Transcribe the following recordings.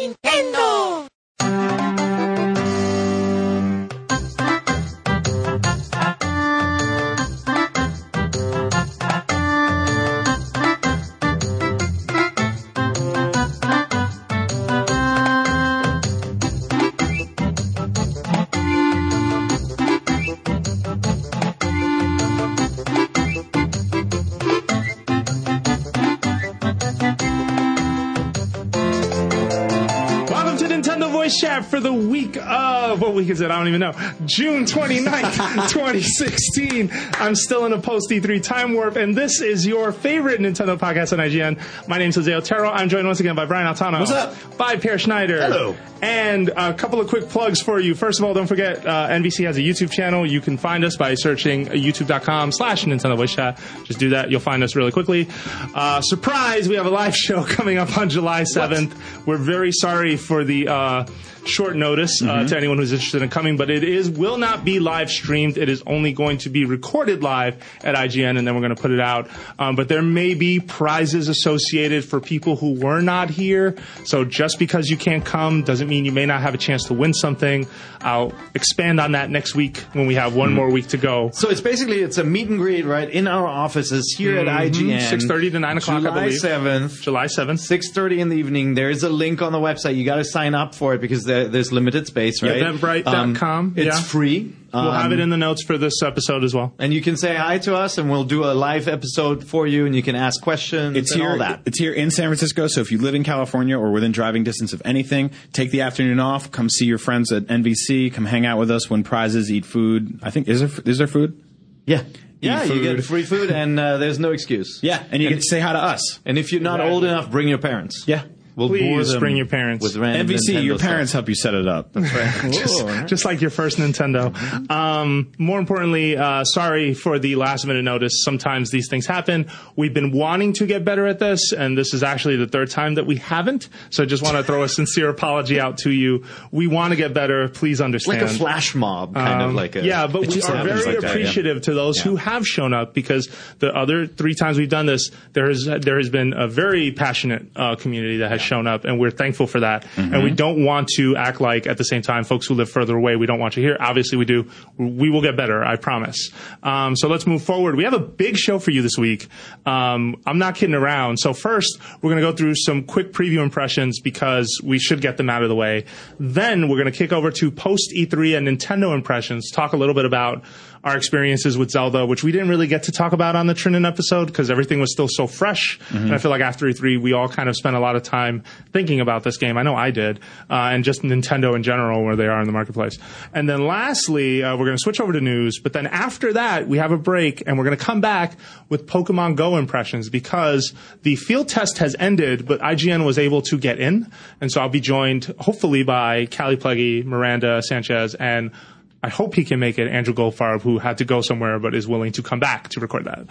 Nintendo. Welcome of, what week is it? I don't even know. June 29th, 2016. I'm still in a post E3 time warp, and this is your favorite Nintendo podcast on IGN. My name's Jose Otero. I'm joined once again by Brian Altano. What's up? By Peer Schneider. Hello. And a couple of quick plugs for you. First of all, don't forget, uh, NVC has a YouTube channel. You can find us by searching youtube.com slash Nintendo Voice Chat. Just do that. You'll find us really quickly. Uh, surprise, we have a live show coming up on July 7th. We're very sorry for the uh, short notice uh, to anyone who's interested in coming, but it is will not be live streamed. It is only going to be recorded live at IGN, and then we're going to put it out. Um, but there may be prizes associated for people who were not here. So just because you can't come doesn't mean you may not have a chance to win something. I'll expand on that next week when we have one more week to go. So it's basically it's a meet and greet right in our offices here at IGN. 6:30 to 9 o'clock, I July seventh. July 7th. Six thirty in the evening. There is a link on the website. You got to sign up for it because there, there's limited space, right? Eventbrite.com, it's yeah. free. We'll have Um, it in the notes for this episode as well. and you can say hi to us, and we'll do a live episode for you, and you can ask questions It's and here. all that. It's here in San Francisco. So if you live in California or within driving distance of anything, take the afternoon off. Come see your friends at NVC. Come hang out with us. Win prizes. Eat food. I think is there is there food? Yeah, yeah. You get free food, and uh, there's no excuse. Yeah, and you get to say hi to us. And if you're not Exactly. old enough, bring your parents. Yeah. We'll bore Please them bring your parents. with random NVC, Nintendo your stuff. parents help you set it up. just, Whoa. just like your first Nintendo. Um, more importantly, uh, sorry for the last minute notice. Sometimes these things happen. We've been wanting to get better at this, and this is actually the third time that we haven't. So I just want to throw a sincere apology out to you. We want to get better. Please understand. like a flash mob, kind of Um, like a. yeah, but we are happens very like that, yeah. appreciative to those who have shown up because the other three times we've done this, there has there has been a very passionate uh, community that has shown up, and we're thankful for that. Mm-hmm. And we don't want to act like at the same time, folks who live further away, we don't want you here. Obviously, we do. We will get better, I promise. Um, so let's move forward. We have a big show for you this week. Um, I'm not kidding around. So first, we're going to go through some quick preview impressions because we should get them out of the way. Then we're going to kick over to post E3 and Nintendo impressions, talk a little bit about our experiences with Zelda, which we didn't really get to talk about on the Trinan episode because everything was still so fresh. And I feel like after E3, we all kind of spent a lot of time thinking about this game. I know I did, uh, and just Nintendo in general, where they are in the marketplace. And then lastly, uh, we're going to switch over to news. But then after that, we have a break, and we're going to come back with Pokemon Go impressions because the field test has ended, but IGN was able to get in, and so I'll be joined hopefully by Kallie Plagge, Miranda Sanchez, and I hope he can make it. Andrew Goldfarb, who had to go somewhere but is willing to come back to record that.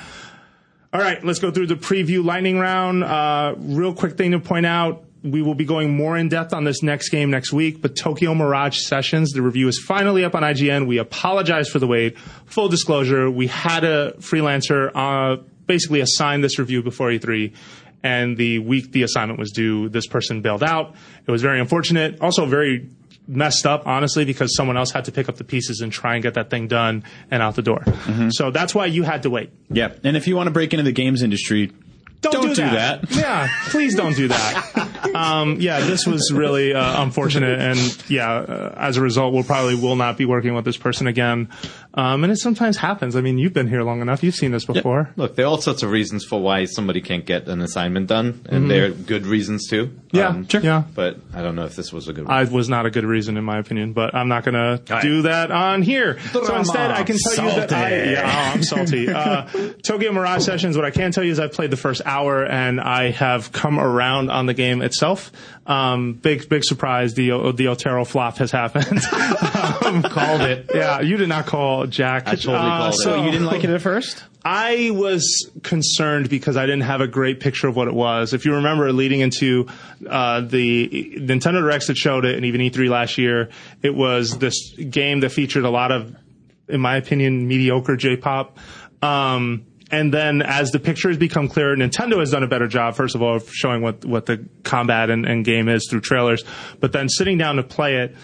All right, let's go through the preview lightning round. Uh, real quick thing to point out. We will be going more in depth on this next game next week, but Tokyo Mirage Sessions, the review is finally up on IGN. We apologize for the wait. Full disclosure, we had a freelancer uh, basically assign this review before E3, and the week the assignment was due, this person bailed out. It was very unfortunate. Also, very messed up, honestly, because someone else had to pick up the pieces and try and get that thing done and out the door. So that's why you had to wait. yeah, and if you want to break into the games industry, Don't, Don't do, do that. that. Yeah, please don't do that. um, yeah, this was really uh, unfortunate, and yeah, uh, as a result, we'll probably will not be working with this person again. Um, and it sometimes happens. I mean, you've been here long enough; you've seen this before. Look, there are all sorts of reasons for why somebody can't get an assignment done, and there are good reasons too. Mm-hmm. Yeah, Um, sure. Yeah. But I don't know if this was a good one. I was not a good reason, in my opinion, but I'm not going to do that on here. So instead, I can tell you that I, yeah, oh, I'm salty. Uh, Tokyo Mirage Sessions. What I can tell you is I've played the first hour and I have come around on the game itself. Um, big, big surprise. The the Otero flop has happened. um, Called it. yeah, you did not call Jack. I totally called it. so you didn't like it at first? I was concerned because I didn't have a great picture of what it was. If you remember, leading into uh, the Nintendo Directs that showed it, and even E3 last year, it was this game that featured a lot of, in my opinion, mediocre J-pop. Um, and then as the pictures become clearer, Nintendo has done a better job, first of all, of showing what, what the combat and, and game is through trailers. But then sitting down to play it,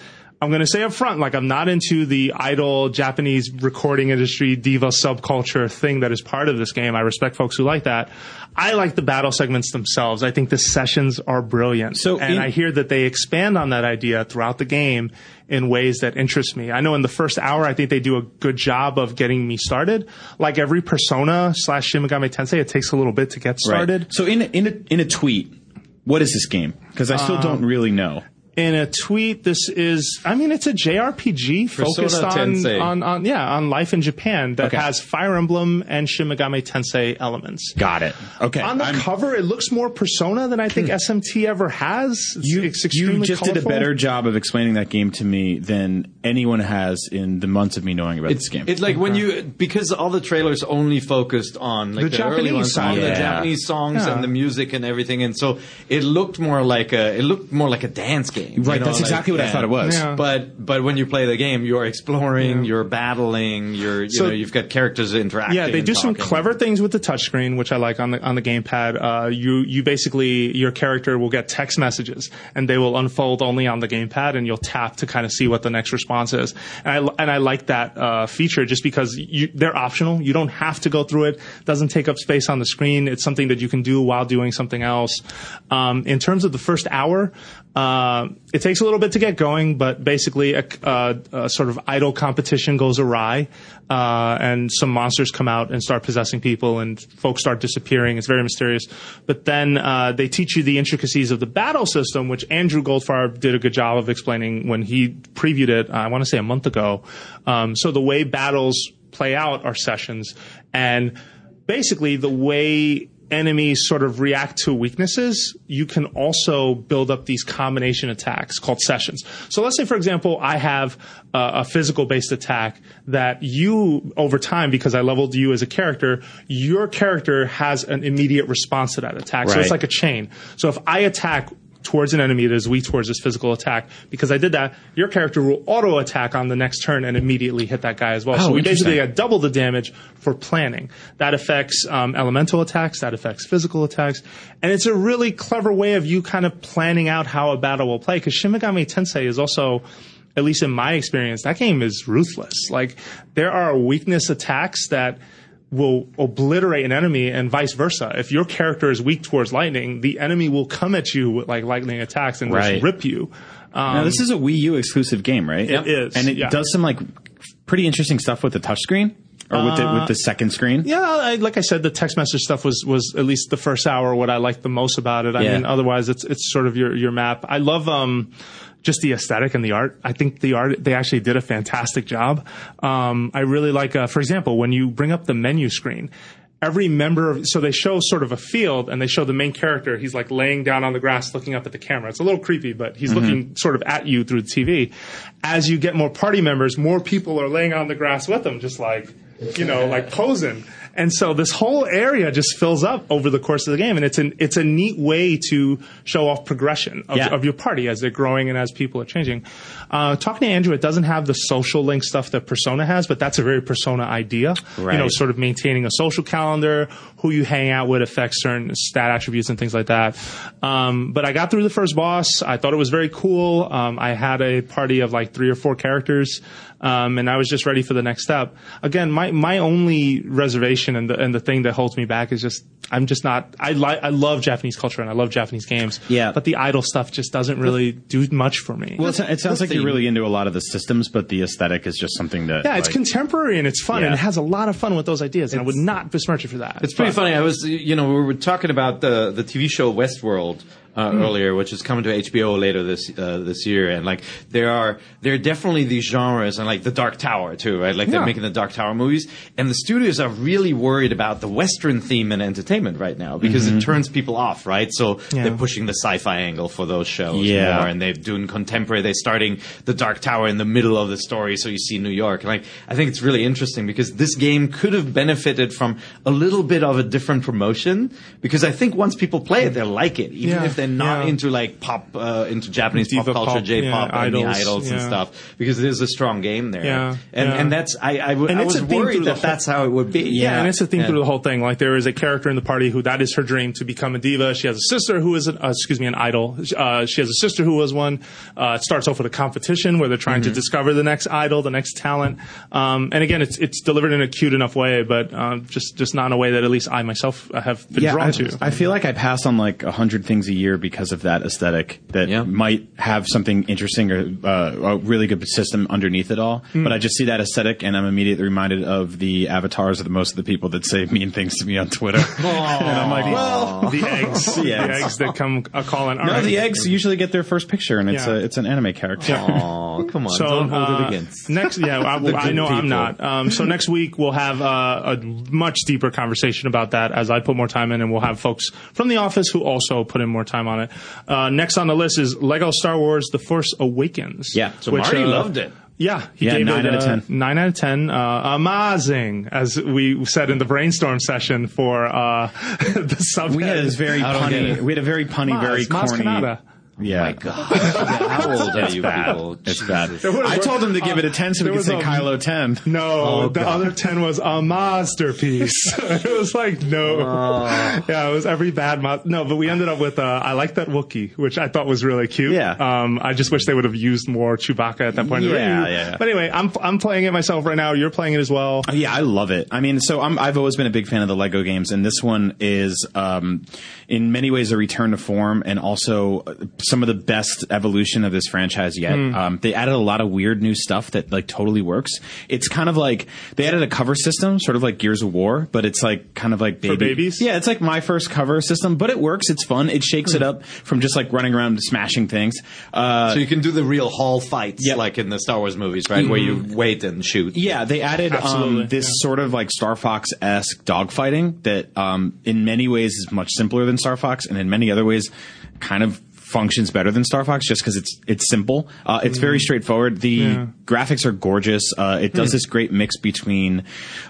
I'm going to say up front, like I'm not into the idol Japanese recording industry diva subculture thing that is part of this game. I respect folks who like that. I like the battle segments themselves. I think the sessions are brilliant. So and in- I hear that they expand on that idea throughout the game in ways that interest me. I know in the first hour, I think they do a good job of getting me started. Like every Persona slash Shin Megami Tensei, it takes a little bit to get started. Right. So in a, in a, in a tweet, what is this game? Because I Um, still don't really know. In a tweet, this is, I mean, it's a JRPG focused on, on, on, yeah, on life in Japan that Okay. has Fire Emblem and Shin Megami Tensei elements. Got it. Okay. On the I'm- Hmm. cover, it looks more Persona than I think SMT ever has. It's, you, it's you extremely just did a better job of explaining that game to me than anyone has in the months of me knowing about It's this game. It's like when you because all the trailers only focused on like The the, early Japanese ones, side. on the Japanese songs Yeah. and the music and everything, and so it looked more like a it looked more like a dance game. You right. know, that's like- exactly what I thought it was. Yeah. But but when you play the game, you're exploring, Yeah. you're battling, you're you So- know you've got characters interacting. Yeah, they and do some clever things with the touchscreen, which I like on the on the gamepad. Uh, you you basically your character will get text messages, and they will unfold only on the gamepad, and you'll tap to kind of see what the next response is. And I and I like that uh, feature just because you, they're optional. You don't have to go through it. Doesn't take up space on the screen. It's something that you can do while doing something else. Um, in terms of the first hour. Uh, it takes a little bit to get going, but basically a, a, a sort of idle competition goes awry, uh, and some monsters come out and start possessing people, and folks start disappearing. It's very mysterious. But then uh, they teach you the intricacies of the battle system, which Andrew Goldfarb did a good job of explaining when he previewed it. I want to say a month ago. Um, so the way battles play out are sessions, and basically the way enemies sort of react to weaknesses, you can also build up these combination attacks called sessions. So let's say, for example, I have uh, a physical based attack that you, over time, because I leveled you as a character, your character has an immediate response to that attack. So it's like a chain. So if I attack towards an enemy that is weak towards this physical attack, because I did that, your character will auto attack on the next turn and immediately hit that guy as well. Oh, so we basically get double the damage for planning. That affects um, elemental attacks, that affects physical attacks, and it's a really clever way of you kind of planning out how a battle will play. Because Shin Megami Tensei is also, at least in my experience, that game is ruthless. Like there are weakness attacks that will obliterate an enemy and vice versa. If your character is weak towards lightning, the enemy will come at you with like lightning attacks and Right. just rip you. Um, Now this is a Wii U exclusive game, right? Yep. It is, and it yeah. does some like pretty interesting stuff with the touchscreen or with the with the second screen. Yeah, I, like I said, the text message stuff was was at least the first hour what I liked the most about it. I Yeah. mean, otherwise it's it's sort of your your map. I love um just the aesthetic and the art. I think the art they actually did a fantastic job. Um, I really like, uh, for example, when you bring up the menu screen. Every member of, so they show sort of a field and they show the main character. He's like laying down on the grass looking up at the camera. It's a little creepy, but he's looking sort of at you through the TV. As you get more party members, more people are laying on the grass with them, just like, you know, like posing. And so this whole area just fills up over the course of the game, and it's an it's a neat way to show off progression of, Yeah. of your party as they're growing and as people are changing. Uh, talking to Andrew, it doesn't have the social link stuff that Persona has, but that's a very Persona idea. You know, sort of maintaining a social calendar, who you hang out with affects certain stat attributes and things like that. Um, but I got through the first boss. I thought it was very cool. Um, I had a party of like three or four characters. Um, and I was just ready for the next step. Again, my, my only reservation and the, and the thing that holds me back is just, I'm just not, I like, I love Japanese culture and I love Japanese games. Yeah. But the idle stuff just doesn't really do much for me. Well, it, it sounds like you're really into a lot of the systems, but the aesthetic is just something that. yeah, it's like, contemporary and it's fun Yeah. and it has a lot of fun with those ideas. And I would not besmirch it for that. It's pretty But- funny. I was, you know, we were talking about the the TV show Westworld uh, earlier, which is coming to HBO later this uh, this year, and like there are there are definitely these genres, and like the Dark Tower too, right? Like Yeah. they're making the Dark Tower movies, and the studios are really worried about the Western theme in entertainment right now because it turns people off, right? So Yeah. they're pushing the sci-fi angle for those shows Yeah. more, and they're doing contemporary. They're starting the Dark Tower in the middle of the story, so you see New York. And like, I think it's really interesting because this game could have benefited from a little bit of a different promotion. Because I think once people play it, they'll like it, even if the and not Yeah. into like pop, uh, into Japanese Diva pop culture, J-pop, yeah, and the idols, idols and stuff, because there's a strong game there. Yeah, and yeah. and that's I I, w- And I was worried that that's how it would be. Yeah, and it's a theme Yeah. through the whole thing. Like there is a character in the party who that is her dream to become a diva. She has a sister who is, an, uh, excuse me, an idol. Uh, she has a sister who was one. Uh, it starts off with a competition where they're trying Mm-hmm. to discover the next idol, the next talent. Um, and again, it's it's delivered in a cute enough way, but um, just just not in a way that at least I myself have been drawn I, to. I feel like I pass on like a hundred things a year because of that aesthetic that Yeah. might have something interesting or uh, a really good system underneath it all. Hmm. But I just see that aesthetic and I'm immediately reminded of the avatars of the, most of the people that say mean things to me on Twitter. and I'm like, well, the eggs, the eggs. eggs that come a calling. All no, right. the eggs usually get their first picture and it's Yeah. a it's an anime character. Oh, come on! So don't hold uh, it against. next, yeah, I, The I good know I'm not. Um, so next week we'll have uh, a much deeper conversation about that as I put more time in, and we'll have folks from the office who also put in more time on it. Uh, next on the list is Lego Star Wars: The Force Awakens. Yeah, So Marty loved it. Yeah, he Yeah, gave nine it, out of uh, 10. Nine out of ten. Uh, amazing, as we said in the brainstorm session for uh, the sub. We had this very I don't get punny. We had a very punny, very Maz corny. Kanata. Yeah, My God, how old are you bad. people? it's bad. Jesus. was- I told him to give it a ten so we There could was say a- Kylo ten. No, the God. other ten was a masterpiece. it was like no, yeah, it was every bad mo- no. But we ended up with uh, I like that Wookiee, which I thought was really cute. Yeah. Um, I just wish they would have used more Chewbacca at that point. in the Yeah, review. yeah, yeah. But anyway, I'm I'm playing it myself right now. You're playing it as well. Yeah, I love it. I mean, so I'm, I've always been a big fan of the Lego games, and this one is, um, in many ways, a return to form, and also uh, some of the best evolution of this franchise yet. Hmm. Um, they added a lot of weird new stuff that like totally works. It's kind of like they added a cover system, sort of like Gears of War, but it's like kind of like baby. babies? Yeah, it's like my first cover system, but it works. It's fun. It shakes Hmm. it up from just like running around smashing things. Uh, So you can do the real hall fights, Yep. like in the Star Wars movies, right? Where you wait and shoot. Yeah, they added um, this yeah. sort of like Star Fox esque dogfighting that, um, in many ways, is much simpler than Star Fox, and in many other ways, kind of functions better than Star Fox just because it's it's simple. Uh, it's very straightforward. The Mm. Yeah. graphics are gorgeous. Uh, it does this great mix between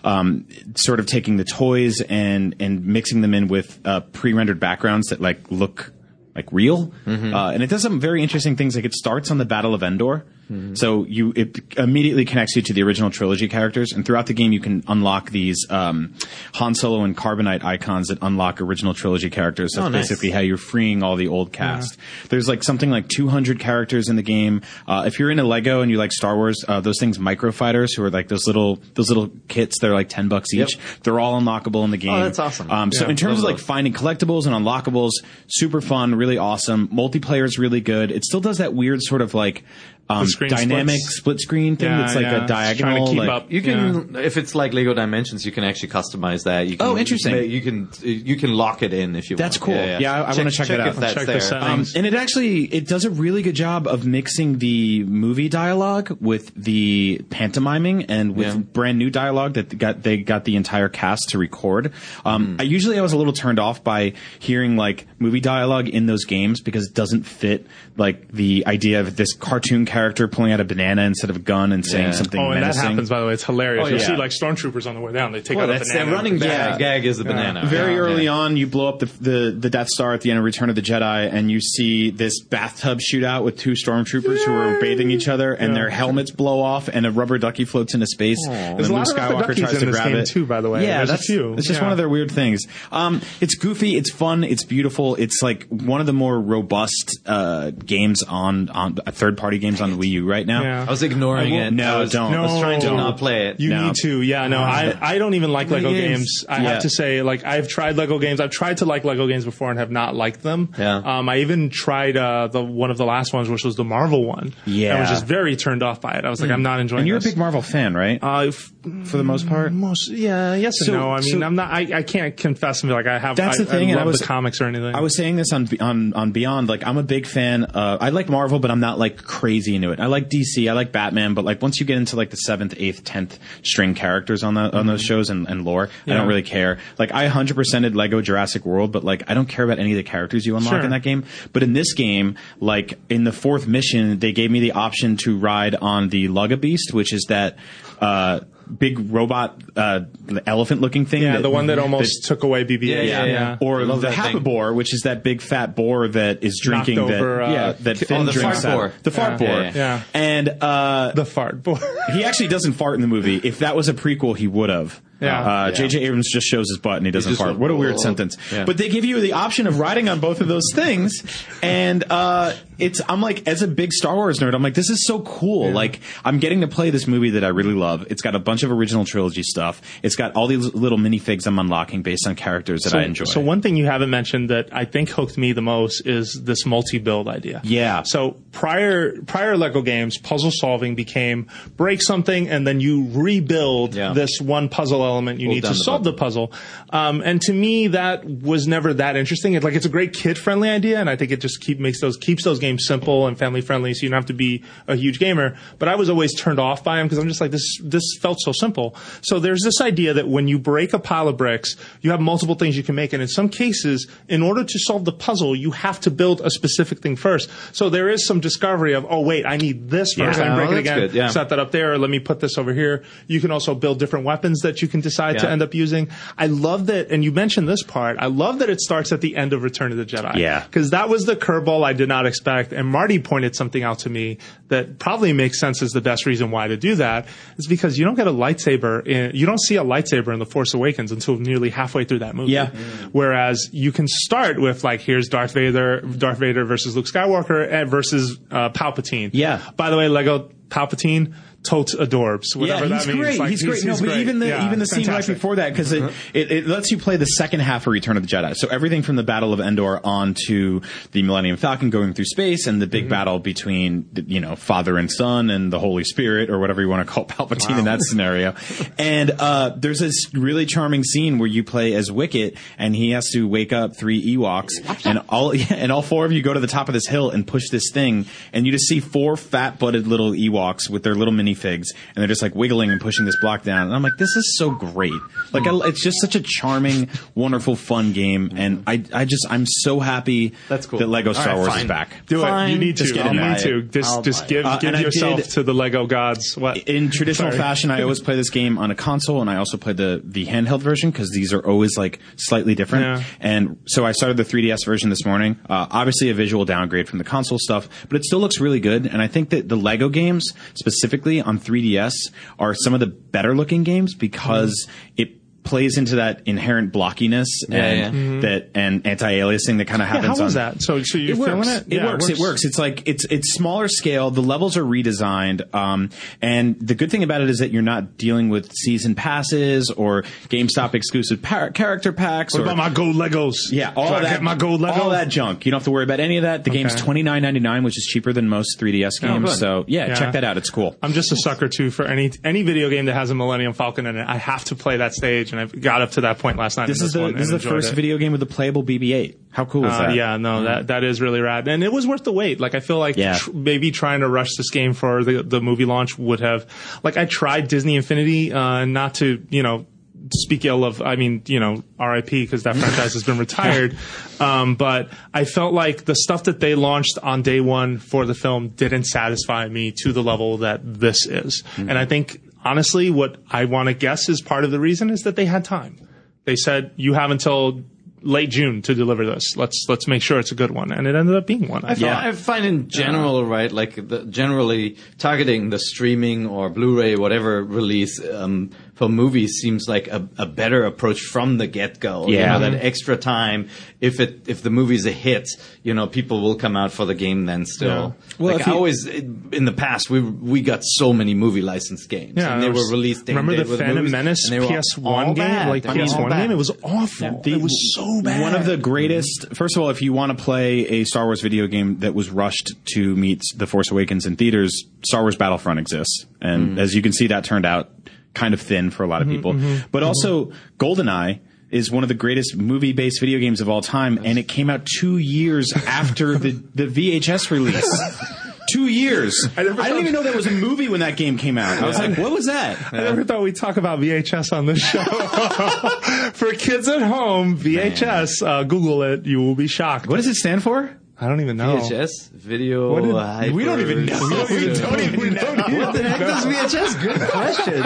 um, sort of taking the toys and and mixing them in with uh, pre rendered backgrounds that like look like real. Uh, and it does some very interesting things. Like it starts on the Battle of Endor. So you it immediately connects you to the original trilogy characters, and throughout the game you can unlock these um, Han Solo and Carbonite icons that unlock original trilogy characters. That's Oh, nice. basically how you're freeing all the old cast. There's like something like 200 characters in the game. Uh, if you're into Lego and you like Star Wars, uh, those things micro fighters who are like those little those little kits, they're like 10 bucks each. They're all unlockable in the game. Oh, that's awesome. Um, so Yeah, in terms of like those. finding collectibles and unlockables, super fun, really awesome. Multiplayer is really good. It still does that weird sort of like um, screen dynamic splits. split screen thing. Yeah, that's like yeah. a It's trying to diagonal. keep like, up. You can, if it's like Lego Dimensions, you can actually customize that. You can, Oh, interesting. You can you can lock it in if you want. That's want. cool. Yeah, I- I wanna check that out. if that's Check there. settings. Um, and it actually it does a really good job of mixing the movie dialogue with the pantomiming and with Yeah. brand new dialogue that got they got the entire cast to record. Um, I usually I was a little turned off by hearing like movie dialogue in those games because it doesn't fit like the idea of this cartoon character pulling out a banana instead of a gun and saying Yeah. something Oh, and that happens by the way. It's hilarious. Oh, You'll yeah. see like stormtroopers on the way down. They take Well, out a that's banana. their running Yeah. gag, gag is the banana. Very Yeah. early Yeah. on, you blow up the, the the Death Star at the end of Return of the Jedi, and you see this bathtub shootout with two stormtroopers who are bathing each other, and Yeah. their helmets blow off, and a rubber ducky floats into space. And There's a Luke of Skywalker duckies tries in to this grab game it too, by the way. Yeah, There's a that's few. It's just Yeah. one of their weird things. Um, it's goofy, it's fun, it's beautiful. It's like one of the more robust uh, games on on uh, third party games on the Wii U right now. Yeah. I was ignoring I it. No, I was, don't. I was trying to No. not play it. You No. need to, yeah. No, I, I don't even like Lego games. games. I Yeah. have to say, like, I've tried Lego games. I've tried to like Lego games before and have not liked them. Yeah. Um, I even tried uh, the one of the last ones, which was the Marvel one. Yeah. I was just very turned off by it. I was like, I'm not enjoying. And you're a big Marvel fan, right? Uh, f- For the most part. most, yeah, yes So- and no. I mean, so- I'm not. I, I can't confess and be like I have. That's I, the thing, I and love I was- the comics or anything. I was saying this on on on Beyond. Like, I'm a big fan. Uh, I like Marvel, but I'm not like crazy into it. I like DC. I like Batman, but like once you get into like the seventh, eighth, tenth string characters on the on those shows and, and lore, I Mm-hmm. Don't really care. Like, I 100 percented Lego Jurassic World, but like I don't care about any of the characters you unlock Sure. in that game. But in this game, like in the fourth mission, they gave me the option to ride on the Lugga Beast, which is that. Uh, big robot uh, elephant looking thing. Yeah, the one that almost took away BB-8. Yeah, yeah, yeah. Or the that thing. Happabore, which is that big fat boar that is drinking Knocked that over, uh, yeah that Finn oh, the drinks fart out- boar. the fart Yeah. boar. Yeah, yeah. Yeah. And uh, The fart boy. he actually doesn't fart in the movie. If that was a prequel, he would have. Yeah. Uh, Yeah. J.J. Abrams just shows his butt and he doesn't just fart. went, What a weird "Oh." sentence. Yeah. But they give you the option of riding on both of those things, and uh, it's. I'm like, as a big Star Wars nerd, I'm like, this is so cool. Like, I'm getting to play this movie that I really love. It's got a bunch of original trilogy stuff. It's got all these little minifigs I'm unlocking based on characters that So, I enjoy. so one thing you haven't mentioned that I think hooked me the most is this multi-build idea. Yeah. So prior prior Lego games, puzzle solving became break something and then you rebuild Yeah. this one puzzle element you Hold need to the solve the puzzle. Um, and to me, that was never that interesting. It's like it's a great kid friendly idea, and I think it just keep makes those keeps those games simple and family friendly, so you don't have to be a huge gamer. But I was always turned off by them because I'm just like this. This felt so simple. So there's this idea that when you break a pile of bricks, you have multiple things you can make, and in some cases, in order to solve the puzzle, you have to build a specific thing first. So there is some discovery of, oh wait, I need this first. Yeah. I break Oh, it again. good, yeah. Set that up there. Let me put this over here. You can also build different weapons that you can decide to end up using. I love that, and you mentioned this part. I love that it starts at the end of Return of the Jedi. Yeah. because that was the curveball I did not expect. And Marty pointed something out to me that probably makes sense as the best reason why to do that is because you don't get a lightsaber. In, you don't see a lightsaber in the Force Awakens until nearly halfway through that movie. Yeah. Whereas you can start with like here's Darth Vader, Darth Vader versus Luke Skywalker versus uh, Palpatine. Yeah. By the way, Lego Palpatine totes adorbs. Whatever yeah, he's that means. great. Like, he's, great. No, but even the Yeah, even the scene right before that because it, it it lets you play the second half of Return of the Jedi. So everything from the Battle of Endor on to the Millennium Falcon going through space and the big battle between you know father and son and the Holy Spirit or whatever you want to call Palpatine in that scenario. And uh, there's this really charming scene where you play as Wicket and he has to wake up three Ewoks and all yeah, and all four of you go to the top of this hill and push this thing and you just see four fat butted little Ewoks with their little minifigs and they're just like wiggling and pushing this block down. And I'm like, this is so great. Like, I, it's just such a charming, wonderful, fun game. And I, I just, I'm so happy That's cool. that Lego Star right, Wars fine. is back. Do it. You need to. Just get you in need there. to. Just, I'll just buy it. give Uh, give yourself did- to the Lego gods. What In traditional Sorry. fashion, I always play this game on a console, and I also play the the handheld version because these are always like slightly different. Yeah. And so I started the 3DS version this morning. Uh, obviously, a visual downgrade from the console stuff, but it still looks really good. And I think that the Lego games, specifically on 3DS, are some of the better looking games because it plays into that inherent blockiness and that and anti-aliasing that kind of Mm-hmm. Yeah, happens. how was on, that? So, so you're it feeling works. it? It, Yeah, works. It works. It's like it's it's smaller scale. The levels are redesigned, um, and the good thing about it is that you're not dealing with season passes or GameStop exclusive par- character packs. What or, about my gold Legos? yeah, all Do I that, get my gold Lego. all that junk. You don't have to worry about any of that. The game's Okay. twenty nine ninety nine, which is cheaper than most 3DS games. good. so yeah, Yeah. check that out. It's cool. I'm just a sucker too for any any video game that has a Millennium Falcon in it. I have to play that stage, and I got up to that point last night. This in is the one this is the first it. video game with a playable BB-8. How cool is Uh, that? yeah, no, that that is really rad, and it was worth the wait. Like I feel like Yeah. tr- maybe trying to rush this game for the the movie launch would have. Like I tried Disney Infinity, uh, not to you know speak ill of. I mean, you know, R.I.P. because that franchise has been retired. Um, but I felt like the stuff that they launched on day one for the film didn't satisfy me to the level that this is, Mm-hmm. and I think honestly, what I want to guess is part of the reason is that they had time. They said you have until late June to deliver this. Let's let's make sure it's a good one, and it ended up being one. I I, thought. I find in general, right, like the, generally targeting the streaming or Blu-ray, whatever release um, for movies seems like a, a better approach from the get-go. Yeah. you know, that extra time. If it if the movie's a hit, you know, people will come out for the game then still. Yeah. Well, like I you- always in the past, we we got so many movie licensed games. Yeah, and they there were released. Remember the with Phantom movies, Menace and they were PS all One game, bad. like I mean, PS1 game. It was awful. it was so bad. One of the greatest. First of all, if you want to play a Star Wars video game that was rushed to meet The Force Awakens in theaters, Star Wars Battlefront exists, and mm. as you can see, that turned out kind of thin for a lot of mm-hmm, people. Mm-hmm. But mm-hmm. also, GoldenEye is one of the greatest movie-based video games of all time, and it came out two years after the the VHS release. Two years. I, never didn't thought- even know there was a movie when that game came out. I was like, "What was that?" I never thought we'd talk about VHS on this show. For kids at home, VHS, uh, Google it. You will be shocked. What does it stand for? I don't even know. VHS video. What did- hyper- We don't even know. We don't even know. What the heck does VHS? Good question.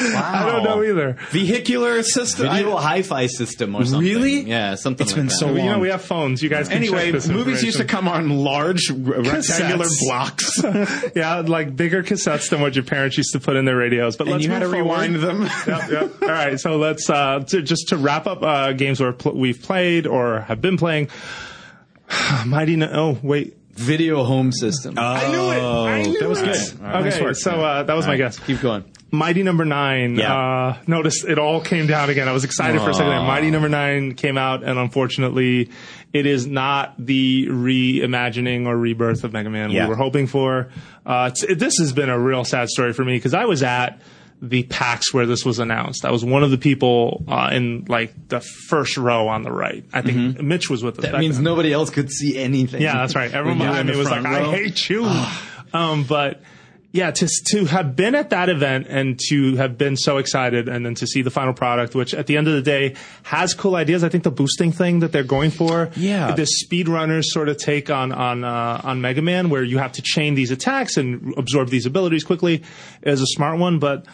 Wow. I don't know either. Vehicular system. Video I- hi-fi system or something. Really? Yeah, something. It's like been that. so Well, you know, we have phones. You guys can Anyway, check this movies used to come on large rectangular blocks, yeah, like bigger cassettes than what your parents used to put in their radios. But and let's you had to rewind them. yep, yep. All right, so let's uh, to, just to wrap up uh, games where pl- we've played or have been playing. Mighty no- oh wait, Video home system. I knew it. I knew that was it. good. Okay, Nice work. so uh, that was my guess. Keep going. Mighty Number Nine. Yeah. Uh, notice it all came down again. I was excited for a second. there. Mighty Number Nine came out, and unfortunately, it is not the reimagining or rebirth of Mega Man Yeah. we were hoping for. Uh, it's- this has been a real sad story for me because I was at the PAX where this was announced. I was one of the people uh, in like the first row on the right. I think Mitch was with us. That means then. nobody else could see anything. Yeah, that's right. Everyone When you were behind me was like, front "I hate you." um, but yeah, to to have been at that event and to have been so excited, and then to see the final product, which at the end of the day has cool ideas. I think the boosting thing that they're going for, Yeah. this speedrunners sort of take on on uh, on Mega Man, where you have to chain these attacks and absorb these abilities quickly, is a smart one, but.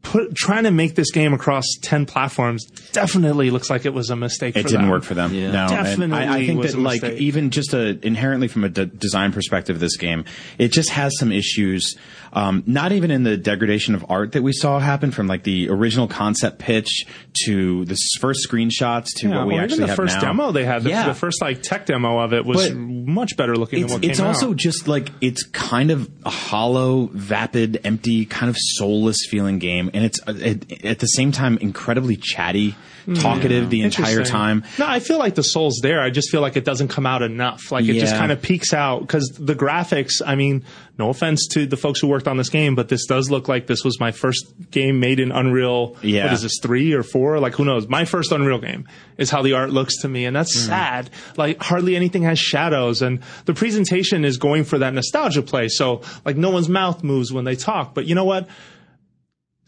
Put, trying to make this game across 10 platforms definitely looks like it was a mistake It for didn't them. work for them. Yeah. No, Definitely I, I think was that a like mistake. even just a, inherently from a de- design perspective, this game it just has some issues. Um, not even in the degradation of art that we saw happen from like the original concept pitch to the first screenshots to Yeah, what we or actually even the have first now. demo they had, the, yeah. the first like tech demo of it was But much better looking it's, than what it's came also out. just like it's kind of a hollow, vapid, empty, kind of soulless feeling game, and it's uh, it, at the same time incredibly chatty, talkative the entire. Time. No, I feel like the soul's there. I just feel like it doesn't come out enough. Like it just kind of peeks out because the graphics. I mean, no offense to the folks who worked on this game, but this does look like this was my first game made in Unreal. Yeah. What is this three or four? Like who knows? My first Unreal game is how the art looks to me, and that's Mm. sad. Like hardly anything has shadows, and the presentation is going for that nostalgia play. So like no one's mouth moves when they talk, but you know what?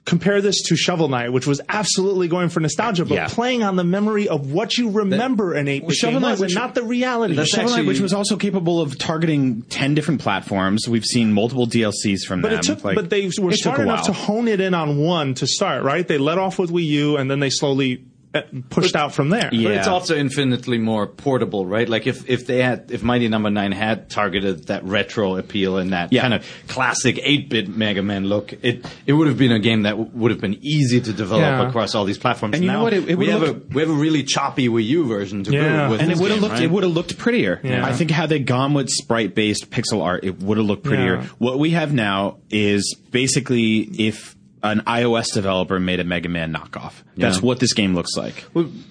Compare this to Shovel Knight, which was absolutely going for nostalgia, but Yeah. playing on the memory of what you remember in eight bit Shovel Knight, was, which- not the reality. That's Shovel Knight, which was also capable of targeting ten different platforms. We've seen multiple DLCs from but them. it took, Like, but they were it took smart a enough while. to hone it in on one to start. Right? They let off with Wii U, and then they slowly Uh, pushed out from there. Yeah. But it's also infinitely more portable, right? Like if, if they had, if Mighty Number Nine had targeted that retro appeal and that Yeah. kind of classic 8-bit Mega Man look, it, it would have been a game that w- would have been easy to develop Yeah. across all these platforms. And you know what? It- it we would have look- a, we have a really choppy Wii U version to Yeah. go with and it would have looked right? it would have looked prettier. Yeah. I think had they gone with sprite based pixel art, it would have looked prettier. Yeah. What we have now is basically if an iOS developer made a Mega Man knockoff. That's Yeah. what this game looks like.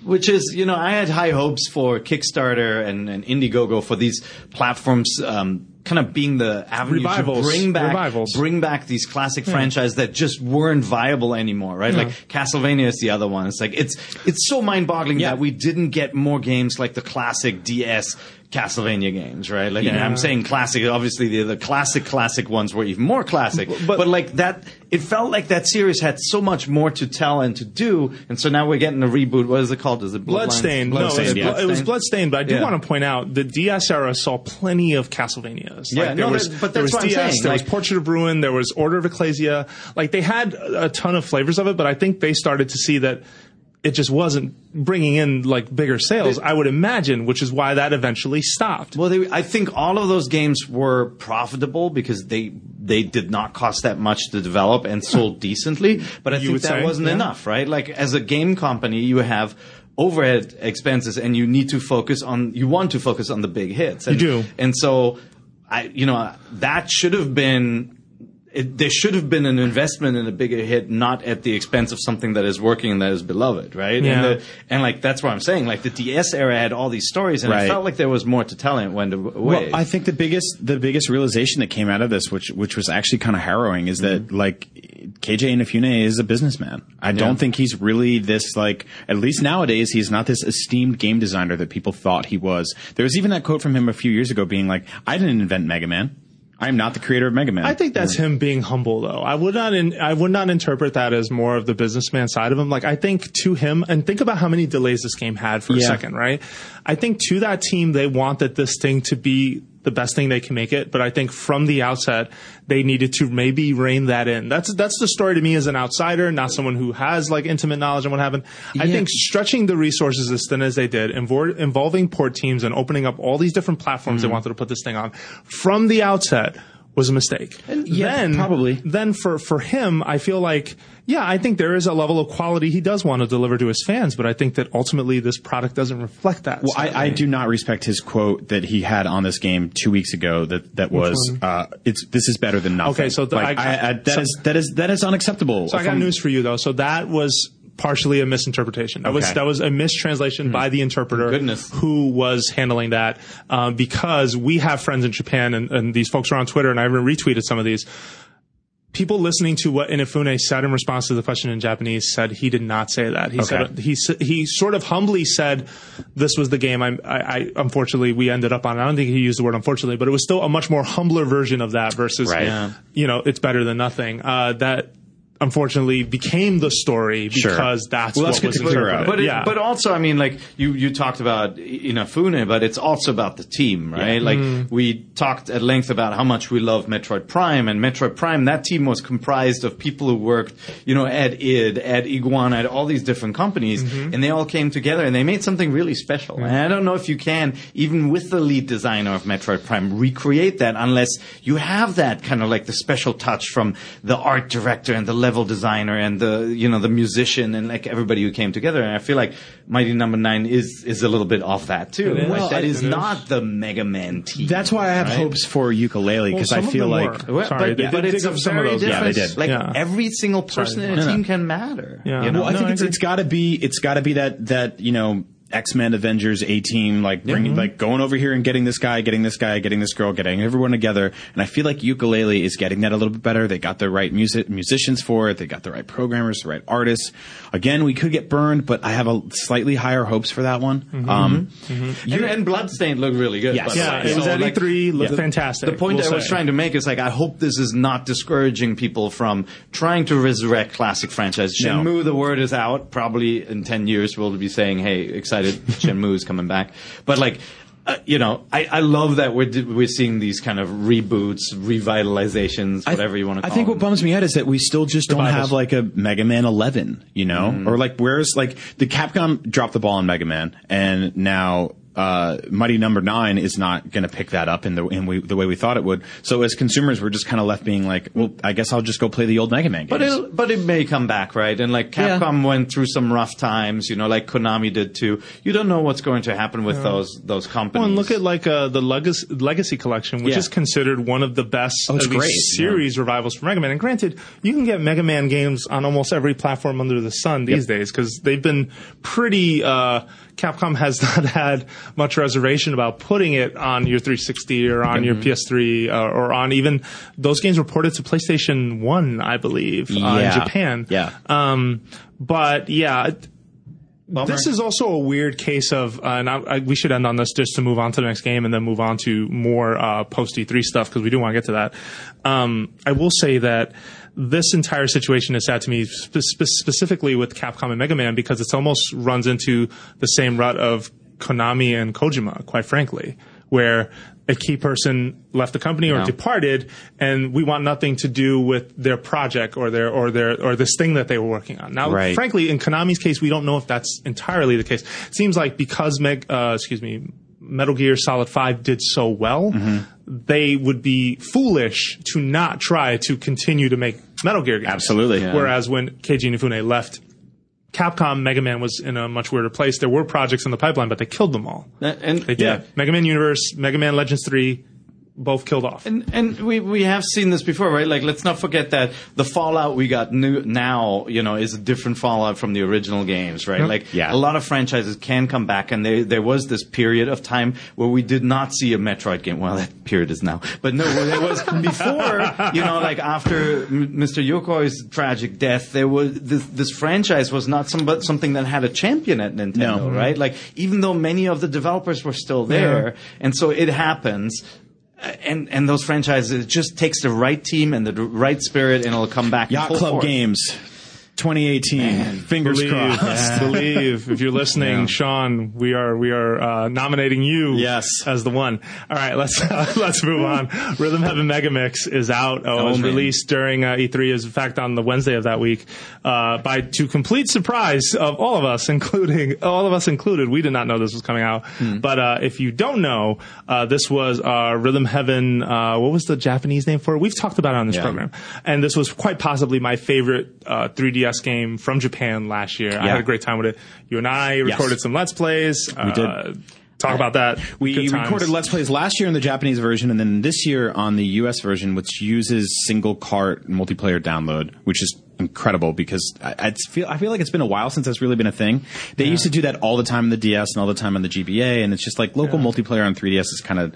Which is, you know, I had high hopes for Kickstarter and, and Indiegogo for these platforms, um, kind of being the avenue Revivals. to bring back, Revivals. bring back these classic franchises that just weren't viable anymore, right? Like Castlevania is the other one. It's like it's it's so mind-boggling Yeah. that we didn't get more games like the classic DS Castlevania games, right? Like, Yeah. I'm saying classic. Obviously, the, the classic classic ones were even more classic, but- but like that, it felt like that series had so much more to tell and to do, and so now we're getting a reboot. What is it called? Is it Bloodlines? Bloodstained. No, it was, Bloodstained, yeah. It was Bloodstained, but I do Yeah. want to point out the DS era saw plenty of Castlevanias. Yeah, like, there no, was, that- but there that's was DS, saying, there like- was Portrait of Ruin, there was Order of Ecclesia. Like they had a ton of flavors of it, but I think they started to see that it just wasn't bringing in like bigger sales. I would imagine, which is why that eventually stopped. Well, they, I think all of those games were profitable because they they did not cost that much to develop and sold decently. But I You think that say, wasn't yeah. enough, right? Like as a game company, you have overhead expenses and you need to focus on you want to focus on the big hits. And, do. and so I you know that should have been. It, there should have been an investment in a bigger hit, not at the expense of something that is working and that is beloved, right? Yeah. And, the, and like that's what I'm saying. Like the DS era had all these stories, and Right. it felt like there was more to tell, and it went away. Well, I think the biggest the biggest realization that came out of this, which which was actually kind of harrowing, is that mm-hmm. like Keiji Inafune is a businessman. I don't think he's really this like at least nowadays he's not this esteemed game designer that people thought he was. There was even that quote from him a few years ago being like, "I didn't invent Mega Man. I am not the creator of Mega Man." I think that's him being humble, though. I would not, in, I would not interpret that as more of the businessman side of him. Like I think to him, and think about how many delays this game had for a second, right? I think to that team, they wanted this thing to be the best thing they can make it. But I think from the outset, they needed to maybe rein that in. That's that's the story to me as an outsider, not someone who has like intimate knowledge on what happened. I think stretching the resources as thin as they did, invor- involving port teams and opening up all these different platforms Mm-hmm. they wanted to put this thing on from the outset was a mistake. yeah, then probably. Then for for him, I feel like yeah, I think there is a level of quality he does want to deliver to his fans, but I think that ultimately this product doesn't reflect that. Well, I, I do not respect his quote that he had on this game two weeks ago. That that was, uh, "It's this is better than nothing." Okay, so the- like, I- I, I, that so- is- that is that is unacceptable. So I got news for you though. So that was partially a misinterpretation. That was that was a mistranslation by the interpreter Goodness. who was handling that um, because we have friends in Japan and, and these folks are on Twitter and I even retweeted some of these. People listening to what Inafune said in response to the question in Japanese said he did not say that. He Okay. said he he sort of humbly said this was the game. I, I, I unfortunately we ended up on. I don't think he used the word unfortunately, but it was still a much more humbler version of that versus Right. Yeah. you know, it's better than nothing. Uh, that unfortunately became the story Sure. because that's Well, what that's good was to clear interpreted. out. But it, yeah. but also, I mean, like you you talked about Inafune, but it's also about the team, right? Like Mm-hmm. we talked at length about how much we love Metroid Prime, and Metroid Prime that team was comprised of people who worked, you know, at id, at Iguana, at all these different companies, Mm-hmm. and they all came together and they made something really special. And I don't know if you can, even with the lead designer of Metroid Prime, recreate that unless you have that kind of like the special touch from the art director and the level designer and the you know the musician and like everybody who came together. And I feel like Mighty Number Nine is is a little bit off that too. It is. Like, Well, that it is is. not the Mega Man team. That's why I have right? hopes for Yooka-Laylee Well, because I feel like were. Sorry, but, they but did it's a up some of very those. Yeah, they different. did. Like Yeah. every single person in a No, no. team can matter. Yeah. You know? Well, I No, think I it's, it's got to be it's got to be that that you know X Men Avengers A Team like bringing Mm-hmm. like going over here and getting this guy, getting this guy, getting this girl, getting everyone together. And I feel like Yooka-Laylee is getting that a little bit better. They got the right music musicians for it. They got the right programmers, the right artists. Again, we could get burned, but I have a slightly higher hopes for that one. Mm-hmm. Um, and, and Bloodstained looked really good. Yes. yeah, it was So, at like, E3, looked the- fantastic. The point we'll I was say. trying to make is like I hope this is not discouraging people from trying to resurrect classic franchise. No. Shenmue, the word is out. Probably in ten years we'll be saying, "Hey, excited! Shenmue is coming back." But like. Uh, you know, I, I love that we're we're seeing these kind of reboots, revitalizations, whatever you want to I think them. what bums me out is that we still just don't Revivals. have like a Mega Man 11, you know, Mm-hmm. or like where's like the Capcom dropped the ball on Mega Man, and now uh, Mighty Number Nine is not going to pick that up in the in we, the way we thought it would. So as consumers, we're just kind of left being like, well, I guess I'll just go play the old Mega Man games. But it, but it may come back, right? And like Yeah. Capcom went through some rough times, you know, like Konami did too. You don't know what's going to happen with those those companies. Well, and look at like uh, the Legacy, Legacy Collection, which Yeah. is considered one of the best Oh, of these great, series revivals for Mega Man. And granted, you can get Mega Man games on almost every platform under the sun these days because they've been pretty. Uh, Capcom has not had much reservation about putting it on your 360 or on your PS3 uh, or on even those games reported to PlayStation One, I believe, uh, in Japan. Yeah. Um, but yeah. it- Bummer. this is also a weird case of, uh, and I, I, we should end on this just to move on to the next game and then move on to more uh, post E3 stuff because we do want to get to that. Um, I will say that this entire situation is sad to me, spe- spe- specifically with Capcom and Mega Man, because it's almost runs into the same rut of Konami and Kojima, quite frankly, where a key person left the company or Yeah. departed, and we want nothing to do with their project or their or their or this thing that they were working on. Now, Right. frankly, in Konami's case, we don't know if that's entirely the case. It seems like because Meg, uh, excuse me, Metal Gear Solid Five did so well, mm-hmm. they would be foolish to not try to continue to make Metal Gear games. Absolutely. Yeah. Whereas when Keiji Inafune left. Capcom Mega Man was in a much weirder place. There were projects in the pipeline, but they killed them all. and, and They did. Yeah. Mega Man Universe, Mega Man Legends 3, both killed off. And, and we we have seen this before, right? Like, let's not forget that the Fallout we got new now, you know, is a different Fallout from the original games, right? Like, Yeah. a lot of franchises can come back, and there there was this period of time where we did not see a Metroid game. Well, that period is now, but no, there was before, you know, like after M- Mr. Yokoi's tragic death, there was this this franchise was not some, but something that had a champion at Nintendo, No. right? Like, even though many of the developers were still there, and so it happens and and those franchises it just takes the right team and the right spirit and it'll come back. Yacht Club force. games. 2018. Fingers believe, crossed. believe. If you're listening, Yeah. Sean, we are we are uh, nominating you Yes. as the one. All right, let's uh, let's move on. Rhythm Heaven Megamix is out. Oh, it was man. released during uh, E3. Is in fact on the Wednesday of that week. Uh, by to complete surprise of all of us, including all of us included, we did not know this was coming out. Hmm. But uh, if you don't know, uh, this was uh, Rhythm Heaven. Uh, what was the Japanese name for it? We've talked about it on this Yeah. program, and this was quite possibly my favorite uh, 3DS game from Japan last year. I had a great time with it. You and I recorded some Let's Plays. We did. Uh, talk about that. We recorded Let's Plays last year in the Japanese version, and then this year on the US version, which uses single cart multiplayer download, which is incredible because I, I feel I feel like it's been a while since that's really been a thing. They used to do that all the time in the DS and all the time on the GBA, and it's just like local multiplayer on 3DS is kind of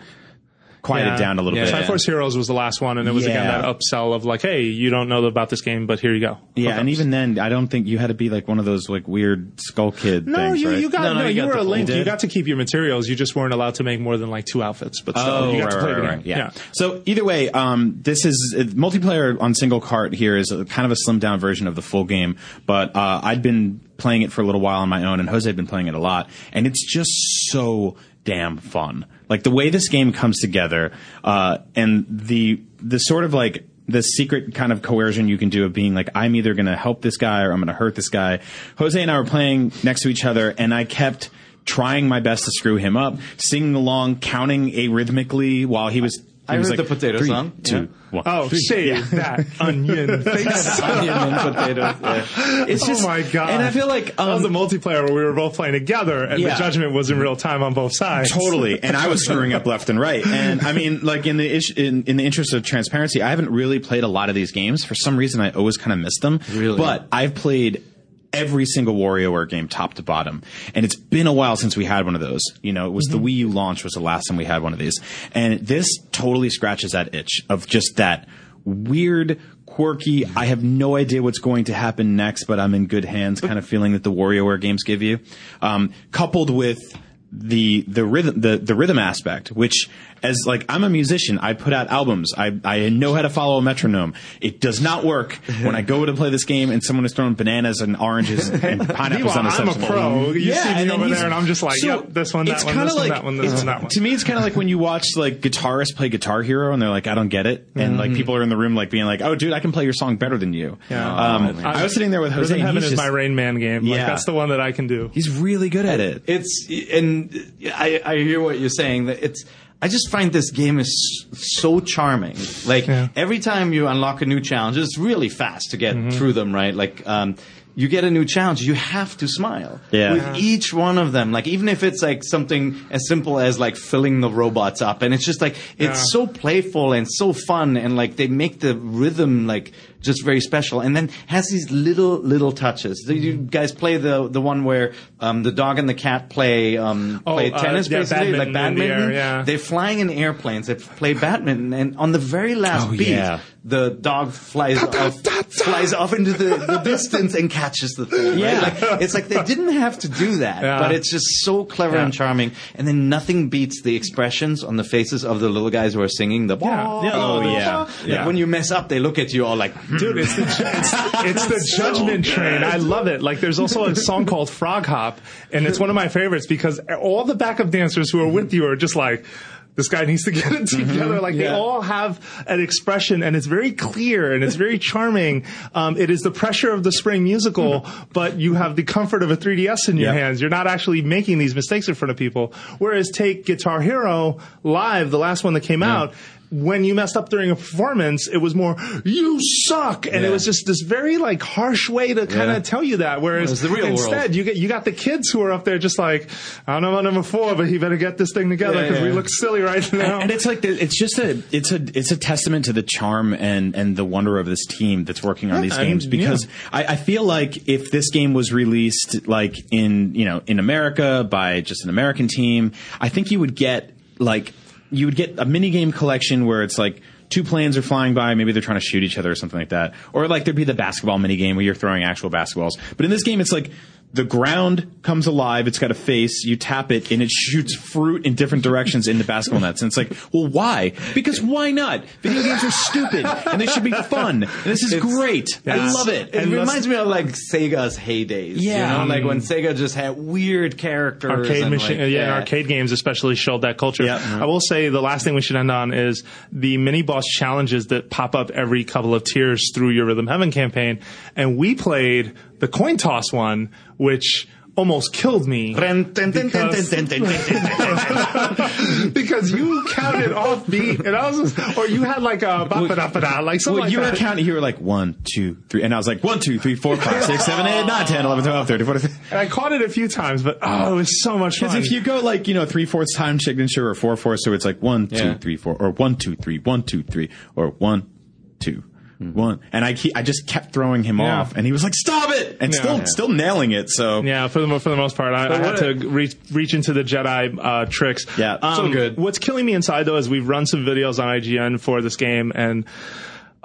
quieted Yeah. down a little Yeah. bit. Triforce Heroes was the last one, and it was again that upsell of like, hey, you don't know about this game, but here you go. Yeah, and even then, I don't think you had to be like one of those like weird skull kid No, things, you, right? you got No, no, no, you you, got were a link. You You got to keep your materials. You just weren't allowed to make more than like two outfits. But still, Oh, you got right, to play right, the game. right, yeah. So either way, um, this is uh, multiplayer on single cart. Here is a, kind of a slimmed down version of the full game, but uh, I'd been playing it for a little while on my own, and Jose had been playing it a lot, and it's just so damn fun. Like the way this game comes together, uh, and the the sort of like the secret kind of coercion you can do of being like, I'm either going to help this guy or I'm going to hurt this guy. Jose and I were playing next to each other, and I kept trying my best to screw him up, singing along, counting arrhythmically while he was. I he was heard like, the potato three, song. two, Yeah. one, Oh, three. shave that onion face. Onion and potatoes. Yeah. It's just, oh my god! And I feel like that was a um, multiplayer where we were both playing together, and Yeah. the judgment was in real time on both sides. Totally, and I was screwing up left and right. And I mean, like in the ish, in, in the interest of transparency, I haven't really played a lot of these games. For some reason, I always kind of missed them. Really? but I've played every single WarioWare game top to bottom, and it's been a while since we had one of those. You know, it was the Wii U launch was the last time we had one of these, and this totally scratches that itch of just that weird. Quirky. I have no idea what's going to happen next, but I'm in good hands. Kind of feeling that the WarioWare games give you, um, coupled with the the rhythm the, the rhythm aspect which as like I'm a musician I put out albums I, I know how to follow a metronome it does not work when I go to play this game and someone is throwing bananas and oranges and pineapples Meanwhile, on a I'm a pro. You Yeah, see me and then over he's- there, and I'm just like, so yep, this one, that it's one, kinda this one, that one, this one, that one. To me, it's kind of like when you watch like guitarists play Guitar Hero and they're like, I don't get it, and like people are in the room like being like, Oh, dude, I can play your song better than you. Yeah. Um, I was sitting there with Jose. Heaven is just- my Rain Man game. Like, Yeah. that's the one that I can do. He's really good at it. It's and I, I hear what you're saying. That it's. I just find this game is so charming. Like Yeah. every time you unlock a new challenge, it's really fast to Mm-hmm. get through them. Right? Like um, you get a new challenge, you have to smile. Yeah. With each one of them, like even if it's like something as simple as like filling the robots up, and it's just like it's Yeah. so playful and so fun, and like they make the rhythm like just very special, and then has these little little touches. Do You guys play the the one where um, the dog and the cat play um, Oh, play uh, tennis, yeah, basically badminton like in the badminton. air, yeah. They're flying in airplanes. They play badminton, and on the very last Oh, beat, yeah. The dog flies off, flies off into the, the distance and catches the thing. right? Yeah. Like, it's like they didn't have to do that, Yeah. but it's just so clever Yeah. and charming. And then nothing beats the expressions on the faces of the little guys who are singing the. Yeah. Yeah. Oh, yeah. Yeah. when you mess up, they look at you all like, hmm. Dude, it's the, ju- it's, it's the judgment train. I love it. Like, there's also a song called Frog Hop, and it's one of my favorites because all the backup dancers who are with you are just like, this guy needs to get it together. Like they all have an expression, and it's very clear and it's very charming. Um, it is the pressure of the spring musical, but you have the comfort of a 3ds in your hands. You're not actually making these mistakes in front of people. Whereas take Guitar Hero live, the last one that came out. When you messed up during a performance, it was more "you suck," and it was just this very like harsh way to kind of Yeah. tell you that. Whereas the real world. instead, you get you got the kids who are up there just like, I don't know about number four, but he better get this thing together Yeah, because we look silly right now. and it's like the, it's just a it's a it's a testament to the charm and and the wonder of this team that's working on these I games mean, because I, I feel like if this game was released like in you know in America by just an American team, I think you would get like you would get a mini game collection where it's like two planes are flying by, maybe they're trying to shoot each other or something like that. Or like there'd be the basketball mini game where you're throwing actual basketballs. But in this game, it's like the ground comes alive. It's got a face. You tap it, and it shoots fruit in different directions into basketball nets. And it's like, well, why? Because why not? Video games are stupid, and they should be fun. And this is It's- great. I love it. It And reminds me of like Sega's heydays. Yeah. You know, like when mm. Sega just had weird characters. arcade and machine, like, yeah, and arcade games especially showed that culture. Yeah. I will say the last thing we should end on is the mini boss challenges that pop up every couple of tiers through your Rhythm Heaven campaign, and we played the coin toss one, which almost killed me Because- you counted off beat, and I was, just, or you had like a ba ba da ba da, like something Well, like you were that. counting. You were like one, two, three, and I was like one, two, three, four, five, six, seven, eight, nine, ten, eleven, twelve, thirteen, fourteen. and I caught it a few times, but oh, it was so much fun. Because if you go like you know three fourths time signature or four fourths, so it's like one, Yeah. three, four, or one, two, three, one, two, three, or one, two, one, and I I just kept throwing him Yeah. off, and he was like, "Stop it!" and Yeah. still still nailing it. So Yeah, for the for the most part, I, I had to reach reach into the Jedi uh, tricks. Yeah, so good. What's killing me inside though is we've run some videos on IGN for this game, and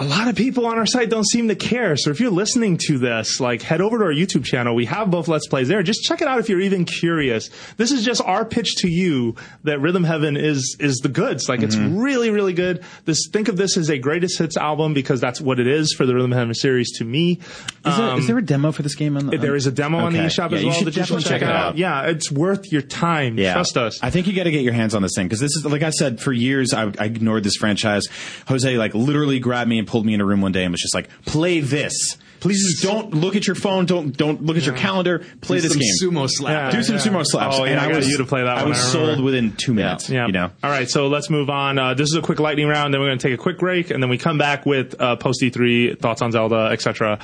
a lot of people on our site don't seem to care. So if you're listening to this, like head over to our YouTube channel. We have both Let's Plays there. Just check it out if you're even curious. This is just our pitch to you that Rhythm Heaven is is the goods. Like it's really really good. This think of this as a greatest hits album because that's what it is for the Rhythm Heaven series to me. is, there, Um, is there a demo for this game? On the, there is a demo on the eShop Yeah, as well you should definitely check, check it out. out. Yeah, it's worth your time. Yeah. Trust us. I think you got to get your hands on this thing because this is like I said for years. I, I ignored this franchise. Jose like literally grabbed me and pulled me in a room one day and was just like, "Play this. Please just don't look at your phone. Don't don't look at your calendar. Play this some game. sumo slap. Yeah. Do some sumo slaps." Oh, yeah, and I I got was you to play that I one, was I remember. sold within two minutes. Yeah. You know. All right, so let's move on. Uh, this is a quick lightning round. Then we're going to take a quick break, and then we come back with uh, post E3 thoughts on Zelda, etc.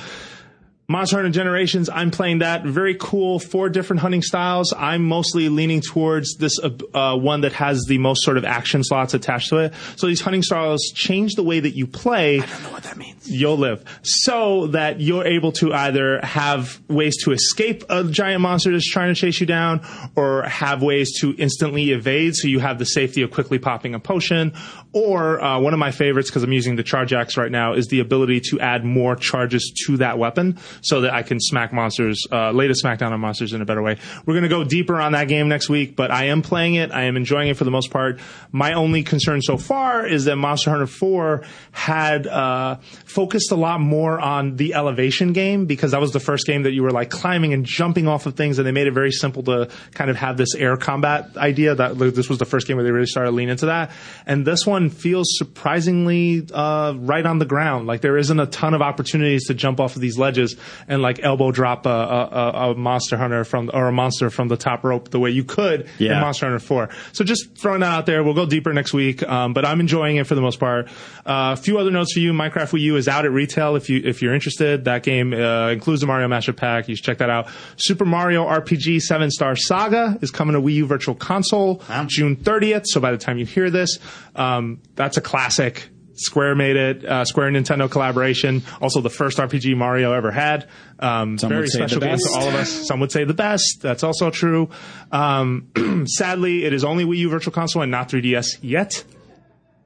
Monster Hunter Generations, I'm playing that. Very cool. Four different hunting styles. I'm mostly leaning towards this uh, uh, one that has the most sort of action slots attached to it. So these hunting styles change the way that you play. I don't know what that means. You'll live. So that you're able to either have ways to escape a giant monster that's trying to chase you down, or have ways to instantly evade so you have the safety of quickly popping a potion. Or uh, one of my favorites, because I'm using the Charge Axe right now, is the ability to add more charges to that weapon so that I can smack monsters, uh, the smackdown on monsters in a better way. We're going to go deeper on that game next week, but I am playing it. I am enjoying it for the most part. My only concern so far is that Monster Hunter 4 had uh, focused a lot more on the elevation game because that was the first game that you were like climbing and jumping off of things, and they made it very simple to kind of have this air combat idea. That this was the first game where they really started to lean into that, and this one feels surprisingly uh, right on the ground. Like there isn't a ton of opportunities to jump off of these ledges and like elbow drop a, a, a- monster hunter from or a monster from the top rope the way you could in Monster Hunter 4. So just throwing that out there. We'll go deeper next week, um, but I'm enjoying it for the most part. Uh, a few other notes for you. Minecraft Wii U is out at retail if you if you're interested. That game uh, includes the Mario Mashup Pack. You should check that out. Super Mario RPG Seven Star Saga is coming to Wii U Virtual Console June 30th. So by the time you hear this, um, that's a classic. Square made it. Uh, Square Nintendo collaboration. Also, the first RPG Mario ever had. Um, Some very would say the special game best. all of us. Some would say the best. That's also true. Um, sadly, it is only Wii U Virtual Console and not 3DS yet.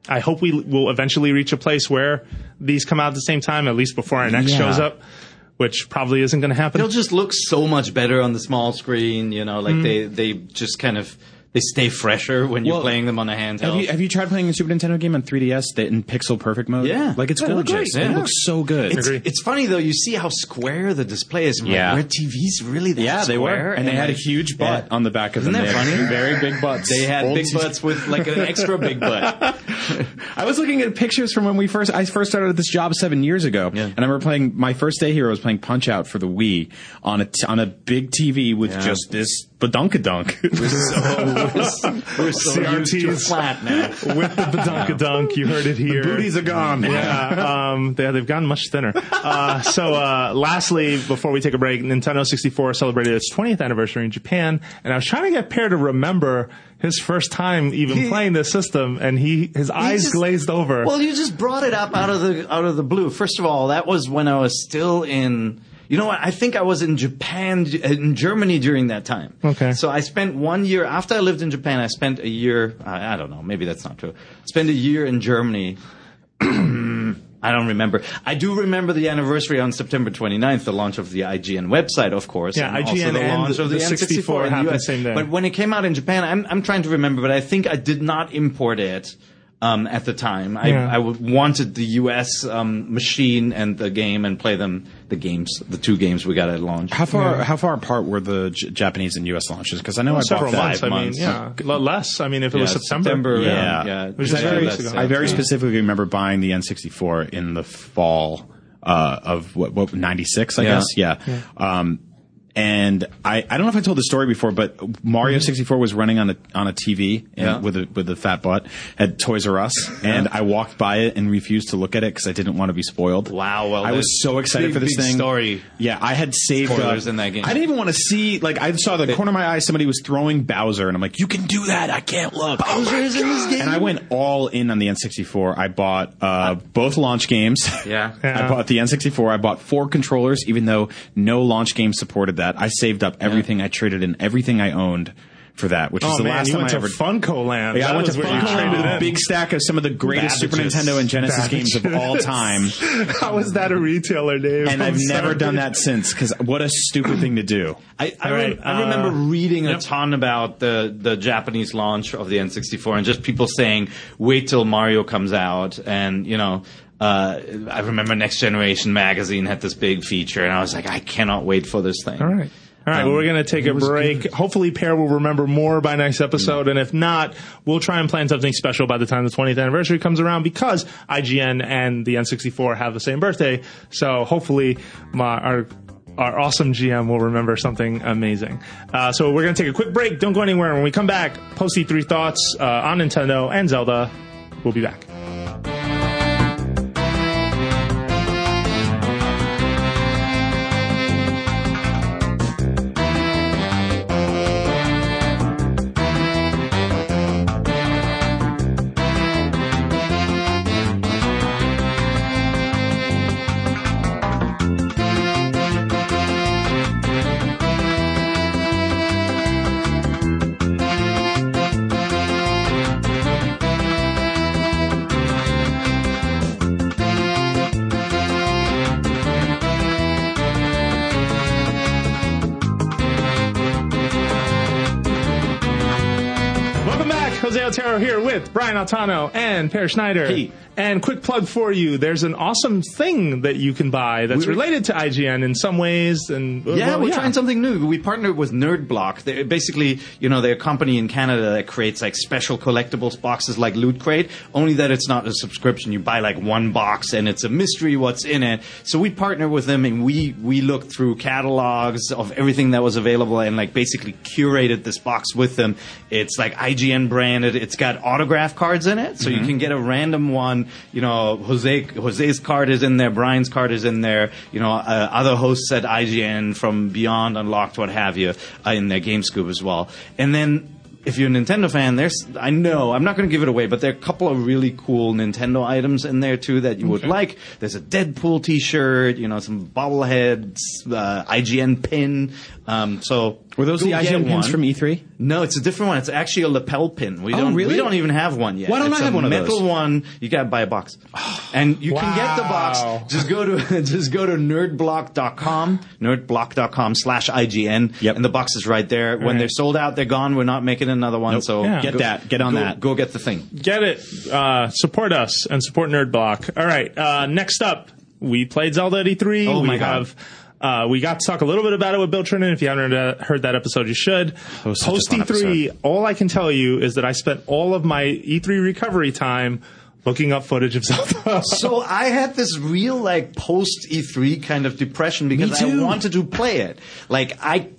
I hope we will eventually reach a place where these come out at the same time, at least before our next Yeah. shows up, which probably isn't going to happen. They'll just look so much better on the small screen. You know, like Mm. they they just kind of they stay fresher when you're Well, playing them on a handheld. Have you, have you tried playing a Super Nintendo game on 3DS that in pixel perfect mode? Yeah. like it's Yeah, gorgeous. It Yeah. looks so good. it's, it's funny though. You see how square the display is. from, like, Yeah. where TVs really that yeah, they were, and they had a huge butt Yeah. on the back of Isn't them. that They had funny? Very big butts. They had Old big t- butts with like an extra big butt. I was looking at pictures from when we first I first started at this job seven years ago, Yeah. and I remember playing my first day here. I was playing Punch Out for the Wii on a t- on a big TV with Yeah. just this badunkadunk. It was so We're so used to CRTs. flat now. With the badunkadunk, you heard it here. booties are gone. yeah, um, they, they've gotten much thinner. Uh, so, uh, lastly, before we take a break, Nintendo 64 celebrated its 20th anniversary in Japan, and I was trying to get Peer to remember his first time even He- playing this system, and he his eyes just- glazed over. Well, you just brought it up out of the out of the blue. First of all, that was when I was still in. You know what? I think I was in Japan, in Germany during that time. Okay. So I spent one year after I lived in Japan. I spent a year. I, I don't know. Maybe that's not true. Spent a year in Germany. I don't remember. I do remember the anniversary on September 29th, the launch of the IGN website, of course. Yeah, and also IGN the and launch the- of the, the N64 64 in the same day. But when it came out in Japan, I'm, I'm trying to remember, but I think I did not import it. Um, at the time, I, Yeah. I wanted the U.S. Um, machine and the game and play them, the games, the two games we got at launch. How far how far apart were the J- Japanese and U.S. launches? Because I know I Several bought that. months. I mean, yeah, a less. I mean, if it was September. September, Yeah. yeah, Which is yeah, very- I I very specifically remember buying the N64 in the fall uh, of what, what 96, I Yeah. guess. Yeah. Um, and I, I don't know if I told the story before, but Mario 64 was running on a on a TV and Yeah. with a with a fat butt at Toys R Us, and I walked by it and refused to look at it because I didn't want to be spoiled. Wow, well, I was so excited big, for this thing. story. Yeah, I had saved Spoilers up- in that game. I didn't even want to see. Like I saw the corner of my eye, somebody was throwing Bowser, and I'm like, "You can do that! I can't look." Bowser is in this game. And I went all in on the N64. I bought uh, both launch games. Yeah. Yeah. I bought the N64. I bought four controllers, even though no launch game supported that. I saved up everything. I traded in everything I owned for that, which is Oh the man, last you time went I to ever. FuncoLand. Yeah, I went to was where Funko Land with a big stack of some of the greatest Super Babbage's. Nintendo and Genesis games of all time, How was that a retailer, Dave? and I'm I've never done that since. Because what a stupid thing to do. I, I, All rem- right, I remember uh, reading a ton about the, the Japanese launch of the N64 and just people saying, wait till Mario comes out. And, you know, uh, I remember Next Generation magazine had this big feature and I was like, I cannot wait for this thing. All right. All right, well, we're going to take a break. Hopefully, Peer will remember more by next episode. And if not, we'll try and plan something special by the time the 20th anniversary comes around because IGN and the N64 have the same birthday. So hopefully, my, our, our awesome GM will remember something amazing. Uh, so we're going to take a quick break. Don't go anywhere. When we come back, post E3 thoughts uh, on Nintendo and Zelda. We'll be back. Brian Altano and Peer Schneider. Hey. And quick plug for you. There's an awesome thing that you can buy that's We- related to IGN in some ways. And uh, Yeah, well, we're trying something new. We partnered with Nerdblock. They're basically, you know, they're a company in Canada that creates like special collectibles boxes like Loot Crate, only that it's not a subscription. You buy like one box and it's a mystery what's in it. So we partner with them and we, we looked through catalogs of everything that was available and like basically curated this box with them. It's like IGN branded. It's got autograph cards in it. So you can get a random one. You know, Jose, Jose's card is in there. Brian's card is in there. You know, uh, other hosts at IGN from Beyond Unlocked, what have you, uh, in their Game Scoop as well. And then if you're a Nintendo fan, there's I know I'm not going to give it away, but there are a couple of really cool Nintendo items in there too that you would like. There's a Deadpool T-shirt, you know, some bobbleheads, uh, IGN pin. Um, so Were those the IGN pins one. from E E3? No, it's a different one. It's actually a lapel pin. We Oh, don't. really? We don't even have one yet. Why don't it's I have a one of metal those? one. You got to buy a box, and you can get the box. Just go to just go to nerdblock.com, nerdblock.com slash IGN, Yep. and the box is right there. When right. they're sold out, they're gone. We're not making another one. Nope. So Yeah. Get that. Get on go, that. Go get the thing. Get it. Uh, support us and support Nerd Block. All right. Uh, next up, we played Zelda at E3. Oh we my God. Have. Uh, we got to talk a little bit about it with Bill Trinen. If you haven't heard, uh, that episode, you should. was Post E3, all I can tell you is that I spent all of my E3 recovery time looking up footage of Zelda. So I had this real like post E3 kind of depression because I wanted to play it. Like I,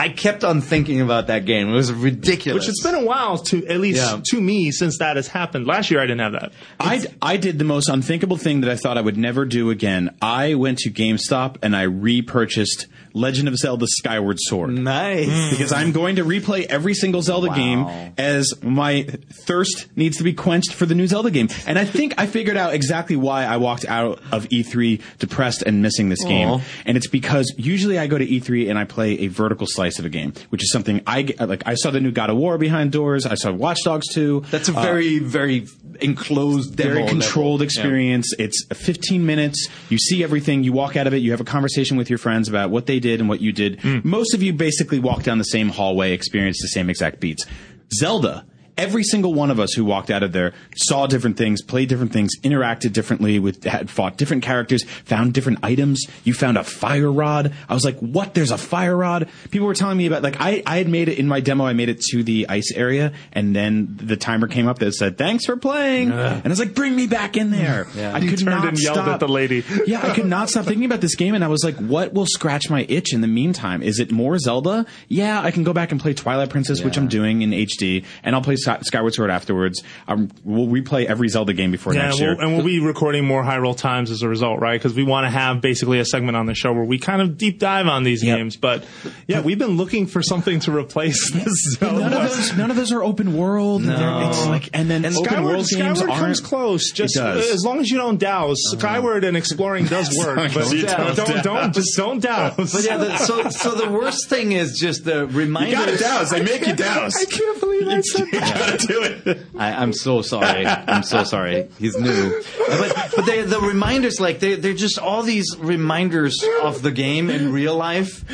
I kept on thinking about that game. It was ridiculous. Which it's been a while to, at least Yeah. to me, since that has happened. Last year I didn't have that. I, I did the most unthinkable thing that I thought I would never do again. I went to GameStop and I repurchased Legend of Zelda Skyward Sword. nice. Because I'm going to replay every single Zelda Wow. game as my thirst needs to be quenched for the new Zelda game. And I think I figured out exactly why I walked out of E3 depressed and missing this game. Aw. And it's because usually I go to E3 and I play a vertical slice slice of a game, which is something I get- like. I saw the new God of War behind doors. I saw Watch Dogs 2. That's a Uh, very, very enclosed, demo very level. controlled Yeah. experience. It's 15 minutes. You see everything. You walk out of it. You have a conversation with your friends about what they did and what you did. Hmm. Most of you basically walk down the same hallway, experience the same exact beats. Zelda. Every single one of us who walked out of there saw different things, played different things, interacted differently with, had fought different characters, found different items. You found a fire rod. I was like, what? There's a fire rod? People were telling me about, like, I, I had made it in my demo, I made it to the ice area, and then the timer came up that said, thanks for playing. And I was like, bring me back in there. Yeah. I You could turned not and yelled stop. at the lady. yeah, I could not stop thinking about this game, and I was like, what will scratch my itch in the meantime? Is it more Zelda? Yeah, I can go back and play Twilight Princess, which I'm doing in HD, and I'll play Skyward Sword afterwards. Um, we'll replay every Zelda game before Yeah, next year. we'll, and we'll be recording more Hyrule Times as a result, right? Because we want to have basically a segment on the show where we kind of deep dive on these Yep. games. But yeah, we've been looking for something to replace this Zelda. none of those, none of those are open world. They're- It's like, and then And open Skyward, world games Skyward aren't. comes close. Just It does. as long as you don't douse. Skyward and exploring does work, but long as don't, don't don't, just don't douse. But yeah, the, so so the worst thing is just the reminders. They make you douse. I can't believe I said that. Gotta do it. I, I'm so sorry. I'm so sorry. He's new, but but they, the reminders like they they're just all these reminders of the game in real life.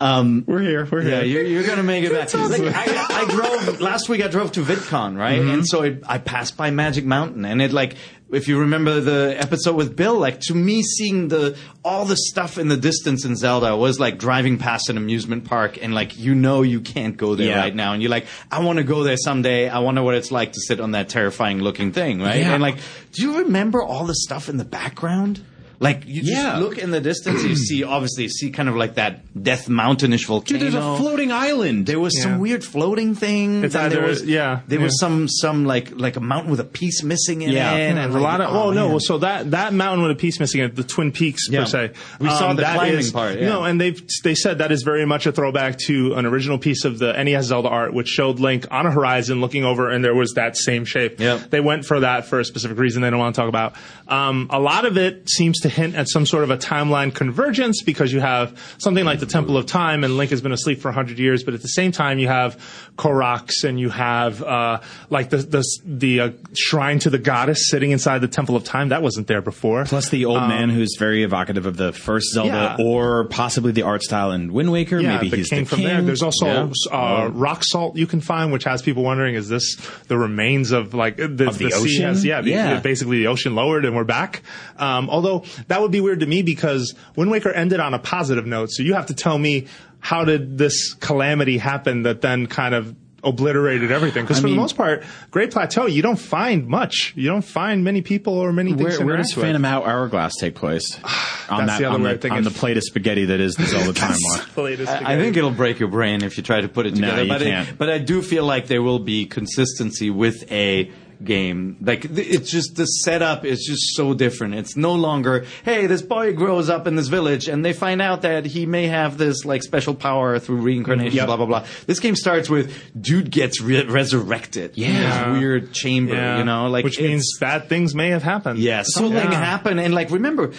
Um, We're here. We're yeah, here. you're, you're gonna make it back. Like, I, I drove last week. I drove to VidCon, right? And so it, I passed by Magic Mountain, and it like if you remember the episode with Bill, like to me, seeing the all the stuff in the distance in Zelda was like driving past an amusement park, and like you know you can't go there Yeah. right now, and you're like, I want to go there someday. I wonder what it's like to sit on that terrifying looking thing, right? Yeah. And like, do you remember all the stuff in the background? Like you just Yeah. look in the distance, you see obviously you see kind of like that Death Mountainish volcano. Dude, there's a floating island. There was Yeah. some weird floating thing. It's and there was, yeah, There was some some like like a mountain with a piece missing in Yeah. it. Yeah, and a like, lot of. oh, Oh, no! Well, so that that mountain with a piece missing in it, the Twin Peaks Yeah. per se. We saw the climbing is- part, yeah. No, and they've they said that is very much a throwback to an original piece of the NES Zelda art, which showed Link on a horizon looking over, and there was that same shape. Yep. They went for that for a specific reason they don't want to talk about. Um, a lot of it seems to hint at some sort of a timeline convergence because you have something like the Temple of Time, and Link has been asleep for hundred years, but at the same time you have Koroks and you have uh, like the the the uh, shrine to the goddess sitting inside the Temple of Time. That wasn't there before. Plus the old man who's very evocative of the first Zelda, Yeah. or possibly the art style in Wind Waker. Yeah, Maybe he's king the from king. there. There's also Yeah. uh, rock salt you can find, which has people wondering: is this the remains of like the, Of the sea ocean? Has, yeah, the- Yeah. basically the ocean lowered and we're back. Um, although that would be weird to me because Wind Waker ended on a positive note. So you have to tell me how did this calamity happen that then kind of obliterated everything because I for the most part great plateau you don't find much you don't find many people or many things Where, where does. Phantom Hour Hourglass take place? on That's that the other on, the, on the plate of spaghetti that is the Zelda timeline. The latest I together. think it'll break your brain if you try to put it No, together. you but can't. It, but I do feel like there will be consistency with a game. Like it's just the setup is just so different. It's no longer hey, this boy grows up in this village and they find out that he may have this like special power through reincarnation. Yep. Blah blah blah. This game starts with dude gets re- resurrected. in Yeah. this weird chamber. Yeah. You know, like which means bad things may have happened yeah, something Yeah. happened, and like remember,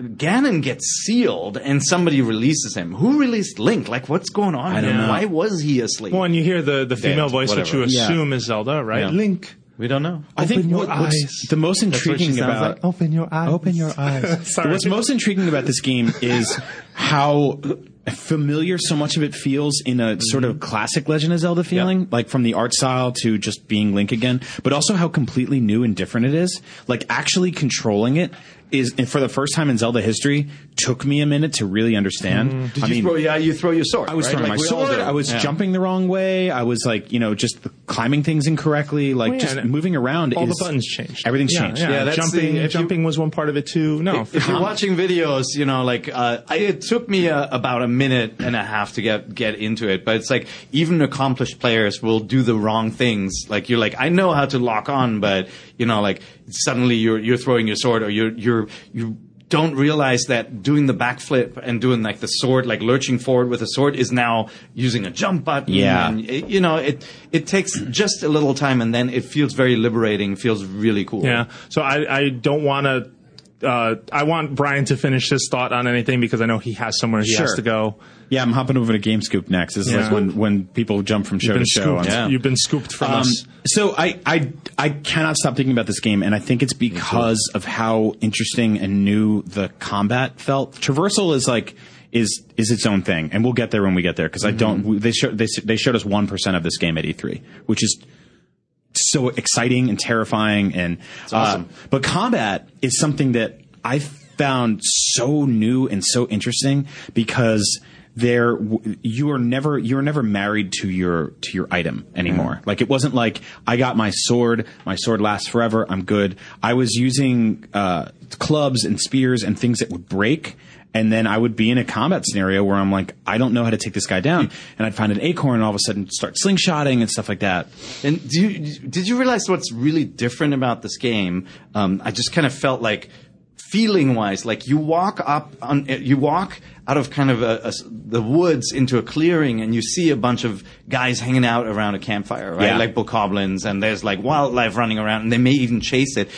Ganon gets sealed, and somebody releases him. Who released Link? Like, what's going on? I don't know. Why was he asleep? Well, and you hear the, the female Dead, voice, which you whatever. Yeah. assume is Zelda, right? Yeah. Link. We don't know. I think your what- what's the most what she intriguing sounds about like. Open your eyes. Open your eyes. Sorry. What's most intriguing about this game is how familiar so much of it feels in a sort of mm-hmm. classic Legend of Zelda feeling, like from the art style to just being Link again, but also how completely new and different it is. Like actually controlling it is, and for the first time in Zelda history, took me a minute to really understand. Did I you mean, throw? Yeah, you throw your sword. I was right? throwing Like my sword. I was Yeah. jumping the wrong way. I was like, you know, just climbing things incorrectly. Like yeah, just moving around. All is, the buttons changed. Everything's changed. Yeah, jumping. the- if you- jumping was one part of it too. No, If, if you're watching videos, you know, like uh, I, it took me uh, about a minute and a half to get get into it, but it's like even accomplished players will do the wrong things. Like you're like, I know how to lock on, but you know, like suddenly you're you're throwing your sword or you're you're you don't realize that doing the backflip and doing like the sword, like lurching forward with a sword, is now using a jump button. Yeah. and it, you know, it it takes just a little time, and then it feels very liberating. Feels really cool. Yeah. So I, I don't want to uh, I want Brian to finish his thought on anything because I know he has somewhere he has to go. Yeah, I'm hopping over to GameScoop next. This is Yeah. like when, when people jump from show to show. scooped. I'm- You've been scooped from Um, us. so I, I I cannot stop thinking about this game, and I think it's because of how interesting and new the combat felt. Traversal is like is is its own thing, and we'll get there when we get there because I don't. They showed they, they showed us one percent of this game at E3, which is so exciting and terrifying and awesome. uh, but combat is something that I found so new and so interesting because there you are never you are never married to your to your item anymore. Like it wasn't like I got my sword, my sword lasts forever, I'm good. I was using uh, clubs and spears and things that would break. And then I would be in a combat scenario where I'm like, I don't know how to take this guy down, and I'd find an acorn, and all of a sudden start slingshotting and stuff like that. And do you, did you realize what's really different about this game? Um, I just kind of felt like, feeling wise, like you walk up on, you walk out of kind of a, a the woods into a clearing, and you see a bunch of guys hanging out around a campfire, right? Yeah. Like bokoblins, and there's like wildlife running around, and they may even chase it.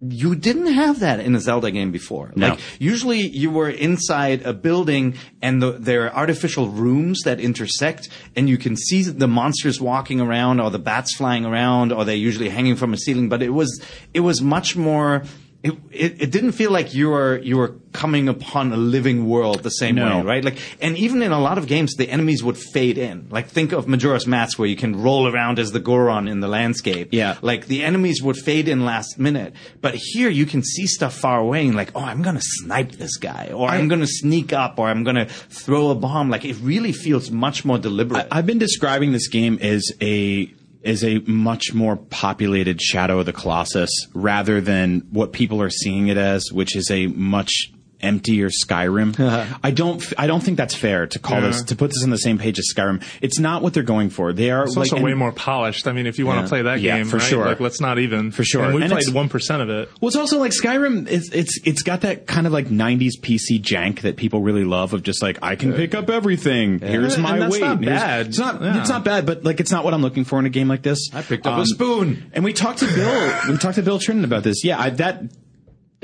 You didn't have that in a Zelda game before. No. Like usually you were inside a building and the, there are artificial rooms that intersect and you can see the monsters walking around or the bats flying around or they're usually hanging from a ceiling but it was it was much more it, it, it didn't feel like you were you were coming upon a living world the same No. way, right? Like, and even in a lot of games, the enemies would fade in. Like, think of Majora's Mask, where you can roll around as the Goron in the landscape. Yeah. like the enemies would fade in last minute. But here, you can see stuff far away, and like, oh, I'm gonna snipe this guy, or I'm gonna sneak up, or I'm gonna throw a bomb. Like, it really feels much more deliberate. I've been describing this game as a as a much more populated Shadow of the Colossus rather than what people are seeing it as, which is a much emptier Skyrim. I don't I don't think that's fair to call Yeah. this to put this on the same page as Skyrim. It's not what they're going for. They are It's like also and- way more polished. I mean, if you want Yeah. to play that Yeah, game, for right? sure. Like, let's not even For sure. And we And played one percent of it. Well, it's also like Skyrim. It's it's it's got that kind of like '90s PC jank that people really love. Of just like I can pick up everything. Here's my weight. not bad. It's not. It's not bad. But like, it's not what I'm looking for in a game like this. I picked up Um, a spoon. And we talked to Bill. we talked to Bill Trinen about this. Yeah, I, that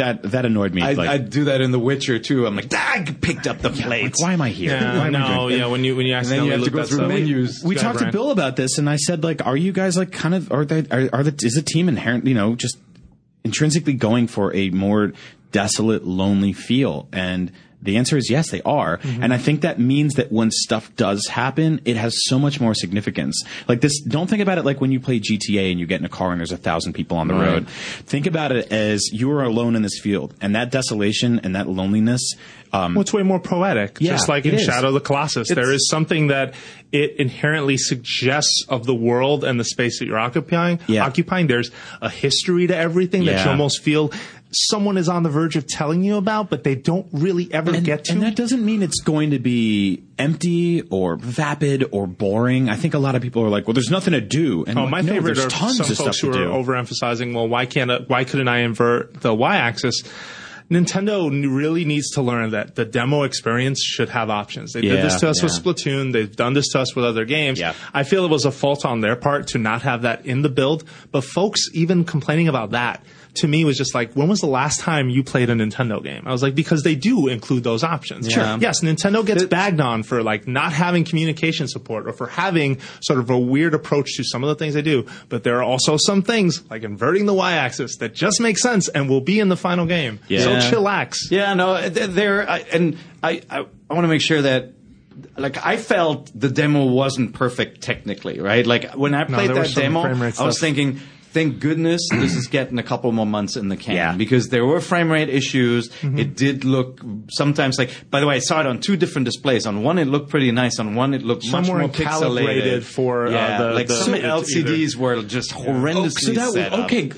that that annoyed me. I, like, I do that in The Witcher too. I'm like, ah, I picked up the plate. like, why am I here? Yeah, Why am I no, doing- yeah. When you when you then accidentally you have to look go that through stuff- menus. we Go ahead, talked to Bill about this, and I said, like, are you guys like kind of are they are, are the is the team inherent, you know, just intrinsically going for a more desolate, lonely feel? And the answer is yes, they are. Mm-hmm. And I think that means that when stuff does happen, it has so much more significance. Like this, don't think about it like when you play GTA and you get in a car and there's a thousand people on the Right. road. Think about it as you are alone in this field, and that desolation and that loneliness. Um, Well, it's way more poetic. Yeah, just like in is. Shadow of the Colossus, there is something that it inherently suggests of the world and the space that you're occupying. Yeah. Occupying. There's a history to everything that you almost feel someone is on the verge of telling you about, but they don't really ever and, get to. and that doesn't mean it's going to be empty or vapid or boring. I think a lot of people are like, "Well, there's nothing to do." And Oh, like, my no, favorite there's are tons some of folks stuff who are do. overemphasizing. Well, why can't I, why couldn't I invert the y-axis? Nintendo really needs to learn that the demo experience should have options. They did this to us with. Splatoon. They've done this to us with other games. Yeah. I feel it was a fault on their part to not have that in the build. But folks even complaining about that to me was just like, when was the last time you played a Nintendo game? I was like, because they do include those options. Yeah. Yes, Nintendo gets bagged on for like not having communication support or for having sort of a weird approach to some of the things they do. But there are also some things like inverting the y-axis that just make sense and will be in the final game. Yeah. So chillax. Yeah, no, there, I- and I, I, I want to make sure that, like, I felt the demo wasn't perfect technically, right? Like, when I played was that demo, I was thinking, thank goodness this is getting a couple more months in the can Yeah. because there were frame rate issues. Mm-hmm. It did look sometimes like, by the way, I saw it on two different displays. On one, it looked pretty nice. On one, it looked Some much more pixelated. calibrated for, uh, the- like the- some either. LCDs were just horrendously Oh, so that set up. okay.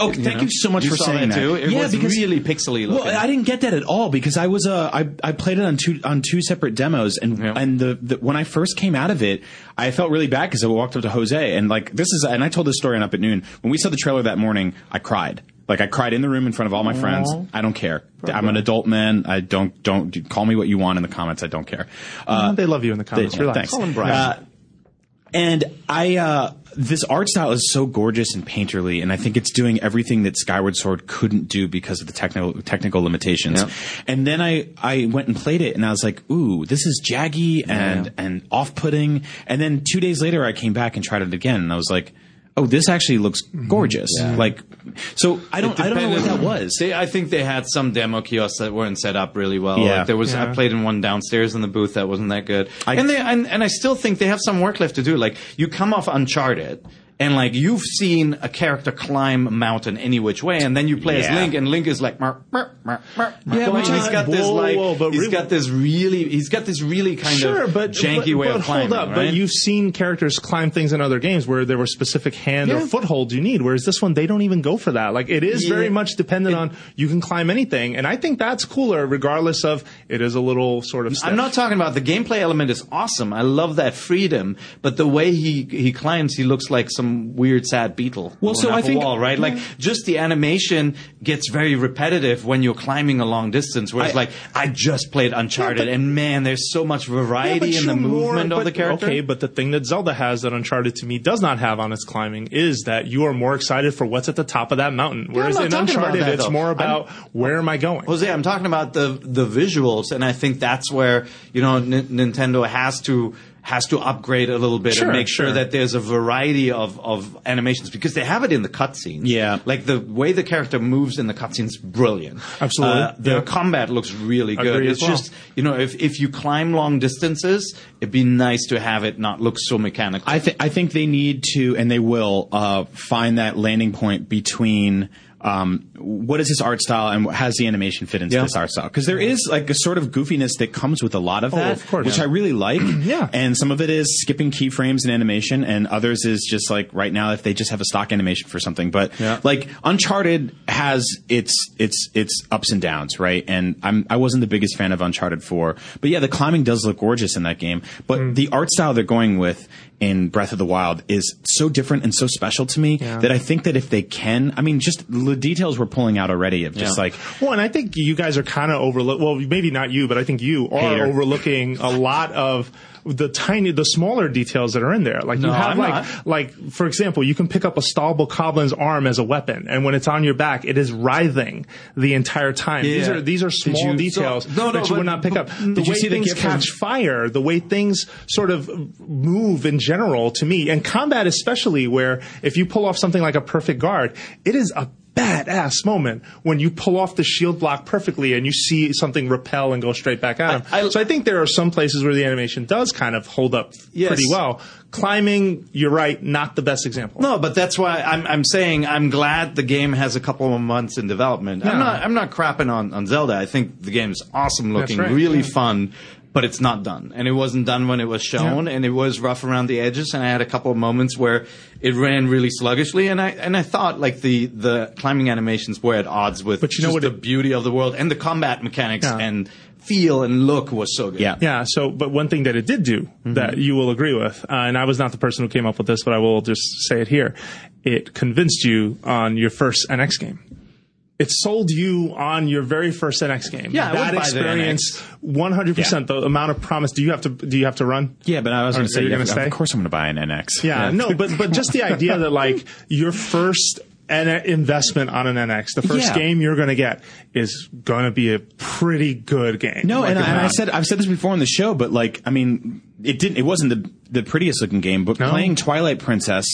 Oh, thank know? you so much You for saying that too? It yeah, was because really pixely looking. Well, I didn't get that at all because I was uh, I I played it on two on two separate demos and Yeah. and the, the when I first came out of it, I felt really bad because I walked up to Jose and like this is and I told this story on Up at Noon when we saw the trailer that morning. I cried. Like I cried in the room in front of all my friends. I don't care. I'm an adult man. I don't don't call me what you want in the comments. I don't care. Uh, they love you in the comments. they- Relax. thanks. Call him Brian. Uh, and I, uh, this art style is so gorgeous and painterly, and I think it's doing everything that Skyward Sword couldn't do because of the technical technical limitations. Yeah. And then I I went and played it, and I was like, "Ooh, this is jaggy and and off putting." And then two days later, I came back and tried it again, and I was like. Oh, this actually looks mm-hmm. gorgeous. Like, so I don't, I don't know what that was. They, I think they had some demo kiosks that weren't set up really well. Yeah. Like there was, Yeah. I played in one downstairs in the booth that wasn't that good. I- and they, and, and I still think they have some work left to do. Like you come off Uncharted. And like you've seen a character climb a mountain any which way, and then you play Yeah. as Link, and Link is like, mer, mer, mer, mer, mer. Yeah, Going- but he's got this whoa, like, whoa, but he's really- got this really, he's got this really kind Sure, of but janky but, way but of climbing. hold up. right? But you've seen characters climb things in other games where there were specific hand or Yeah. footholds you need. Whereas this one, they don't even go for that. Like it is Yeah. very much dependent on you can climb anything, and I think that's cooler, regardless of it is a little sort of. Stiff. I'm not talking about the gameplay element is awesome. I love that freedom, but the way he he climbs, he looks like some weird sad beetle. Well, so I think- wall, right, like just the animation gets very repetitive when you're climbing a long distance. Whereas, I- like I just played Uncharted, Yeah, but- and man, there's so much variety but in the more- movement of the character. Okay, but the thing that Zelda has that Uncharted to me does not have on its climbing is that you are more excited for what's at the top of that mountain. Whereas in Uncharted, that, it's though. more I'm- about where am I going? Jose, I'm talking about the the visuals, and I think that's where you know N- Nintendo has to has to upgrade a little bit Sure, and make sure sure. that there's a variety of, of animations because they have it in the cutscenes. Yeah. like the way the character moves in the cutscenes, brilliant. Absolutely. Uh, the Yeah. combat looks really good. Agreed it's well. just you know if if you climb long distances, it'd be nice to have it not look so mechanical. I think I think they need to, and they will, uh, find that landing point between um, what is this art style and how does the animation fit into Yeah. this art style? Because there is like a sort of goofiness that comes with a lot of that, Oh, of which Yeah. I really like. Yeah. and some of it is skipping keyframes in animation, and others is just like right now if they just have a stock animation for something. But Yeah. like Uncharted has its its its ups and downs, right? And I'm I wasn't the biggest fan of Uncharted 4, but yeah, the climbing does look gorgeous in that game. But Hmm. the art style they're going with in Breath of the Wild is so different and so special to me that I think that if they can, I mean, just the details we're pulling out already of just Yeah. like Well, and I think you guys are kind of overlook. Well, maybe not you, but I think you are Hater. overlooking a lot of the tiny, the smaller details that are in there. Like you have I'm like, not. like for example, you can pick up a Stall Bokoblin's arm as a weapon, and when it's on your back, it is writhing the entire time. These are these are small you- details so- no, no, that you would not pick up. The Did you way things gif from- catch fire, the way things sort of move in general to me, and combat especially, where if you pull off something like a perfect guard, it is a badass moment when you pull off the shield block perfectly and you see something repel and go straight back at him. I- I- so I think there are some places where the animation does kind of hold up Yes. pretty well. Climbing, you're right, not the best example. No, but that's why I'm I'm saying I'm glad the game has a couple of months in development. I'm not I'm not crapping on, on Zelda. I think the game's awesome looking, right, really yeah. fun, but it's not done. And it wasn't done when it was shown Yeah. and it was rough around the edges and I had a couple of moments where it ran really sluggishly and I and I thought like the the climbing animations were at odds with But you know just what the it- beauty of the world and the combat mechanics Yeah. and feel and look was so good. Yeah. Yeah. So, but one thing that it did do that you will agree with, uh, and I was not the person who came up with this, but I will just say it here. It convinced you on your first NX game. It sold you on your very first NX game. Yeah, I would that experience, one hundred percent. The amount of promise. Do you have to? Do you have to run? yeah. But I was going to say, you yeah, gonna stay. of course I'm going to buy an NX. Yeah, no, but but just the idea that like your first N- investment on an NX, the first Yeah. game you're going to get is going to be a pretty good game. No, Like, and, I, and I said I've said this before on the show, but like I mean, it didn't. It wasn't the the prettiest looking game, but No. playing Twilight Princess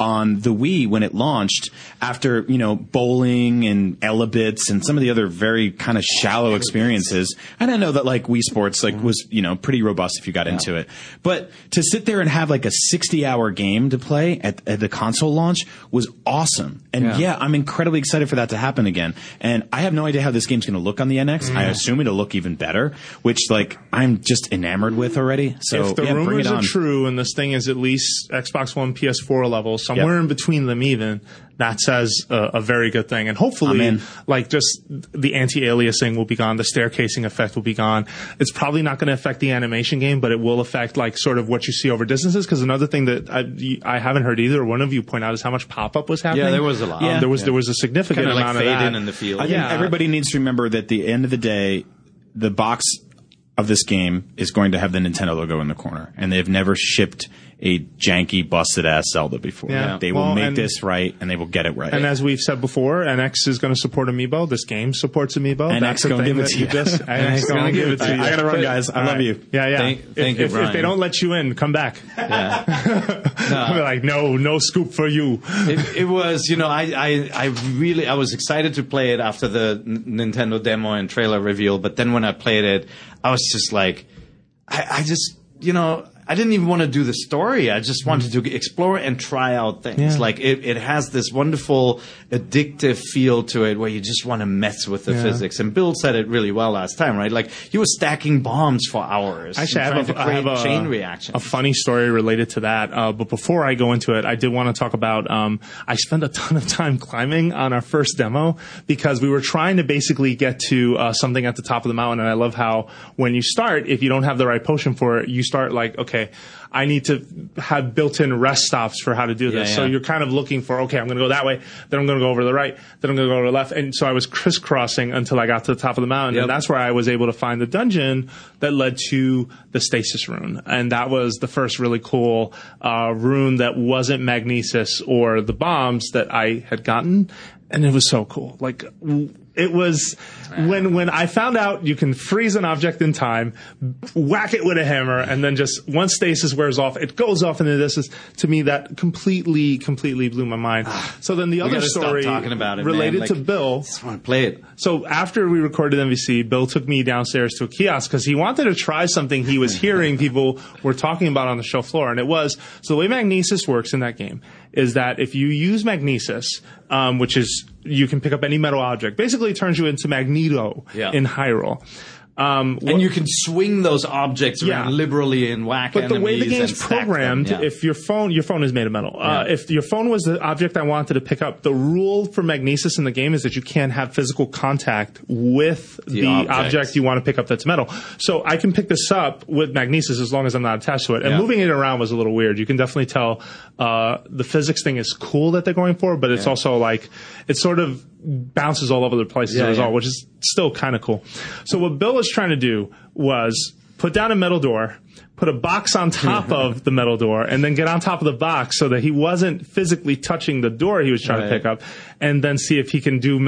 on the Wii when it launched, after you know bowling and Elebits and some of the other very kind of shallow experiences, and I know that like Wii Sports like mm-hmm. was you know pretty robust if you got into it, but to sit there and have like a sixty hour game to play at, at the console launch was awesome, and Yeah. yeah, I'm incredibly excited for that to happen again. And I have no idea how this game's going to look on the NX. Mm-hmm. I assume it'll look even better, which like I'm just enamored with already. So if the yeah, rumors are true and this thing is at least Xbox One, PS4 level, somewhere in between them, even that says a, a very good thing. And hopefully, like just the anti-aliasing will be gone, the staircasing effect will be gone. It's probably not going to affect the animation game, but it will affect like sort of what you see over distances. Because another thing that I, I haven't heard either one of you point out is how much pop-up was happening. Yeah there was a lot. Um, Yeah. there was there was a significant Kinda like amount fade of that. in in the field. I think Yeah. everybody needs to remember that at the end of the day, the box of this game is going to have the Nintendo logo in the corner, and they've never shipped a janky, busted ass Zelda before. Yeah. They will make this right, and they will get it right. And as we've said before, NX is going to support Amiibo. This game supports Amiibo. NX That's the gonna give it to you. just- NX going to give it to you. I gotta run, guys. I All love right. you. Yeah, yeah. Thank- if, thank you, if, if they don't let you in, come back. I'll be like, no, no scoop for you. it, it was, you know, I, I, I really, I was excited to play it after the Nintendo demo and trailer reveal, but then when I played it, I was just like, I, I just, you know, I didn't even want to do the story. I just wanted to explore and try out things. Yeah. Like it, it has this wonderful addictive feel to it where you just want to mess with the Yeah. physics. And Bill said it really well last time, right? Like he was stacking bombs for hours. Actually, I have, trying a, to I have a chain reaction. a funny story related to that. Uh, but before I go into it, I did want to talk about. Um, I spent a ton of time climbing on our first demo because we were trying to basically get to uh, something at the top of the mountain. And I love how when you start, if you don't have the right potion for it, you start like, okay, I need to have built-in rest stops for how to do this. Yeah, So you're kind of looking for, okay, I'm going to go that way, then I'm going to go over to the right, then I'm going to go over to the left. And so I was crisscrossing until I got to the top of the mountain. Yep. And that's where I was able to find the dungeon that led to the stasis rune. And that was the first really cool uh, rune that wasn't magnesis or the bombs that I had gotten. And it was so cool. Like, it was when when I found out you can freeze an object in time, whack it with a hammer, and then just once stasis wears off, it goes off into this. Is, To me, that completely, completely blew my mind. so then the other story talking about it, related man. to Bill. I just want to play it. So after we recorded NVC, Bill took me downstairs to a kiosk because he wanted to try something he was hearing people were talking about on the show floor, and it was so the way magnesis works in that game is that if you use magnesis, um, which is you can pick up any metal object, basically it turns you into Magneto Yeah. in Hyrule. Um, And you can swing those objects around Yeah. liberally and whack But the way the game's and stack them, programmed, yeah. if your phone, your phone is made of metal. Uh, Yeah. if your phone was the object I wanted to pick up, the rule for magnesis in the game is that you can't have physical contact with the, object. object you want to pick up that's metal. So I can pick this up with magnesis as long as I'm not attached to it. And moving it around was a little weird. You can definitely tell uh, the physics thing is cool that they're going for, but it's also like it sort of bounces all over the place as a result, which is still kind of cool. So what Bill was trying to do was put down a metal door, put a box on top of the metal door, and then get on top of the box so that he wasn't physically touching the door he was trying Right. to pick up, and then see if he can do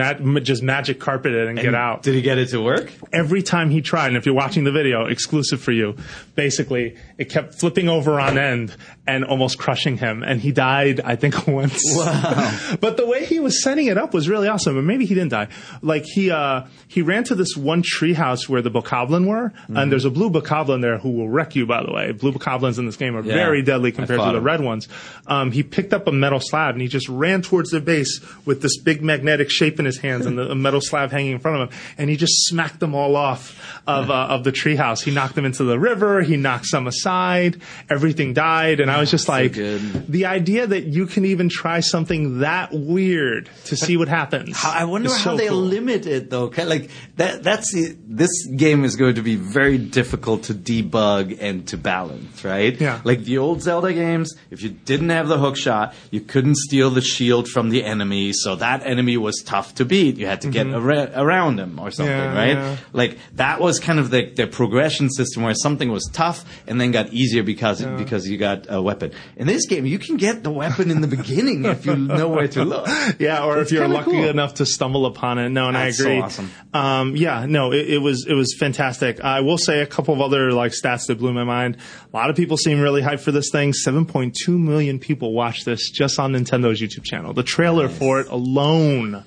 just magic carpet it and, get out. Did he get it to work? Every time he tried, and if you're watching the video, exclusive for you, basically it kept flipping over on end and almost crushing him, and he died, I think, once. Wow! but the way he was setting it up was really awesome, and maybe he didn't die. Like he uh, he ran to this one treehouse where the bokoblin were, Mm-hmm. and there's a blue bokoblin there who will wreck you. By the way, blue bokoblins in this game are very deadly compared to the red ones. Um, he picked up a metal slab and he just ran towards the base with this big magnetic shape in his hands and the a metal slab hanging in front of him, and he just smacked them all off of uh, of the treehouse. He knocked them into the river. He knocked some aside. Everything died, and I was just like, good. the idea that you can even try something that weird to see what happens. I wonder how so they cool. limit it though. Like that. That's this game is going to be very difficult to debug and to balance, right? Yeah. Like the old Zelda games, if you didn't have the hook shot, you couldn't steal the shield from the enemy, so that enemy was tough to beat. You had to get ara- around him or something, Mm-hmm. Yeah, right? yeah. Like that was kind of the, the progression system where something was tough and then got easier because because you got a weapon. In this game, you can get the weapon in the beginning if you know where to look. Yeah, or It's if you're lucky cool. enough to stumble upon it. No, and That's I so agree. awesome. Um, yeah, no, it, it was it was fantastic. I will say a couple of other like stats that blew my mind. A lot of people seem really hyped for this thing. 7.2 million people watch this just on Nintendo's YouTube channel. The trailer for it alone,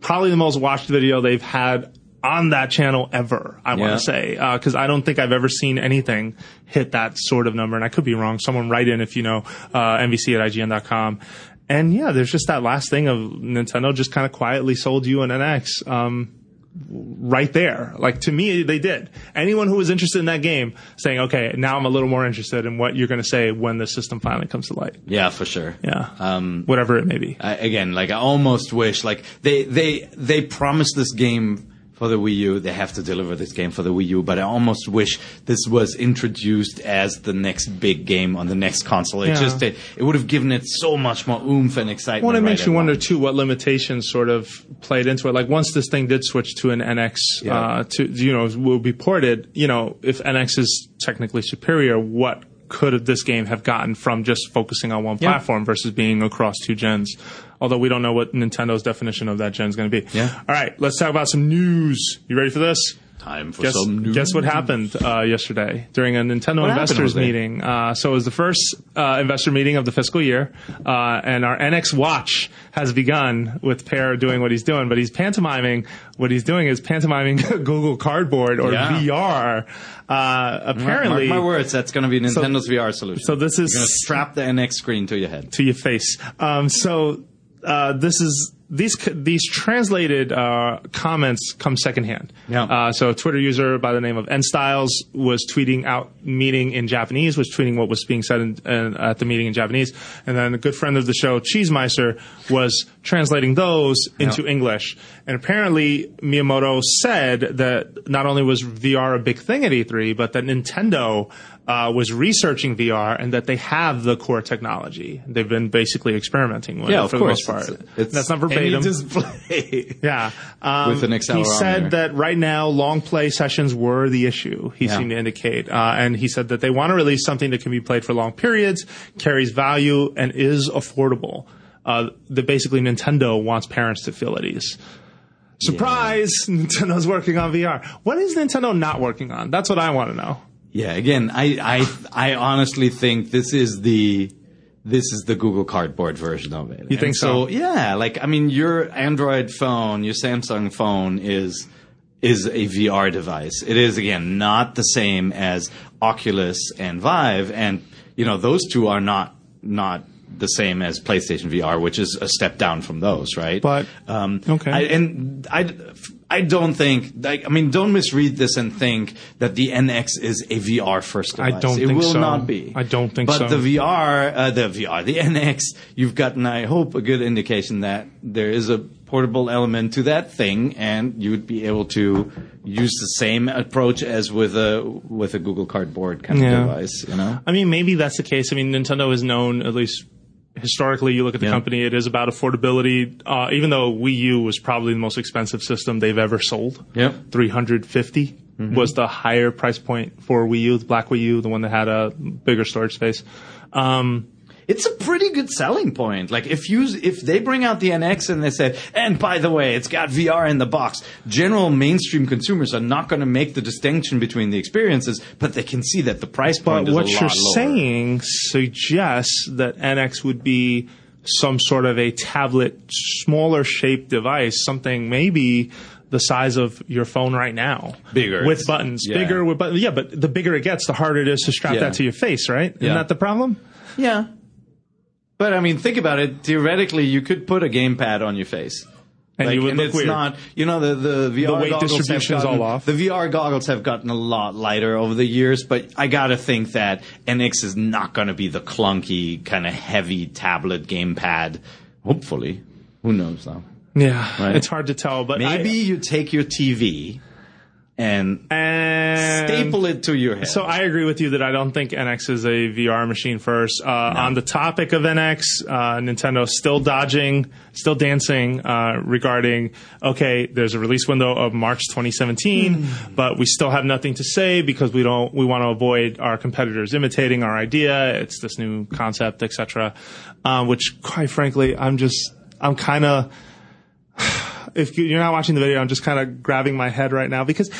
probably the most watched video they've had on that channel ever. I want to say because I don't think I've ever seen anything hit that sort of number, and I could be wrong. Someone write in if you know uh, at IGN.com. And yeah, there's just that last thing of Nintendo just kind of quietly sold you an NX. Um, right there. Like to me, they did. Anyone who was interested in that game saying, okay, now I'm a little more interested in what you're going to say when the system finally comes to light. Yeah, for sure. Yeah. Um, Whatever it may be. I, again, like I almost wish, like they they they promised this game for the Wii U. They have to deliver this game for the Wii U, but I almost wish this was introduced as the next big game on the next console. It Yeah. just it, it would have given it so much more oomph and excitement. Well, it right makes you wonder too what limitations sort of played into it. Like once this thing did switch to an NX, Yeah. uh, to you know, will be ported. You know, if NX is technically superior, what could this game have gotten from just focusing on one Yeah. platform versus being across two gens? Although we don't know what Nintendo's definition of that gen is going to be. Yeah. All right, let's talk about some news. You ready for this? Time for Guess, some news. guess what happened uh, yesterday during a Nintendo What investors meeting? Uh, so it was the first uh, investor meeting of the fiscal year, uh, and our NX Watch has begun with Peer doing what he's doing, but he's pantomiming. What he's doing is pantomiming Google Cardboard or Yeah. VR. Uh, apparently, Mark my words, that's going to be Nintendo's VR solution. so this is- You're going to strap the NX screen to your head. to your face. Um, so uh, this is these these translated uh, comments come secondhand. Yeah. Uh, so a Twitter user by the name of N Styles was tweeting out meeting in Japanese, was tweeting what was being said in, in, at the meeting in Japanese, and then a good friend of the show, Cheese Cheesemeister, was translating those into Yeah. English. And apparently Miyamoto said that not only was VR a big thing at E3, but that Nintendo uh, was researching VR and that they have the core technology. They've been basically experimenting with Yeah, it for course. the most part. It's- it's That's not verbatim. display. Yeah. Um, With an he said that right now long play sessions were the issue, he Yeah. seemed to indicate. Uh, and he said that they want to release something that can be played for long periods, carries value, and is affordable. Uh, that basically Nintendo wants parents to feel at ease. Surprise! Nintendo's working on VR. What is Nintendo not working on? That's what I want to know. Yeah, again, I, I, I honestly think this is the, this is the Google Cardboard version of it. You think And so? Yeah, like, I mean, your Android phone, your Samsung phone is, is a VR device. It is, again, not the same as Oculus and Vive. And, you know, those two are not, not the same as PlayStation VR, which is a step down from those, right? But- um, okay. I, and I, I don't think, like, I mean, don't misread this and think that the NX is a VR first device. I don't it think will so. not be. I don't think but so. But the VR, uh, the VR, the NX, you've gotten, I hope, a good indication that there is a portable element to that thing, and you would be able to use the same approach as with a with a Google Cardboard kind Yeah. of device. You know, I mean, maybe that's the case. I mean, Nintendo is known, at least historically, you look at the Yeah. company, it is about affordability. Uh, even though Wii U was probably the most expensive system they've ever sold. Yep. 350 Mm-hmm. was the higher price point for Wii U, the black Wii U, the one that had a bigger storage space. Um, it's a pretty good selling point. Like if you if they bring out the NX and they say, and by the way, it's got VR in the box. General mainstream consumers are not going to make the distinction between the experiences, but they can see that the price but point is what a lot you're lower. saying suggests that NX would be some sort of a tablet, smaller shaped device, something maybe the size of your phone right now. Bigger. With buttons. Yeah. Bigger with buttons. Yeah, but the bigger it gets, the harder it is to strap Yeah. that to your face, right? Isn't Yeah. that the problem? Yeah. But I mean, think about it. Theoretically, you could put a gamepad on your face. And you would and look it's weird. not, you know, the, the VR weight goggles have distribution's gotten, all off. The VR goggles have gotten a lot lighter over the years, but I gotta think that NX is not gonna be the clunky, kind of heavy tablet gamepad. Hopefully. Who knows though? Yeah. Right. It's hard to tell, but Maybe I- you take your TV and and staple it to your head. So I agree with you that I don't think NX is a VR machine first. Uh, On the topic of NX, uh, Nintendo still dodging, still dancing uh, regarding. Okay, there's a release window of March 2017, but we still have nothing to say because we don't. We want to avoid our competitors imitating our idea. It's this new concept, etc. Um, which, quite frankly, I'm just. I'm kind of if you're not watching the video, I'm just kind of grabbing my head right now because,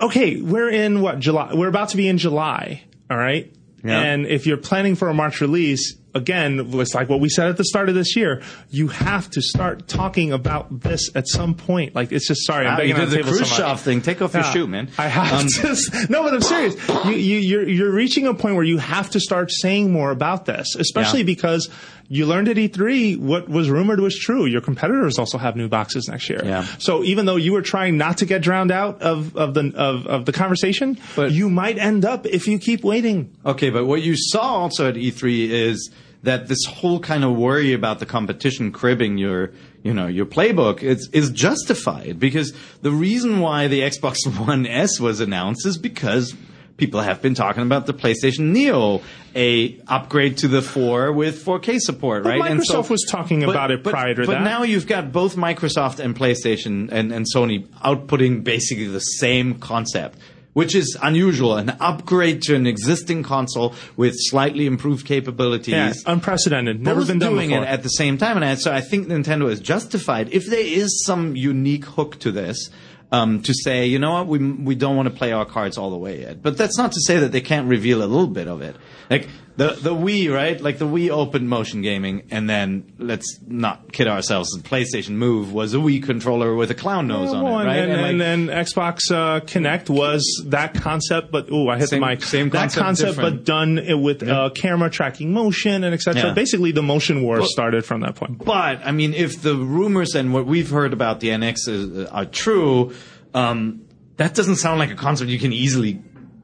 okay, we're in what July? We're about to be in July, all right. Yeah. And if you're planning for a March release, again, it's like what we said at the start of this year. You have to start talking about this at some point. Like it's just sorry, I'm Ah, begging you on did the the table so Khrushchev much. thing. Take off your shoe, man. I have Um, to. No, but I'm serious. You, you, you're you're reaching a point where you have to start saying more about this, especially Yeah. because you learned at E3 what was rumored was true. Your competitors also have new boxes next year. Yeah. So even though you were trying not to get drowned out of of the of, of the conversation, But- you might end up if you keep waiting. Okay, but what you saw also at E3 is that this whole kind of worry about the competition cribbing your, you know, your playbook is, is justified because the reason why the Xbox One S was announced is because people have been talking about the PlayStation Neo, a upgrade to the 4 with 4K support, But right? Microsoft was talking about it prior to but that. But now you've got both Microsoft and PlayStation and, and Sony outputting basically the same concept. Which is unusual. An upgrade to an existing console with slightly improved capabilities. Yeah, unprecedented. Never both been done doing before. it at the same time, and so I think Nintendo is justified if there is some unique hook to this. Um, to say, you know what, we we don't want to play our cards all the way yet, but that's not to say that they can't reveal a little bit of it. Like the the Wii, right? Like the Wii opened motion gaming, and then let's not kid ourselves. The PlayStation Move was a Wii controller with a clown nose on Well, it, and, right? and, like- and, then Xbox uh, Kinect was that concept, but oh, I hit Same- the mic. same concept, that concept, different. but done it with uh, camera tracking motion and etc. Yeah. Basically, the motion war started from that point. But I mean, if the rumors and what we've heard about the NX is, are true, um, that doesn't sound like a concept you can easily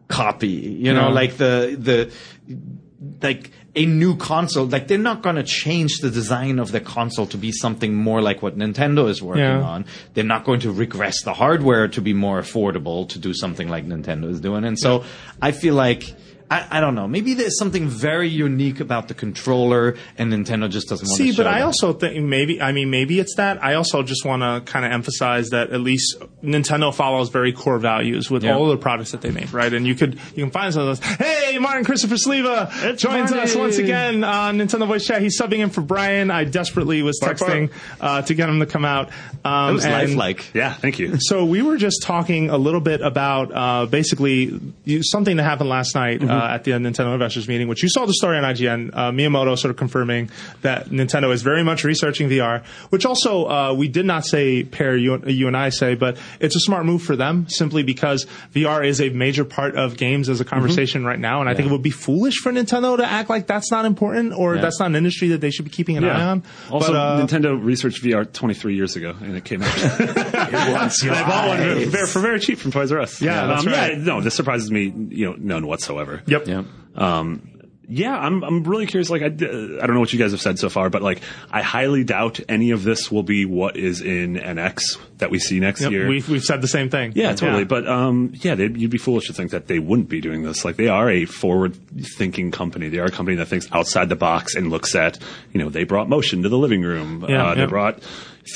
copy. You know, No. like the the like a new console. Like they're not going to change the design of the console to be something more like what Nintendo is working Yeah. on. They're not going to regress the hardware to be more affordable to do something like Nintendo is doing. And so I feel like. I, I don't know. Maybe there's something very unique about the controller, and Nintendo just doesn't want to See, show but I that. also think maybe I mean maybe it's that. I also just want to kind of emphasize that at least Nintendo follows very core values with Yeah. all the products that they make, right? And you could you can find some of those. Hey, Martin Christopher Sliva joins us once again on Nintendo Voice Chat. He's subbing in for Brian. I desperately was Bark, bark. texting uh, to get him to come out. Um, It was and- lifelike. Yeah, thank you. So we were just talking a little bit about uh, basically you, something that happened last night Mm-hmm. uh, at the Nintendo investors meeting, which you saw the story on IGN. Uh, Miyamoto sort of confirming that Nintendo is very much researching VR, which also uh, we did not say Peer you, you and I say, but it's a smart move for them simply because VR is a major part of games as a conversation right now, and I think it would be foolish for Nintendo to act like that's not important or Yeah. that's not an industry that they should be keeping an eye on. Also, but, uh, Nintendo researched VR 23 years ago, and it came out. and I bought one for, for, for very cheap from Toys R Us. Yeah, that's um, right. Yeah, no, this surprises me, you know, none whatsoever. Yep. Yeah. Um, yeah, I'm I'm really curious. Like, I, I don't know what you guys have said so far, but like, I highly doubt any of this will be what is in NX that we see next Yep, year. we've, we've said the same thing. Yeah, totally. But um, yeah, they'd, you'd be foolish to think that they wouldn't be doing this. Like they are a forward-thinking company. They are a company that thinks outside the box and looks at, you know, they brought motion to the living room. Yeah, uh, yeah. They brought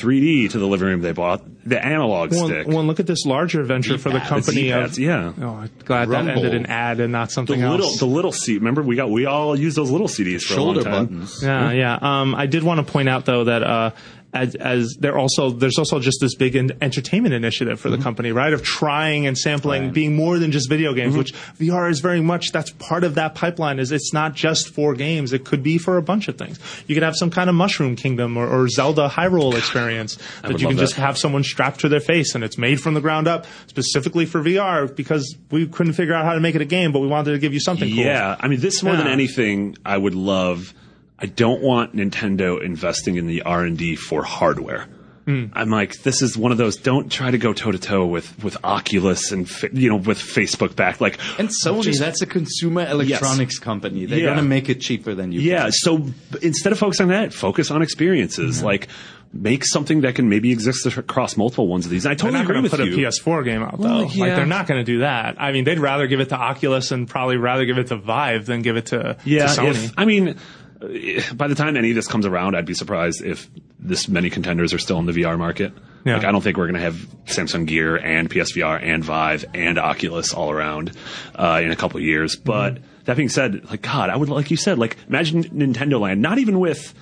3D to the living room. They bought the analog Well, stick. well, look at this larger venture for the company The of yeah. Oh, I'm glad Rumble. that ended in ad and not the something little, else. the little seat. Remember, we got we all used those little CDs for Shoulder a long time. buttons. yeah, yeah. Um, I did want to point out though that uh, as, as there also there's also just this big en- entertainment initiative for the mm-hmm. company, right? Of trying and sampling, Right. being more than just video games, mm-hmm. which VR is very much. That's part of that pipeline. Is it's not just for games; it could be for a bunch of things. You could have some kind of Mushroom Kingdom or, or Zelda Hyrule experience that you can love just have someone strapped to their face, and it's made from the ground up specifically for VR because we couldn't figure out how to make it a game, but we wanted to give you something cool. Yeah, I mean, this more than anything, I would love. I don't want Nintendo investing in the R and D for hardware. Hmm. I'm like, this is one of those. Don't try to go toe to toe with with Oculus and you know with Facebook back. Like, And Sony, just- that's a consumer electronics company. They're Yeah. going to make it cheaper than you. yeah. So instead of focusing on that, focus on experiences. Like, make something that can maybe exist across multiple ones of these. I They're totally not agree with to put you. a PS4 game out though. Well, Like they're not going to do that. I mean, they'd rather give it to Oculus and probably rather give it to Vive than give it to, Yeah, to Sony. if, I mean, by the time any of this comes around, I'd be surprised if this many contenders are still in the VR market. Yeah. Like, I don't think we're going to have Samsung Gear and PSVR and Vive and Oculus all around uh, in a couple of years. But that being said, like God, I would like you said, like imagine Nintendo Land, not even with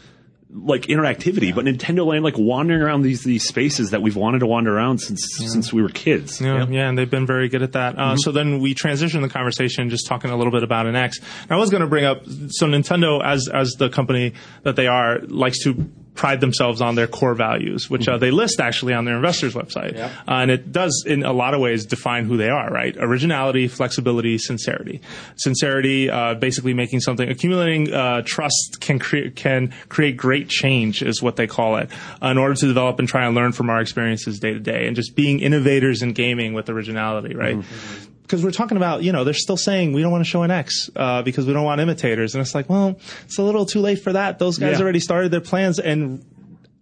like interactivity, but Nintendo Land like wandering around these these spaces that we've wanted to wander around since since we were kids. Yeah, yeah, and they've been very good at that. Mm-hmm. Uh, So then we transitioned the conversation just talking a little bit about NX. And I was going to bring up so Nintendo, as as the company that they are, likes to pride themselves on their core values, which Mm-hmm. uh, they list actually on their investors website, uh, and it does in a lot of ways define who they are. Right? Originality, flexibility, sincerity. Sincerity, uh, basically making something, accumulating uh, trust can create can create great change is what they call it. Uh, in order to develop and try and learn from our experiences day to day, and just being innovators in gaming with originality, right? Because we're talking about, you know, they're still saying we don't want to show NX uh, because we don't want imitators, and it's like, well, it's a little too late for that. Those guys Yeah. already started their plans, and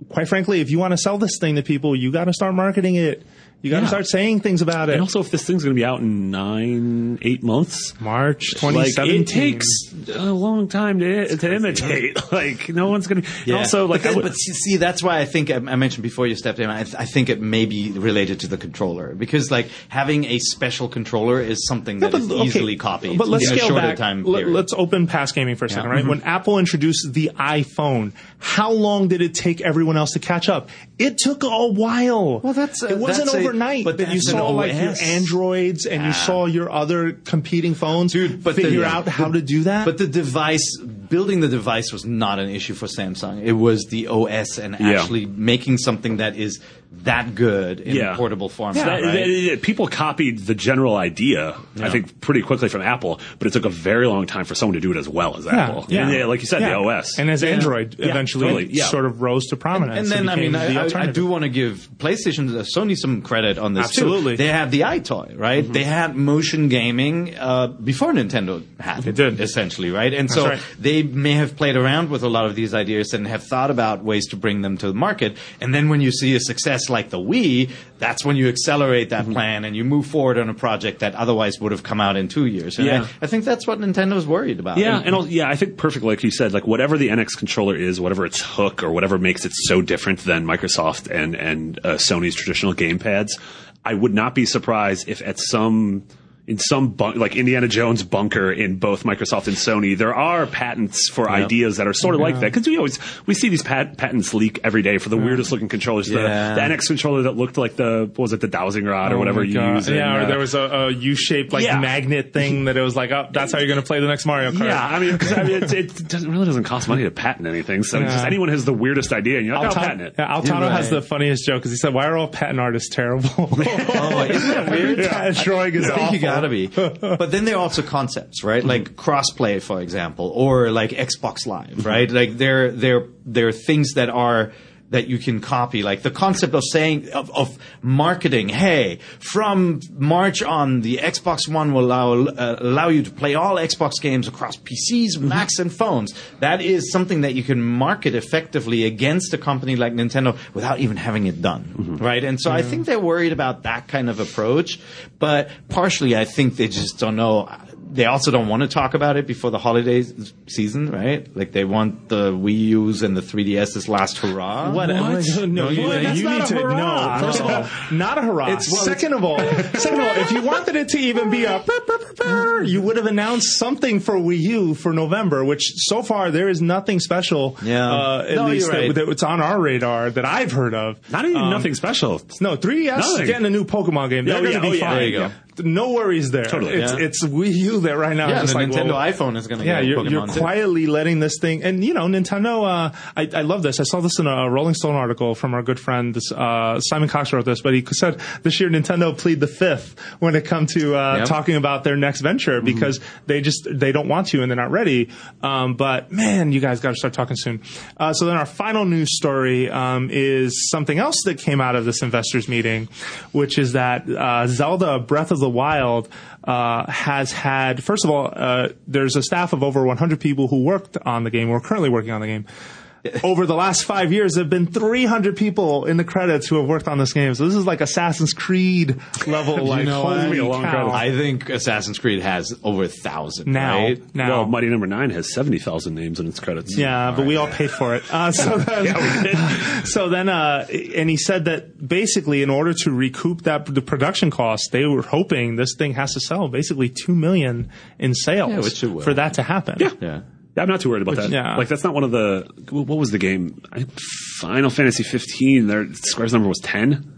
quite frankly, if you want to sell this thing to people, you got to start marketing it You got to Yeah. start saying things about it. And also, if this thing's going to be out in nine, eight months, March like 2017. it takes a long time to to imitate. Like no one's going to. Yeah. Also, like but, then- would- but see, see, that's why I think I, I mentioned before you stepped in. I, I think it may be related to the controller because like having a special controller is something that but- is okay, easily copied. But let's in a scale shorter back. time let's open past gaming for a second, Yeah. right? When Apple introduced the iPhone, how long did it take everyone else to catch up? It took a while. Well, that's, uh, it wasn't that's a- overnight. but that you that's an saw like your Androids and you ah. saw your other competing phones Dude, but figure yeah. out how to do that. But the device, building the device was not an issue for Samsung. It was the OS and Yeah. actually making something that is that good in Yeah. a portable format. That- right? that- that- people copied the general idea, I think, pretty quickly from Apple, but it took a very long time for someone to do it as well as Apple. And, yeah, like you said, Yeah. the OS. and as Android Yeah, eventually totally, yeah. sort of rose to prominence. And then, I mean, the I, I, I do want to give PlayStation, uh, Sony some credit on this Absolutely. too. They had the EyeToy, right? Mm-hmm. They had motion gaming uh, before Nintendo had it, did. essentially, right? And so right. they may have played around with a lot of these ideas and have thought about ways to bring them to the market. And then when you see a success like the Wii, that's when you accelerate Mm-hmm. that plan and you move forward on a project that otherwise would have come out in two years. And Yeah. I, I think that's what Nintendo's worried about. Yeah, And- and yeah, I think perfectly, like you said, like whatever the NX controller is, whatever its hook or whatever makes it so different than Microsoft and and uh, Sony's traditional gamepads, I would not be surprised if at some in some bun- like Indiana Jones bunker in both Microsoft and Sony, there are patents for ideas that are sort of like that because we always we see these pat- patents leak every day for the weirdest looking controllers. Yeah. The, the NX controller that looked like the what was it the dowsing rod or Oh whatever you God. use. in, Yeah, or uh, there was a, a U-shaped like Yeah. magnet thing that it was like, oh, that's how you're going to play the next Mario Kart. Yeah, I mean, 'cause, I mean it, it doesn't, really doesn't cost money to patent anything. So it's just anyone has the weirdest idea, and you're like, I'll patent it. Yeah, Altano You're has the funniest joke because he said, "Why are all patent artists terrible?" Oh, isn't that weird? yeah, drawing is I think awful. Gotta be. But then there are also concepts, right? Hmm. Like crossplay, for example, or like Xbox Live, right? Like there, there, there are things that are that you can copy, like the concept of saying of, of marketing. Hey, from March on, the Xbox One will allow uh, allow you to play all Xbox games across PCs, mm-hmm. Macs, and phones. That is something that you can market effectively against a company like Nintendo without even having it done, mm-hmm. right? And so I mm-hmm. think they're worried about that kind of approach, but partially I think they just don't know. They also don't want to talk about it before the holiday season, right? Like they want the Wii U's and the 3DS's last hurrah. What? What? No, you, What? That's you not need a to hurrah. no. First of all, not a hurrah. It's- well, second of all, second of all, if you wanted it to even be a, you would have announced something for Wii U for November. Which so far there is nothing special. Yeah. uh, at No, least you're right. that, that's on our radar that I've heard of. Not even Um, nothing special. No, 3DS is Nothing. getting a new Pokemon game. They're Oh, going yeah, to oh, be yeah. There you go. No worries there. Totally, It's yeah. it's Wii U there right now. yeah, just the like, Nintendo well, iPhone is going to yeah, get you're, you're too. quietly letting this thing, and you know, Nintendo. Uh, I, I love this. I saw this in a Rolling Stone article from our good friend this, uh, Simon Cox wrote this, but he said this year Nintendo plead the fifth when it comes to uh, Yep. talking about their next venture Mm-hmm. because they just they don't want to and they're not ready. Um, but man, you guys got to start talking soon. Uh, so then our final news story um, is something else that came out of this investors meeting, which is that uh, Zelda Breath of the Wild uh, has had, first of all, uh, there's a staff of over 100 people who worked on the game, or currently working on the game. Over the last five years, there have been 300 people in the credits who have worked on this game. So this is like Assassin's Creed level. like, know holy long cow. I think Assassin's Creed has over a thousand now, right? now. Well, Mighty Number Nine has seventy thousand names in its credits. Yeah, but we all paid for it. Uh, so then, so then, uh, and he said that basically, in order to recoup that the production cost, they were hoping this thing has to sell basically two million in sales Yeah, which it will. for that to happen. Yeah. Yeah. Yeah, I'm not too worried about that. yeah. Like that's not one of the. What was the game? Final Fantasy 15. Their Square's number was 10.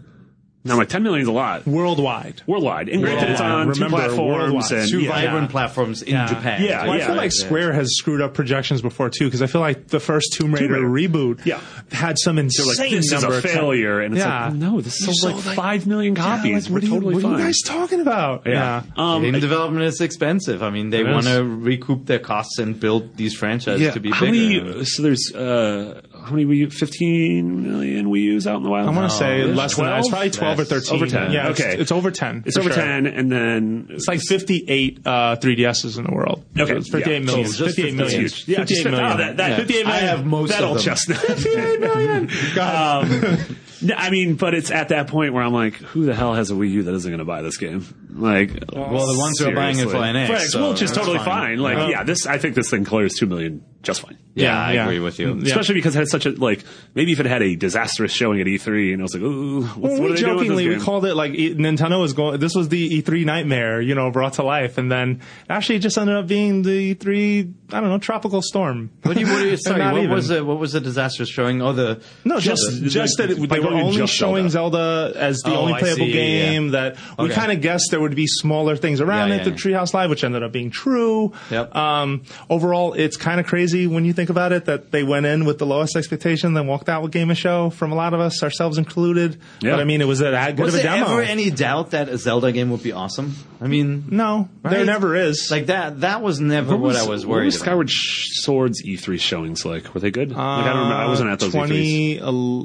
No, I'm like 10 million is a lot Worldwide. worldwide. And granted, it's on Worldwide. two platforms and Two yeah. vibrant platforms in Yeah. Japan. Yeah, Well, I feel like Square has screwed up projections before too, because I feel like the first Tomb Raider, Raider. reboot Yeah. had some insane They're like this is number a of failure, and it's Yeah. like no, this You sold like like- five million copies. like, what, We're are you, totally what are you guys talking about? yeah. Um, Game development is expensive. I mean, they want to recoup their costs and build these franchises to be how bigger. many? So there's uh, how many Wii U? 15 million Wii U's out in the wild. I want to say less than that. It's probably 12 or 13. Over 10. Yeah, it's- Okay. It's, over 10. It's over sure. 10, and then It's like 58 uh, 3DSs in the world. Okay, So it's 58 yeah. million. So just 58 that's million. huge. Yeah, 58 just- million. oh, that- that- Yeah. 58 I have most that of old them. chestnut. 58 million. God. Um, I mean, but it's at that point where I'm like, who the hell has a Wii U that isn't going to buy this game? Like, Well, the ones who are buying it for NX, right, so which is totally fine. fine. Like, Yeah. yeah, this I think this thing clears two million just fine. Yeah, I Yeah. agree with you. Yeah. Especially because it had such a like maybe if it had a disastrous showing at E3 and I was like, ooh, what's, Well, what we are they doing with jokingly we called it like e- Nintendo was going. This was the E3 nightmare, you know, brought to life, and then actually it just ended up being the E3. I don't know, tropical storm. What do you, what do you, sorry, what even. was it? What was the disastrous showing? Oh, the No, just Zelda. just that it, By they were only showing Zelda. as the Oh, only playable see, game. yeah. That we Okay. kind of guessed there would be smaller things around Yeah, it. yeah, the yeah. Treehouse Live, which ended up being true. Yep. Um, overall, it's kind of crazy when you think about it that they went in with the lowest expectation, then walked out with Game of Show. From a lot of us, ourselves included. Yeah. But I mean, it was a that good was of a there demo. ever any doubt that a Zelda game would be awesome? I mean, no, there never is. like that. That was never what, I was what worried was about. Skyward Sh- Sword's E3 showings like? Were they good? like, I don't remember. I wasn't at those E E3s. Twenty.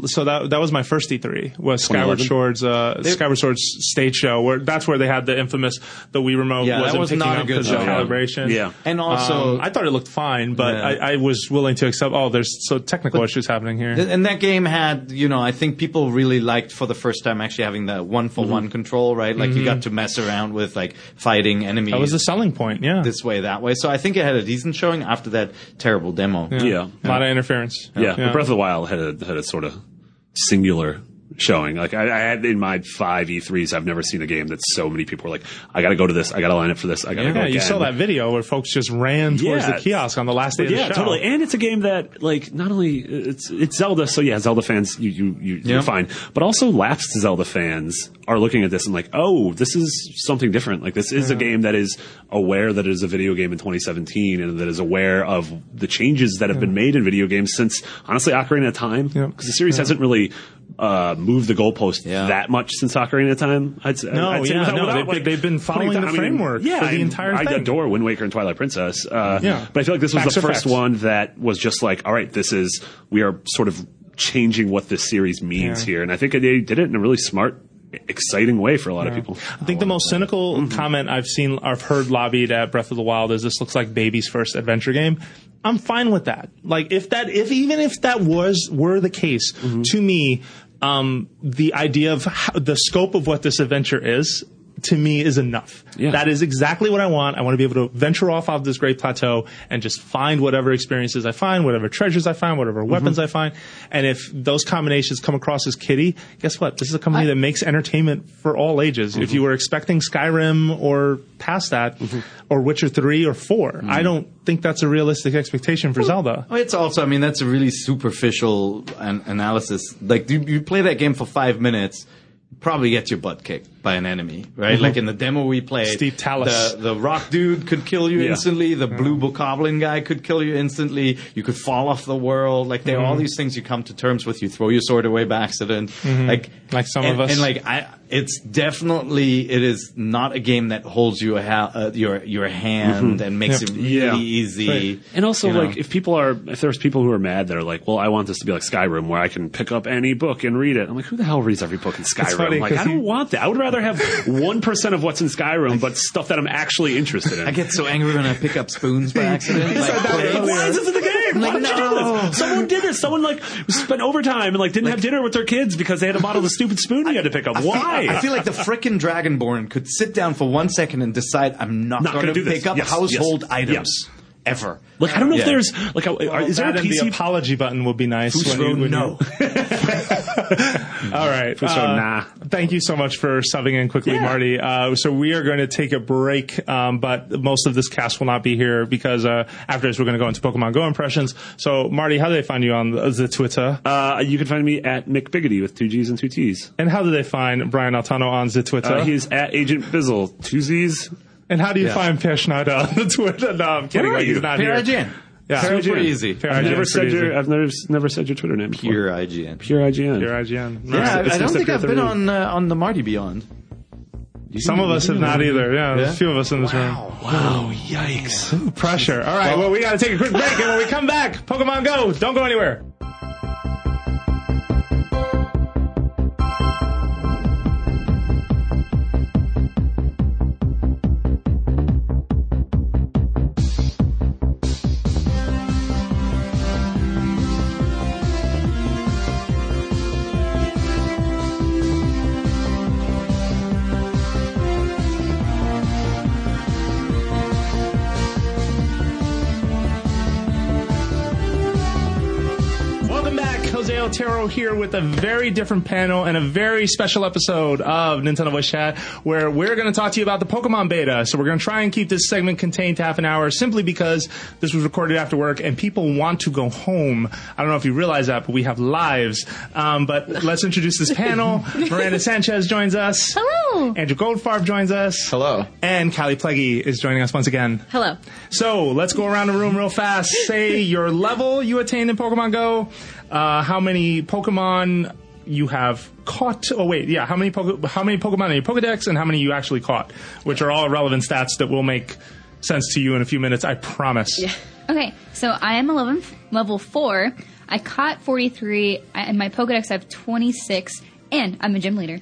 uh, so that that was my first E3 was Skyward Sword's uh, Skyward Sword's stage show where that's where they had the infamous the Wii remote Yeah, that wasn't was picking not up good the calibration. Yeah. And also, Um, I thought it looked fine, but Yeah. I, I was willing to accept. Oh, there's so technical issues happening here. And that game had, you know, I think people really liked for the first time actually having the one for one mm-hmm. control, right? Like you mm-hmm. got to mess around with like fighting enemies that was the selling point. Yeah, this way, that way. So I think it had a decent showing after that terrible demo. Yeah. a lot of interference. Yeah, but Breath of the Wild had a had a sort of singular showing. Like I, I had in my five E3s, I've never seen a game that so many people were like, I got to go to this, I got to line up for this, I got to Yeah, go. Yeah, you saw that video where folks just ran towards Yeah. the kiosk on the last day of Yeah, the show. Yeah, totally. And it's a game that, like, not only it's it's Zelda, so yeah, Zelda fans, you you, you Yeah. you're fine, but also lapsed Zelda fans are looking at this and like, oh, this is something different. Like, this is a game that is aware that it is a video game in 2017 and that is aware of the changes that have been made in video games since honestly Ocarina of Time, because the series hasn't really. Uh, moved the goalpost Yeah. that much since Ocarina of Time. I'd say. No, I'd say yeah, no, without, they've- they've been following putting the I mean, framework yeah, for the I- entire I thing. adore Wind Waker and Twilight Princess. Uh, Yeah. but I feel like this was Facts the first facts. one that was just like, all right, this is we are sort of changing what this series means Yeah. here, and I think they did it in a really smart, exciting way for a lot of people. I think the most cynical Mm-hmm. comment I've seen, I've heard lobbied at Breath of the Wild is this looks like baby's first adventure game. I'm fine with that. Like if that, if even if that was were the case, Mm-hmm. to me, um, the idea of how, the scope of what this adventure is. To me, is enough. Yeah. That is exactly what I want. I want to be able to venture off of this great plateau and just find whatever experiences I find, whatever treasures I find, whatever weapons mm-hmm. I find. And if those combinations come across as kitty, guess what? This is a company that makes entertainment for all ages. If mm-hmm. you were expecting Skyrim or past that, mm-hmm. or Witcher 3 or 4, I don't think that's a realistic expectation for Zelda. It's also, I mean, that's a really superficial an- analysis. Like, you, you play that game for five minutes, probably get your butt kicked by an enemy, right? Like mm-hmm. in the demo we played, Stone Talus. the the rock dude could kill you Yeah. instantly. The mm-hmm. blue bokoblin guy could kill you instantly. You could fall off the world. Like there are all mm-hmm. these things you come to terms with. You throw your sword away by accident, like Like some and, of us. And like I, it's definitely it is not a game that holds you a ha- uh, your your hand and makes Yep. it really Yeah. easy. Right. And also, you know. like, if people are, if there's people who are mad that are like, well, I want this to be like Skyrim, where I can pick up any book and read it. I'm like, who the hell reads every book in Skyrim? funny, like, 'cause I don't he- want that. I would rather have one percent of what's in Skyrim, but stuff that I'm actually interested in. I get so angry when I pick up spoons by accident. like. Why is this in the game? Why Like, did you do no. this? Someone did this. Someone like spent overtime and like didn't have dinner with their kids because they had to bottle the stupid spoon you had to pick up. Why? I feel like the frickin' Dragonborn could sit down for one second and decide I'm not, Not going gonna to do this. pick up Yes, household yes, items. Ever. like I don't know Yeah. if there's like a, are, is there a that and the PC? apology button would be nice. when you- Fusro, when you- no. All right. So, uh, nah. Thank you so much for subbing in quickly, Yeah. Marty. Uh, so we are going to take a break, um, but most of this cast will not be here because uh, after this we're going to go into Pokemon Go impressions. So Marty, how do they find you on the, the Twitter? Uh, you can find me at Mick Biggity with two G's and two T's. and how do they find Brian Altano on the Twitter? Uh, he's at Agent Bizzle, two Z's. And how do you Yeah. find Peer Schneider on the Twitter? No, I'm kidding. Where are Like, he's not Peer here. IGN. Yeah. Super Peer IGN. easy. Peer I've IGN, never said your. I've never never said your Twitter name. Before. Peer IGN. Peer IGN. Peer IGN. Yeah, Right. I, it's I don't think a I've been on uh, on the Marty Beyond. Some of us have not either. Yeah, there's Yeah? a few of us in this room. Wow! Yikes! Pressure. All right. Well, we got to take a quick break, and when we come back, Pokemon Go. Don't go anywhere. Del here with a very different panel and a very special episode of Nintendo Voice Chat where we're going to talk to you about the Pokemon beta. So we're going to try and keep this segment contained to half an hour simply because this was recorded after work and people want to go home. I don't know if you realize that, but we have lives. Um, but let's introduce this panel. Miranda Sanchez joins us. Hello. Andrew Goldfarb joins us. Hello. And Kallie Plagge is joining us once again. Hello. So let's go around the room real fast. Say your level you attained in Pokemon Go, uh, how many Pokemon you have caught. Oh wait, yeah, how many Poke- how many Pokemon in your Pokedex, and how many you actually caught, which are all relevant stats that will make sense to you in a few minutes. I promise. Yeah. Okay, so I am 11, level 4. I caught 43. I, in my Pokedex, I have 26. And I'm a gym leader.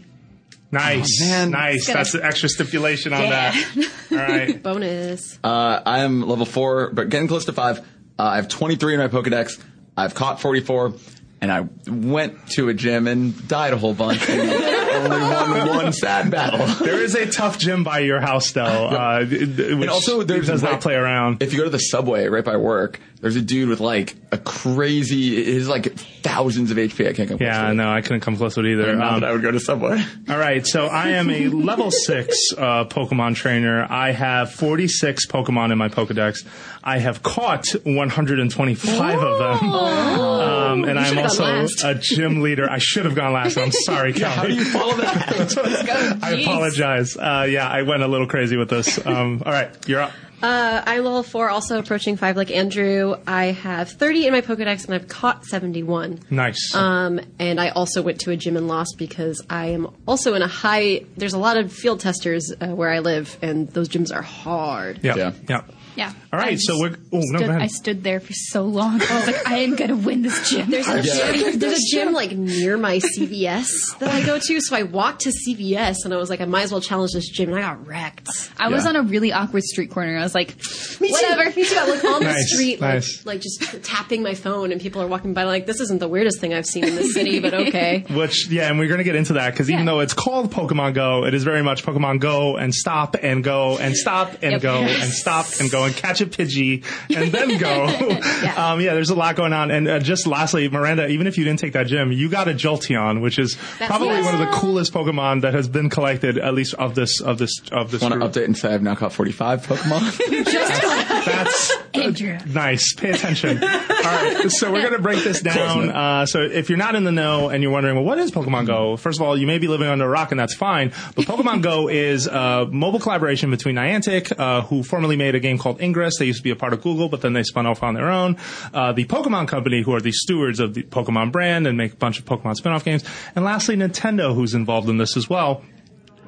Nice, Oh, man. nice. Good. That's the extra stipulation on Yeah. that. All right. Bonus. Uh, I am level four, but getting close to five. Uh, I have 23 in my Pokedex. I've caught 44, and I went to a gym and died a whole bunch. And only won one sad battle. There is a tough gym by your house, though, uh, which And also, there's does not play around. If you go to the subway right by work, there's a dude with like a crazy, his like thousands of HP. I can't come. Yeah, close to no, I couldn't come close to it either. Not Um, that I would go to subway. All right, so I am a level six uh, Pokemon trainer. I have 46 Pokemon in my Pokedex. I have caught 125 of them. Um, and I'm also a gym leader. I should have gone last. I'm sorry, Kallie. How do you follow that? I apologize. Uh, yeah, I went a little crazy with this. Um, all right, you're up. Uh, I'm level four, also approaching five like Andrew. I have 30 in my Pokedex and I've caught 71. Nice. Um, and I also went to a gym and lost because I am also in a high. There's a lot of field testers uh, where I live, and those gyms are hard. yeah, yeah. yeah. Yeah. All right, I so we're- oh, no, stood, go ahead. I stood there for so long. I was like, I am going to win this gym. There's a gym. There's a gym like near my CVS that I go to, so I walked to CVS and I was like, I might as well challenge this gym, and I got wrecked. I was on a really awkward street corner. I was like, Me too. whatever. Me too. I'm like on the street, like, nice. like just tapping my phone, and people are walking by, like, this isn't the weirdest thing I've seen in this city, but okay. Which, yeah, and we're going to get into that because even Yeah. though it's called Pokemon Go, it is very much Pokemon Go and stop and go and stop and Yep. go Yes. and stop and go and catch a Pidgey and then go. yeah. Um, yeah, there's a lot going on. And uh, just lastly, Miranda, even if you didn't take that gym, you got a Jolteon, which is probably yes. one of the coolest Pokemon that has been collected, at least of this of this of this. Want to update and say I've now caught 45 Pokemon? That's Andrew. Nice. Pay attention. All right. So we're going to break this down. Uh, so if you're not in the know and you're wondering, well, what is Pokemon Go? First of all, you may be living under a rock and that's fine. But Pokemon Go is a mobile collaboration between Niantic, uh, who formerly made a game called Ingress. They used to be a part of Google, but then they spun off on their own. Uh, the Pokemon Company, who are the stewards of the Pokemon brand and make a bunch of Pokemon spin-off games. And lastly, Nintendo, who's involved in this as well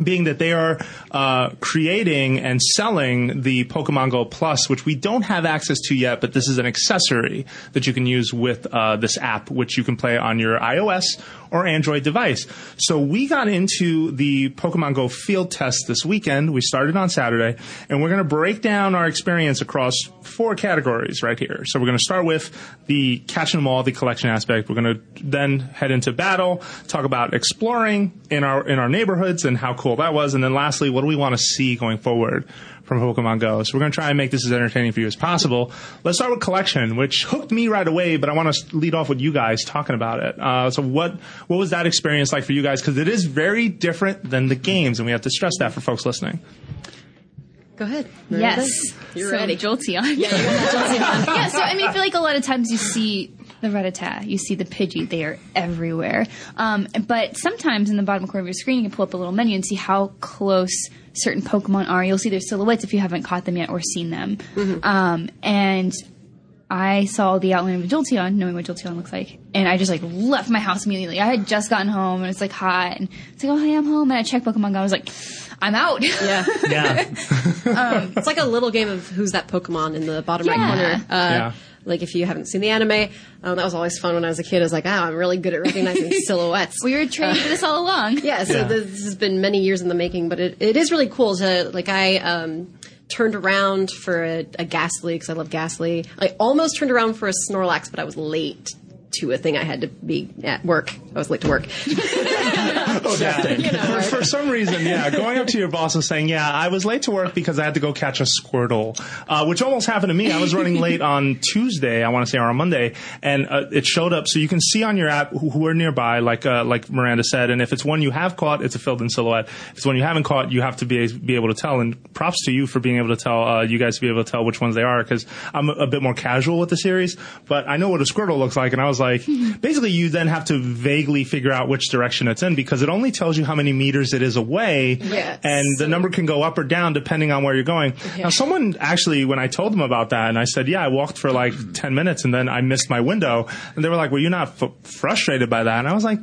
being that they are uh, creating and selling the Pokemon Go Plus, which we don't have access to yet, but this is an accessory that you can use with uh, this app, which you can play on your iOS or Android device. So we got into the Pokemon Go field test this weekend. We started on Saturday, and we're going to break down our experience across four categories right here. So we're going to start with the catching them all, the collection aspect. We're going to then head into battle, talk about exploring in our in our neighborhoods and how cool that was, and then lastly, what do we want to see going forward from Pokemon Go? So we're going to try and make this as entertaining for you as possible. Let's start with collection, which hooked me right away, but I want to lead off with you guys talking about it. Uh, so what what was that experience like for you guys? Because it is very different than the games, and we have to stress that for folks listening. Go ahead. Yes. You're so ready. Jolteon. Yeah, you got Jolteon. yeah, so I mean, I feel like a lot of times you see the Rattata, you see the Pidgey, they are everywhere. Um, but sometimes in the bottom corner of your screen, you can pull up a little menu and see how close certain Pokemon are. You'll see their silhouettes if you haven't caught them yet or seen them. Um, and I saw the outline of a Jolteon, knowing what Jolteon looks like, and I just like left my house immediately. I had just gotten home and it's like hot, and it's like, oh hey, I'm home, and I checked Pokemon Go. I was like, I'm out. Yeah. Yeah, It's like a little game of who's that Pokemon in the bottom right corner. Uh, Yeah. Like if you haven't seen the anime, um, that was always fun when I was a kid. I was like, oh, I'm really good at recognizing silhouettes. we were training for this all along. Yeah, so Yeah. this has been many years in the making, but it, it is really cool to like I um, turned around for a, a Gastly because I love Gastly. I almost turned around for a Snorlax, but I was late to a thing I had to be at work. I was late to work. Yeah. You know, for, right? for some reason, yeah, going up to your boss and saying, "Yeah, I was late to work because I had to go catch a Squirtle," uh, which almost happened to me. I was running late on Tuesday, I want to say, or on Monday, and uh, it showed up. So you can see on your app who, who are nearby, like uh, like Miranda said, and if it's one you have caught, it's a filled in silhouette. If it's one you haven't caught, you have to be be able to tell. And props to you for being able to tell uh, you guys to be able to tell which ones they are because I'm a, a bit more casual with the series, but I know what a Squirtle looks like, and I was like, basically, you then have to vaguely figure out which direction it's in because it only tells you how many meters it is away, Yes. and the number can go up or down depending on where you're going. Now, someone actually, when I told them about that, and I said, yeah, I walked for like 10 minutes and then I missed my window, and they were like, well, you're not f- frustrated by that, and I was like.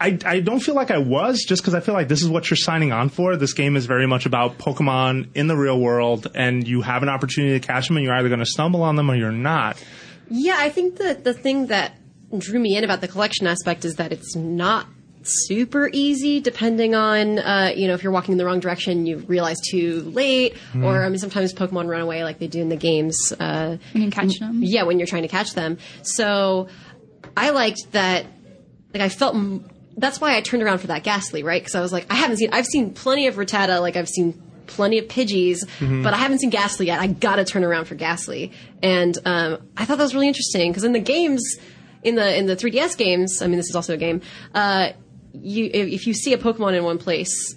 I, I don't feel like I was just because I feel like this is what you're signing on for. This game is very much about Pokemon in the real world, and you have an opportunity to catch them, and you're either going to stumble on them or you're not. Yeah, I think that the thing that drew me in about the collection aspect is that it's not super easy depending on uh, you know if you're walking in the wrong direction you realize too late. Or I mean sometimes Pokemon run away like they do in the games uh, You can catch them. yeah when you're trying to catch them. So I liked that like I felt m- that's why I turned around for that Gastly right? Because I was like I haven't seen I've seen plenty of Rattata like I've seen plenty of Pidgeys but I haven't seen Gastly yet. I gotta turn around for Gastly. And um, I thought that was really interesting because in the games in the in the 3DS games I mean this is also a game uh, you if, you see a Pokemon in one place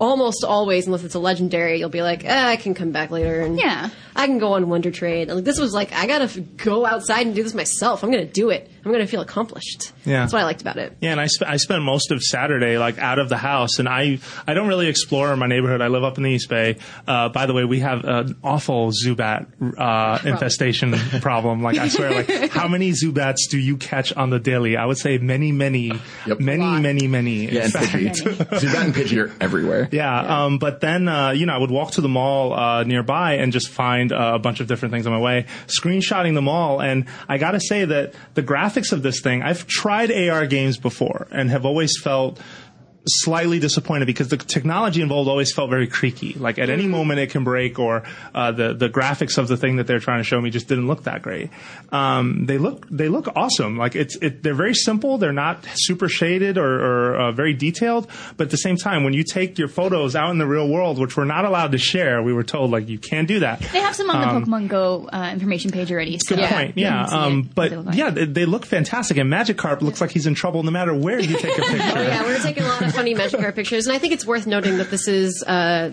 almost always, unless it's a legendary, you'll be like, eh, I can come back later and Yeah. I can go on Wonder Trade. And, like this was like, I gotta f- go outside and do this myself. I'm gonna do it. I'm gonna feel accomplished. Yeah. that's what I liked about it. Yeah, and I, sp- I spent most of Saturday like out of the house, and I I don't really explore my neighborhood. I live up in the East Bay. Uh, by the way, we have an awful Zubat uh, infestation problem. Like I swear, like how many Zubats do you catch on the daily? I would say many, many, Yep. many, Lot. many, many. Yeah, in and fact. Pidgey. Zubat and Pidgey are everywhere. Yeah, um, but then uh, you know I would walk to the mall uh, nearby and just find uh, a bunch of different things on my way, screenshotting them all. And I got to say that the graphics of this thing, I've tried AR games before and have always felt slightly disappointed because the technology involved always felt very creaky. Like at any moment it can break, or uh, the the graphics of the thing that they're trying to show me just didn't look that great. Um, they look they look awesome. Like it's it, they're very simple. They're not super shaded or, or uh, very detailed. But at the same time, when you take your photos out in the real world, which we're not allowed to share, we were told like you can't do that. They have some on the Pokemon Go uh, information page already. So Good Yeah. point. Yeah. Um, it, but they yeah, they, they look fantastic. And Magikarp looks like he's in trouble no matter where you take a picture. Oh yeah, we're taking a lot of funny Magikarp pictures, and I think it's worth noting that this is. Uh,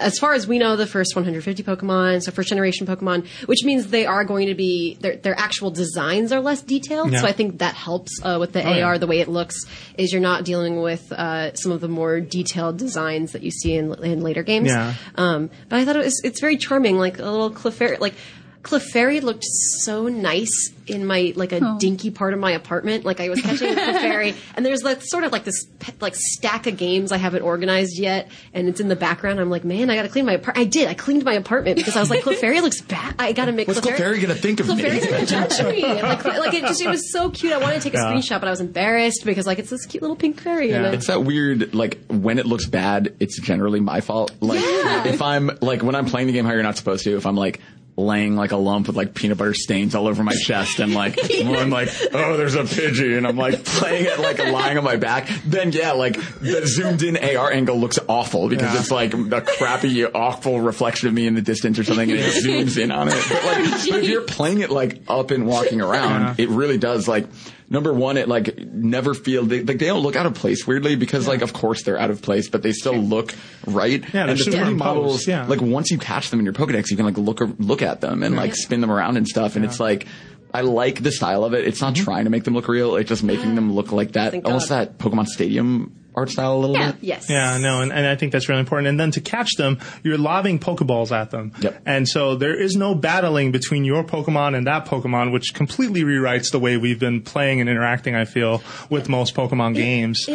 as far as we know, the first 150 Pokemon, so first generation Pokemon, which means they are going to be their their actual designs are less detailed. Yeah. So I think that helps uh, with the Oh, yeah. AR. The way it looks is you're not dealing with uh, some of the more detailed designs that you see in, in later games. Yeah. Um, but I thought it was it's very charming, like a little Clefairy. Like Clefairy looked so nice in my like a Oh. dinky part of my apartment. Like I was catching a Clefairy, and there's like sort of like this like stack of games I haven't organized yet, and it's in the background. I'm like, man, I got to clean my apartment. I did. I cleaned my apartment because I was like, Clefairy looks bad. I got to make. What's Clefairy gonna think of me? Clefairy's gonna judge me. And, like, like it just it was so cute. I wanted to take a Yeah. screenshot, but I was embarrassed because like it's this cute little pink fairy. Yeah. I- It's that weird, like, when it looks bad, it's generally my fault. Like, Yeah. if I'm, like, when I'm playing the game how you're not supposed to, if I'm, like, laying like a lump with like peanut butter stains all over my chest and like I'm like oh there's a Pidgey and I'm like playing it like lying on my back then yeah like the zoomed in AR angle looks awful because Yeah. it's like a crappy awful reflection of me in the distance or something and it zooms in on it but like but if you're playing it like up and walking around Yeah. it really does like number one it like never feel they, like they don't look out of place weirdly because like of course they're out of place but they still look right. Yeah, and the 3D models yeah. like once you catch them in your Pokedex you can like look look at them and like spin them around and stuff and it's like I like the style of it. It's not mm-hmm. trying to make them look real. It's just making them look like that, Thank almost God. that Pokemon Stadium art style a little Yeah. bit. yes. Yeah, no, and, and I think that's really important. And then to catch them, you're lobbing Pokeballs at them. Yep. And so there is no battling between your Pokemon and that Pokemon, which completely rewrites the way we've been playing and interacting, I feel, with most Pokemon games.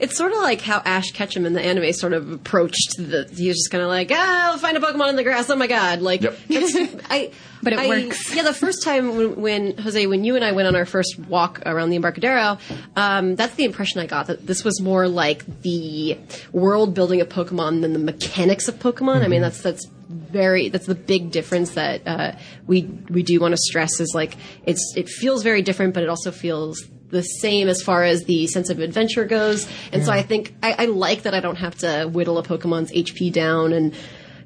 It's sort of like how Ash Ketchum in the anime sort of approached the. He was just kind of like, ah, I'll find a Pokemon in the grass. Oh my god! Like, Yep. that's- I. But it I- works. Yeah, the first time when, when Jose, when you and I went on our first walk around the Embarcadero, um, that's the impression I got that this was more like the world building of Pokemon than the mechanics of Pokemon. I mean, that's that's very that's the big difference that uh, we we do want to stress is like it's it feels very different, but it also feels the same as far as the sense of adventure goes. And so I think I, I like that I don't have to whittle a Pokemon's HP down and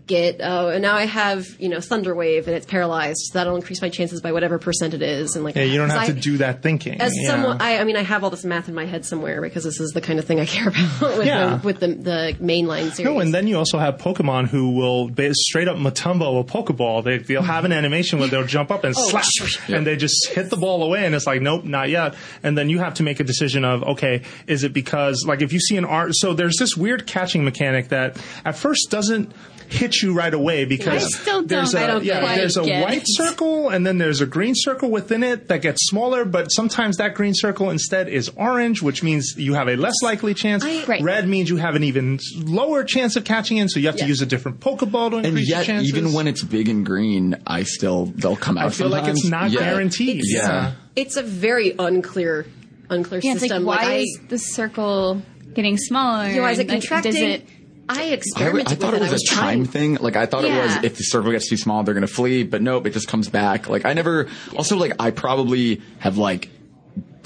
get oh and now I have you know Thunder Wave and it's paralyzed. So that'll increase my chances by whatever percent it is. And like Yeah, you don't have to do that thinking. As yeah. someone, I, I mean, I have all this math in my head somewhere because this is the kind of thing I care about with, Yeah. the, with the, the mainline series. No, and then you also have Pokemon who will straight up Mutombo a Pokeball. They, they'll have an mm-hmm. animation where they'll jump up and Oh, slap, and they just hit the ball away, and it's like, nope, not yet. And then you have to make a decision of, okay, is it because, like, if you see an art, so there's this weird catching mechanic that at first doesn't hit you right away because I still there's don't- a I don't yeah quite there's a get white it. circle and then there's a green circle within it that gets smaller but sometimes that green circle instead is orange which means you have a less likely chance I- Right. red means you have an even lower chance of catching in so you have to use a different pokeball to And increase your yet, chances even when it's big and green, I still they'll come out. I feel like it's not. Yeah. guaranteed It's- Yeah. it's a very unclear, unclear Yeah, it's system. like, why I- is the circle getting smaller? Yeah, why is it And, like, contracting? Does it? I I, experimented I thought with it was I a time trying- thing. Like I thought it was if the circle gets too small, they're gonna flee. But nope, it just comes back. Like I never. Also, like I probably have like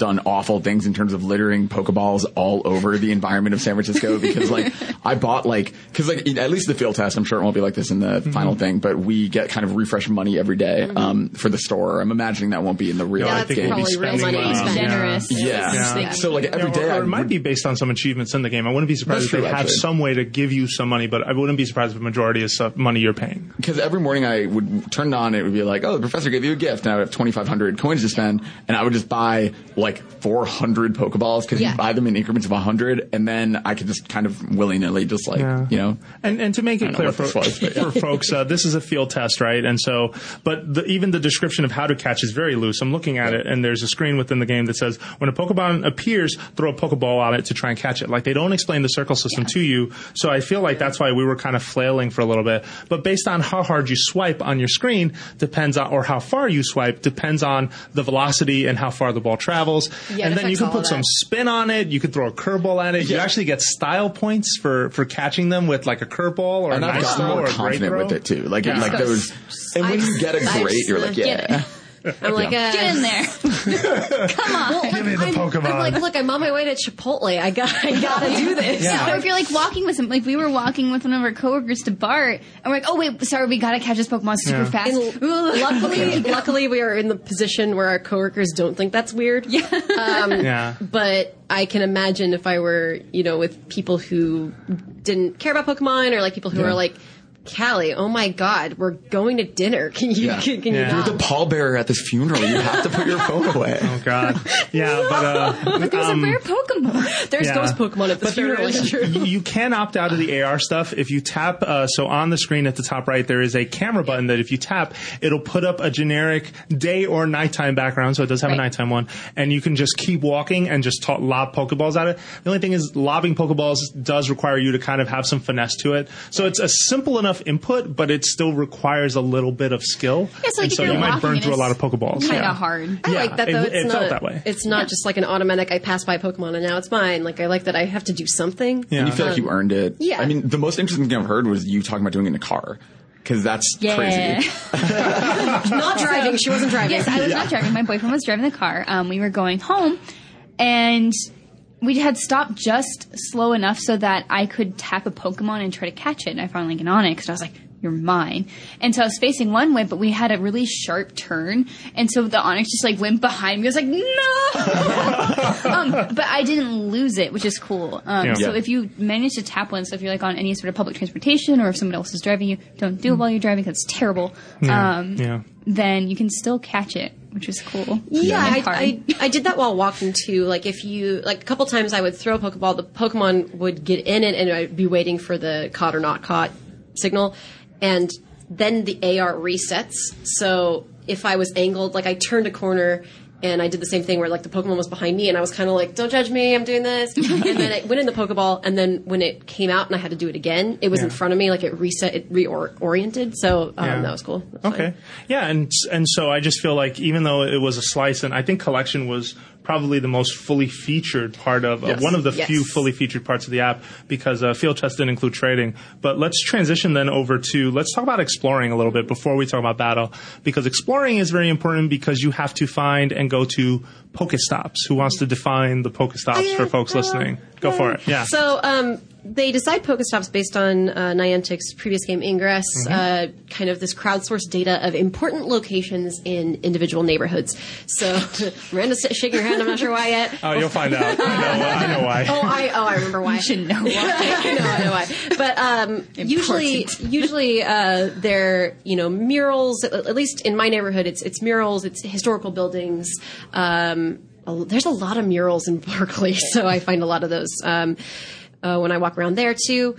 done awful things in terms of littering Pokeballs all over the environment of San Francisco because like I bought like because like at least the field test. I'm sure it won't be like this in the final thing, but we get kind of refresh money every day, um, for the store. I'm imagining that won't be in the real Yeah, I think game. we'll be probably real money. money. spent. Generous. Yeah. Yeah. So like every day, No, day, or, I it might be based on some achievements in the game. I wouldn't be surprised if they true, have actually. some way to give you some money, but I wouldn't be surprised if the majority is some money you're paying. because every morning I would turn it on, it would be like, oh, the professor gave you a gift, and I would have 2,500 coins to spend, and I would just buy like 400 Pokeballs because Yeah. you buy them in increments of 100, and then I could just kind of willy nilly just like, Yeah. you know. And and to make it don't clear for, was, yeah. for folks, uh, this is a field test, right? And so, but the, even the description of how to catch is very loose. I'm looking at it, and there's a screen within the game that says when a Pokemon appears, throw a Pokeball on it to try and catch it. Like they don't explain the circle system to you, so I feel like that's why we were kind of flailing for a little bit. But based on how hard you swipe on your screen depends on, or how far you swipe depends on the velocity and how far the ball travels. Yeah, and then you can put some spin on it. You could throw a curveball at it. You actually get style points for for catching them with like a curveball or And a I've nice throw or a great throw. with it too. Like, Yeah. like those, and when you get a great, you're like, get yeah. I'm like, uh, Get in there. Come on. Well, like, me the I'm, Pokemon. I'm like, look, I'm on my way to Chipotle. I got, I gotta do this. Or if you're like walking with some, like we were walking with one of our coworkers to BART, and we're like, oh wait, sorry, we gotta catch this Pokemon super Yeah. fast. And luckily, luckily, we are in the position where our coworkers don't think that's weird. Yeah. Yeah. But I can imagine if I were, you know, with people who didn't care about Pokemon or like people who Yeah. are like, Kallie, oh my God, we're going to dinner. Can you, Yeah. can, can Yeah. you You're the pallbearer at this funeral. You have to put your phone away. Oh God. Yeah, but uh, There's um, a rare Pokemon. There's yeah. ghost Pokemon at this But funeral. is- true. you you can opt out of the AR stuff if you tap. Uh, so on the screen at the top right, there is a camera button that if you tap, it'll put up a generic day or nighttime background. So it does have a nighttime one, and you can just keep walking and just ta- lob Pokeballs at it. The only thing is, lobbing Pokeballs does require you to kind of have some finesse to it. So it's a simple enough input, but it still requires a little bit of skill. Yeah, so, like, and so you're might burn through a lot of Pokeballs. Kinda yeah. hard. I Yeah, like that it- though. it it's felt not, that way. It's not just like an automatic. I pass by Pokemon and now it's mine. Like I like that I have to do something. Yeah. And you feel like you earned it. Yeah. I mean, the most interesting thing I've heard was you talking about doing it in a car. Because that's Yeah. crazy. Not driving. She wasn't driving. Yes, I was not driving. My boyfriend was driving the car. Um, we were going home, and we had stopped just slow enough so that I could tap a Pokemon and try to catch it. And I found like an Onix, and I was like, "You're mine." And so I was facing one way, but we had a really sharp turn, and so the Onix just like went behind me. I was like, "No!" um, but I didn't lose it, which is cool. Um, Yeah. So Yeah. if you manage to tap one, so if you're like on any sort of public transportation, or if someone else is driving you, don't do it while you're driving. That's terrible. Yeah. Um, yeah. then you can still catch it, which is cool. Yeah, I. I, I did that while walking too. Like if you like a couple times, I would throw a Pokeball. The Pokemon would get in it, and I'd be waiting for the caught or not caught signal, and then the AR resets. So if I was angled, like I turned a corner. And I did the same thing where like the Pokemon was behind me and I was kind of like, don't judge me, I'm doing this. and then it went in the Pokeball and then when it came out and I had to do it again, it was in front of me, like it reset, it reoriented. So um, Yeah. that was cool. That was Okay. fine. Yeah, and and so I just feel like even though it was a slice, and I think collection was probably the most fully featured part of, of Yes. one of the Yes. few fully featured parts of the app because uh, field tests didn't include trading. But let's transition then over to let's talk about exploring a little bit before we talk about battle because exploring is very important because you have to find and go to Pokestops. Who wants to define the Pokestops yeah, for folks uh, listening? Go for it. Yeah. So um, they decide Pokestops based on uh, Niantic's previous game Ingress, Mm-hmm. uh, kind of this crowdsourced data of important locations in individual neighborhoods. So Miranda's shaking her head. I'm not sure why yet. oh, you'll find out. I know, I know why. Oh, I oh I remember why. You should know why. I know, I know why. But um, usually, usually uh, they're you know murals. At, at least in my neighborhood, it's it's murals. It's historical buildings. Um, a- there's a lot of murals in Berkeley, so I find a lot of those um, uh, when I walk around there too.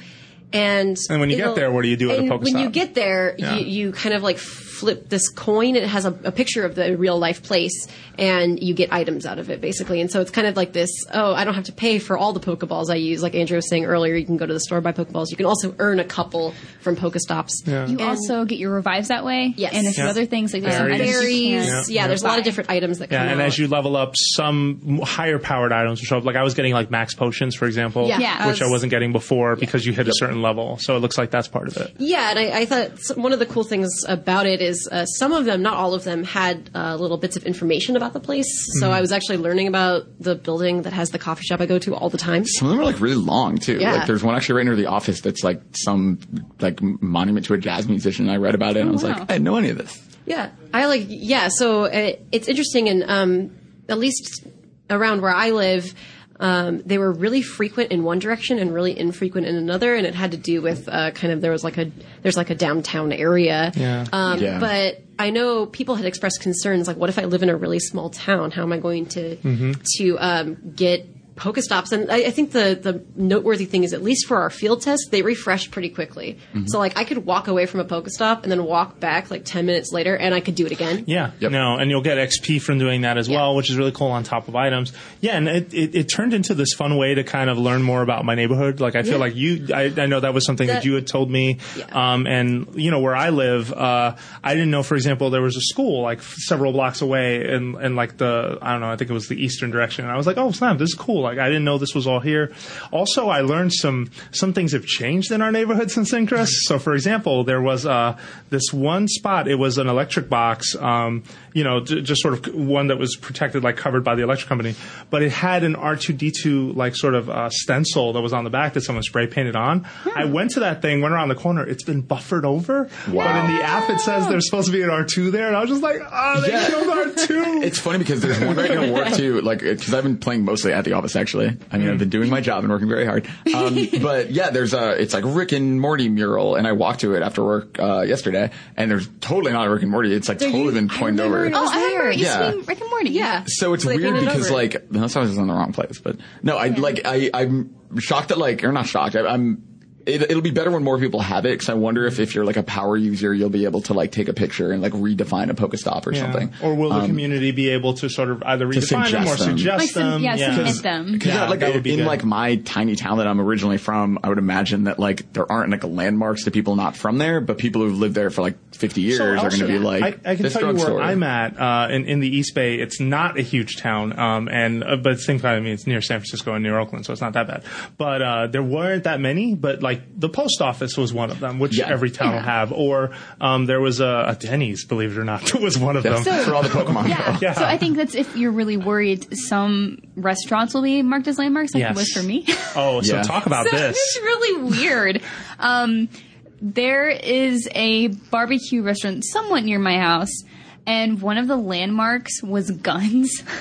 And And when you get there, what do you do at a and When you get there, Yeah. you, you kind of like flip this coin. It has a, a picture of the real life place, and you get items out of it basically. And so it's kind of like this. Oh, I don't have to pay for all the Pokeballs I use. Like Andrew was saying earlier, you can go to the store buy Pokeballs. You can also earn a couple from Pokestops. Yeah. You also get your revives that way. Yes. And a few Yeah. other things like there's some Berries. items you Berries. can't Yeah, there's a lot of different items that Yeah, come and out. as you level up, some higher powered items will show up. Like I was getting like max potions, for example, Yeah. Yeah. which I as- wasn't getting before because you hit a certain level. So it looks like that's part of it. Yeah, and I, I thought one of the cool things about it is uh, some of them, not all of them, had uh, little bits of information about the place. So Mm-hmm. I was actually learning about the building that has the coffee shop I go to all the time. Some of them are like really long too. Yeah. Like there's one actually right near the office that's like some like monument to a jazz musician. I read about it and I was wow. like, I didn't know any of this. Yeah, I like. Yeah, so uh, it's interesting, and um, at least around where I live, um, they were really frequent in one direction and really infrequent in another, and it had to do with uh, kind of there was like a there's like a downtown area. Yeah. Um, Yeah. But I know people had expressed concerns like, what if I live in a really small town? How am I going to to um, get Pokestops? And I, I think the the noteworthy thing is, at least for our field test, they refreshed pretty quickly. So like, I could walk away from a Pokestop and then walk back like ten minutes later, and I could do it again. Yeah, Yep. no, and you'll get XP from doing that as Yeah. well, which is really cool on top of items. Yeah, and it, it, it turned into this fun way to kind of learn more about my neighborhood. Like I feel Yeah. like you, I, I know that was something that, That- you had told me. Yeah. Um, and you know where I live, uh, I didn't know, for example, there was a school like several blocks away and in like the I don't know, I think it was the eastern direction. And I was like, oh snap, this is cool. Like I didn't know this was all here. Also, I learned some some things have changed in our neighborhood since Ingress. So, for example, there was uh, this one spot. It was an electric box. Um, you know, j- just sort of one that was protected, like covered by the electric company. But it had an R2D2 like sort of uh, stencil that was on the back that someone spray painted on. I went to that thing, went around the corner. It's been buffered over. Wow. But in the app, it says there's supposed to be an R2 there, and I was just like, oh, they Yeah. killed R2. It's funny because there's one right near work too, like because I've been playing mostly at the office. Actually, I mean I've been doing my job and working very hard. Um, but yeah, there's a it's like Rick and Morty mural, and I walked to it after work uh, yesterday, and there's totally not a Rick and Morty. It's like totally been pointed over. it Oh, was I remember there. it used Yeah. to be Rick and Morty. Yeah. So it's So weird because over it. like that's why I was in the wrong place. But no, I like I I'm shocked that like or not shocked. I, I'm. It, it'll be better when more people have it because I wonder if if you're like a power user, you'll be able to like take a picture and like redefine a Pokestop or Yeah. something. Or will the Um, community be able to sort of either redefine them or suggest them. suggest Like some- them? yeah, submit them. Because Yeah, like that would be in good. like my tiny town that I'm originally from, I would imagine that like there aren't like landmarks to people not from there, but people who've lived there for like 50 years So are going to be like, I, I can this tell you where drugstore. I'm at uh, in in the East Bay. It's not a huge town, um, and uh, but at the same time, I mean, it's near San Francisco and near Oakland, so it's not that bad. But uh, there weren't that many. But like the post office was one of them, which Yeah. every town will have. Or um, there was a, a Denny's, believe it or not, that was one of them. That's for all the Pokemon. Yeah. Yeah. So I think that's if you're really worried, some restaurants will be marked as landmarks, like Yes. it was for me. oh, so Yeah. talk about so this. it's really weird. Um, there is a barbecue restaurant somewhat near my house, and one of the landmarks was guns.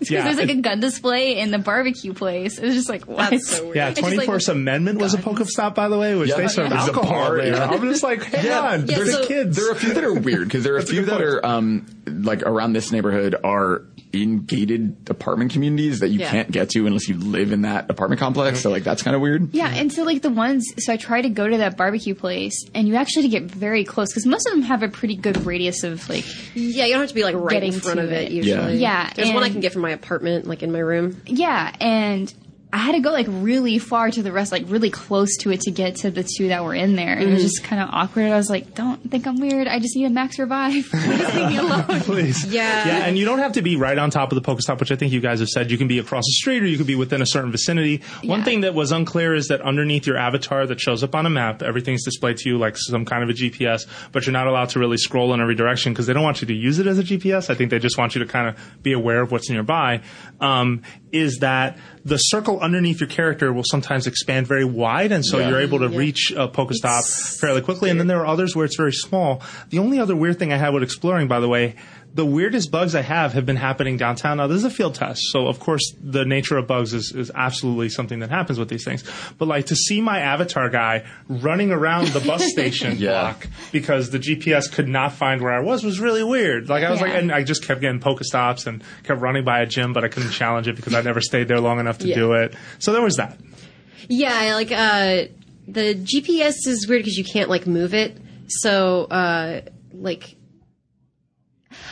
Because Yeah, there's like a gun display in the barbecue place. It was just like, what? That's so weird. Yeah, It's just like- 24th Amendment was a Pokestop, by the way, which Yeah. they served There's a alcohol bar, there. yeah. I'm just like, hang Yeah, on, Yeah, there's so- kids. There are a few that are weird because there are a That's a few that point. are um like around this neighborhood are in gated apartment communities that you Yeah. can't get to unless you live in that apartment complex. So like that's kind of weird. Yeah, and so like the ones, so I try to go to that barbecue place, and you actually get very close because most of them have a pretty good radius of like, Yeah, you don't have to be like right in front of it. it. Usually, Yeah, There's one I can get from my apartment, like in my room. yeah, and I had to go like really far to the rest, like really close to it to get to the two that were in there. And it was just kind of awkward. I was like, don't think I'm weird. I just need a max revive. Please leave me alone. Please. Yeah. Yeah, and you don't have to be right on top of the Pokestop, which I think you guys have said. You can be across the street or you could be within a certain vicinity. One Yeah. thing that was unclear is that underneath your avatar that shows up on a map, everything's displayed to you like some kind of a GPS, but you're not allowed to really scroll in every direction because they don't want you to use it as a GPS. I think they just want you to kind of be aware of what's nearby. Um, is that the circle underneath your character will sometimes expand very wide, and so Yeah. you're able to reach a Pokestop fairly quickly. And then there are others where it's very small. The only other weird thing I had with exploring, by the way, the weirdest bugs I have have been happening downtown. Now, this is a field test, so of course the nature of bugs is, is absolutely something that happens with these things. But like to see my avatar guy running around the bus station Yeah. block because the GPS could not find where I was was really weird. Like I was like, and I just kept getting Pokestops and kept running by a gym, but I couldn't challenge it because I never stayed there long enough to Yeah. do it. So there was that. Yeah, like uh, the GPS is weird because you can't like move it. So uh, like.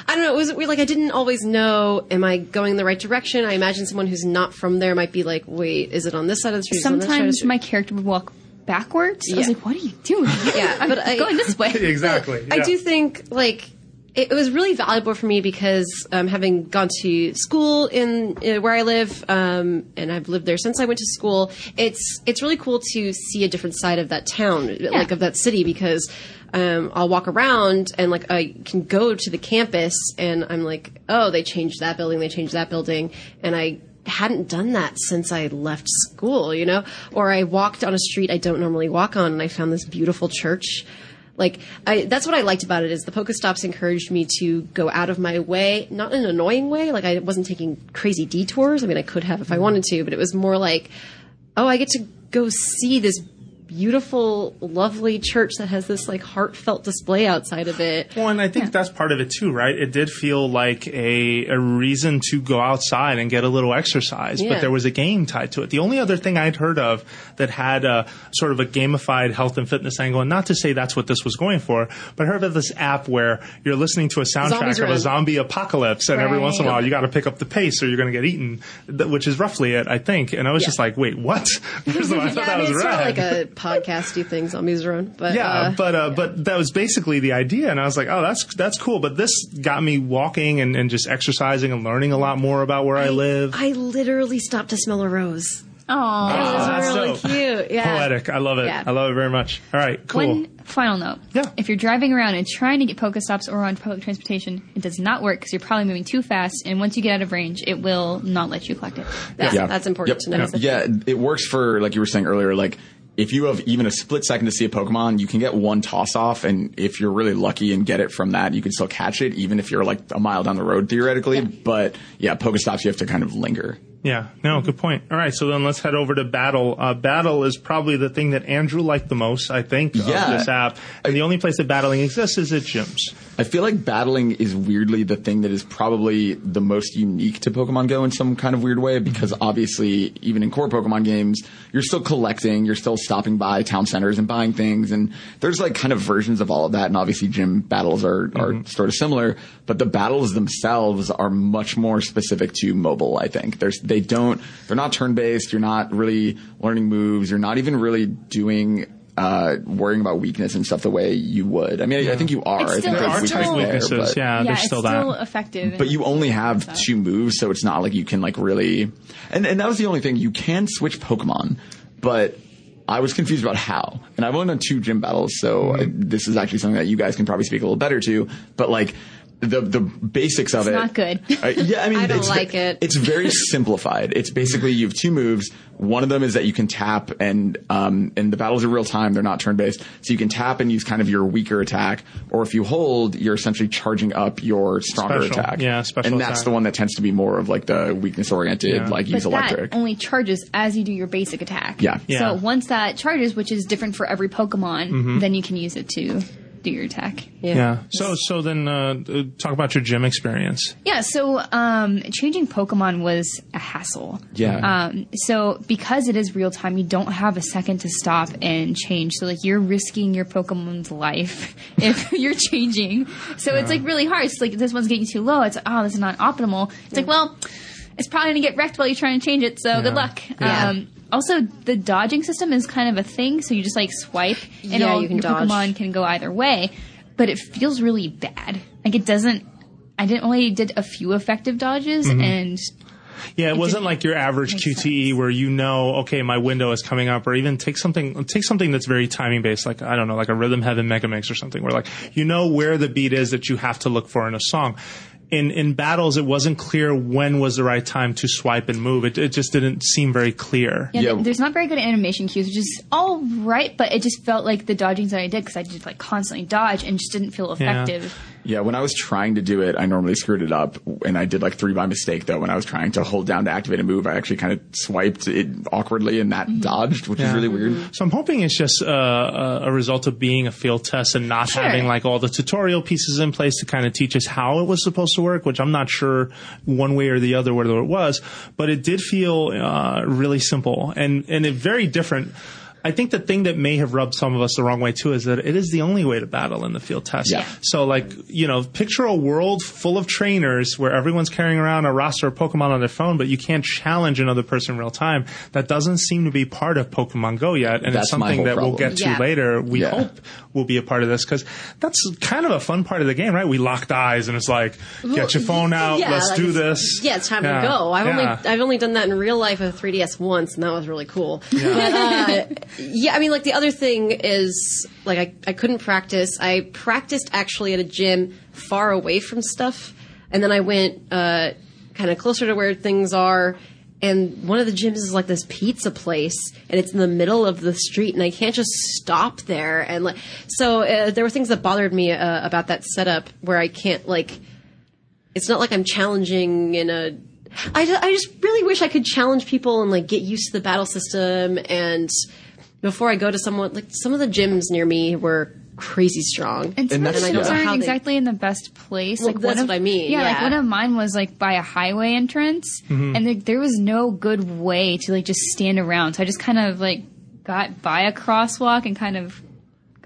I don't know. It was weird. Like I didn't always know. Am I going in the right direction? I imagine someone who's not from there might be like, "Wait, is it on this side of the street?" Is it on that side of the Sometimes street?" my character would walk backwards. I was Yeah. like, what are you doing? Yeah, I'm but I- going this way. exactly. I do think like it, was really valuable for me because um, having gone to school in uh, where I live, um, and I've lived there since I went to school. It's it's really cool to see a different side of that town, like of that city, because um, I'll walk around and like I can go to the campus and I'm like, oh, they changed that building, they changed that building, and I hadn't done that since I left school, you know? Or I walked on a street I don't normally walk on and I found this beautiful church. Like I, that's what I liked about it is the Pokestops encouraged me to go out of my way, not in an annoying way. Like I wasn't taking crazy detours. I mean, I could have if I wanted to, but it was more like, oh, I get to go see this beautiful, lovely church that has this like heartfelt display outside of it. Well, and I think that's part of it too, right? It did feel like a, a reason to go outside and get a little exercise, but there was a game tied to it. The only other thing I'd heard of that had a sort of a gamified health and fitness angle, and not to say that's what this was going for, but I heard of this app where you're listening to a soundtrack of a zombie apocalypse, and every once in a while you got to pick up the pace or you're going to get eaten, which is roughly it, I think. And I was Yeah. just like, wait, what? First of all, I thought that was sort of like a podcasty thing, Zombies Run. But Yeah, uh, but uh, but that was basically the idea, and I was like, oh, that's that's cool. But this got me walking and, and just exercising and learning a lot more about where I, live. I literally stopped to smell a rose. Aw. Oh, that's really dope. cute. Yeah. Poetic. I love it. Yeah. I love it very much. All right, cool. One final note. Yeah. If you're driving around and trying to get Pokestops or on public transportation, it does not work because you're probably moving too fast, and once you get out of range, it will not let you collect it. That's, Yeah. that's important Yep. to know. Yeah, it works for like you were saying earlier. Like if you have even a split second to see a Pokemon, you can get one toss off, and if you're really lucky and get it from that, you can still catch it, even if you're like a mile down the road theoretically. But yeah, Pokestops you have to kind of linger. Yeah, no, good point. All right, so then let's head over to Battle. Uh, Battle is probably the thing that Andrew liked the most, I think, Yeah. of this app. And the only place that battling exists is at gyms. I feel like battling is weirdly the thing that is probably the most unique to Pokemon Go in some kind of weird way because obviously, even in core Pokemon games, you're still collecting, you're still stopping by town centers and buying things, and there's like kind of versions of all of that. And obviously, gym battles are, are sort of similar, but the battles themselves are much more specific to mobile. I think there's they don't they're not turn based. You're not really learning moves. You're not even really doing. Uh, worrying about weakness and stuff the way you would. I mean, I, I think you are. It's I think still- There are it's still- weaknesses. there, but- yeah, yeah, there's it's still still that. effective. but you only have So. two moves, so it's not like you can like really. And and that was the only thing you can switch Pokemon, but I was confused about how. And I've only done two gym battles, so I, this is actually something that you guys can probably speak a little better to. But like the the basics of it. It's it, not good. Uh, yeah, I mean, I don't it's, like it. It's very simplified. It's basically you have two moves. One of them is that you can tap, and um, and the battles are real time. They're not turn based, so you can tap and use kind of your weaker attack, or if you hold, you're essentially charging up your stronger Special. attack. Yeah, special And that's attack. the one that tends to be more of like the weakness oriented, Yeah. like use electric. that only charges as you do your basic attack. Yeah. Yeah. So once that charges, which is different for every Pokemon, Mm-hmm. then you can use it to do your tech. Yeah. So so then uh, uh, talk about your gym experience. Yeah, so um, changing Pokemon was a hassle. Yeah. Um, so because it is real time, you don't have a second to stop and change. So like you're risking your Pokemon's life if you're changing. So it's like really hard. It's like this one's getting too low. It's like, oh, this is not optimal. It's like well. it's probably gonna get wrecked while you're trying to change it. So good luck. Yeah. Um, also, the dodging system is kind of a thing, so you just like swipe, and Yeah, all you can your dodge. Pokemon can go either way. But it feels really bad. Like it doesn't. I didn't only did a few effective dodges, Mm-hmm. and Yeah, it wasn't like your average make QTE where you know, okay, my window is coming up, or even take something, take something that's very timing based, like I don't know, like a Rhythm Heaven Megamix or something, where like you know where the beat is that you have to look for in a song. In in battles, it wasn't clear when was the right time to swipe and move. It it just didn't seem very clear. yeah, Yeah. there's not very good animation cues, which is all right. But it just felt like the dodging that I did because I did like constantly dodge and just didn't feel effective. Yeah, when I was trying to do it, I normally screwed it up, and I did like three by mistake. Though when I was trying to hold down to activate a move, I actually kind of swiped it awkwardly, and that Mm-hmm. dodged, which is really weird. So I'm hoping it's just uh, a, a result of being a field test and not Sure. having like all the tutorial pieces in place to kind of teach us how it was supposed to work, which I'm not sure one way or the other whether it was, but it did feel uh, really simple and and it very different. I think the thing that may have rubbed some of us the wrong way too is that it is the only way to battle in the field test. Yeah. So like, you know, picture a world full of trainers where everyone's carrying around a roster of Pokemon on their phone, but you can't challenge another person in real time. That doesn't seem to be part of Pokemon Go yet. And it's That's my something whole that we'll get to Yeah. later. We Yeah. hope will be a part of this because that's kind of a fun part of the game, right? We locked eyes and it's like, get your phone out, Yeah, let's like do this. Yeah, it's time Yeah. to go. I've Yeah. only I've only done that in real life with 3DS once, and that was really cool. But, uh, yeah, I mean, like the other thing is like I I couldn't practice. I practiced actually at a gym far away from stuff, and then I went uh, kind of closer to where things are. And one of the gyms is like this pizza place, and it's in the middle of the street, and I can't just stop there. And like, so uh, there were things that bothered me uh, about that setup where I can't like it's not like I'm challenging in a. I, I just really wish I could challenge people and like get used to the battle system. And before I go to someone, like some of the gyms near me were crazy strong. And some And of that's- the yeah. gyms aren't How they- exactly in the best place. Well, like that's one of, what I mean, Yeah, like one of mine was like by a highway entrance, Mm-hmm. and there, there was no good way to like just stand around. So I just kind of like got by a crosswalk and kind of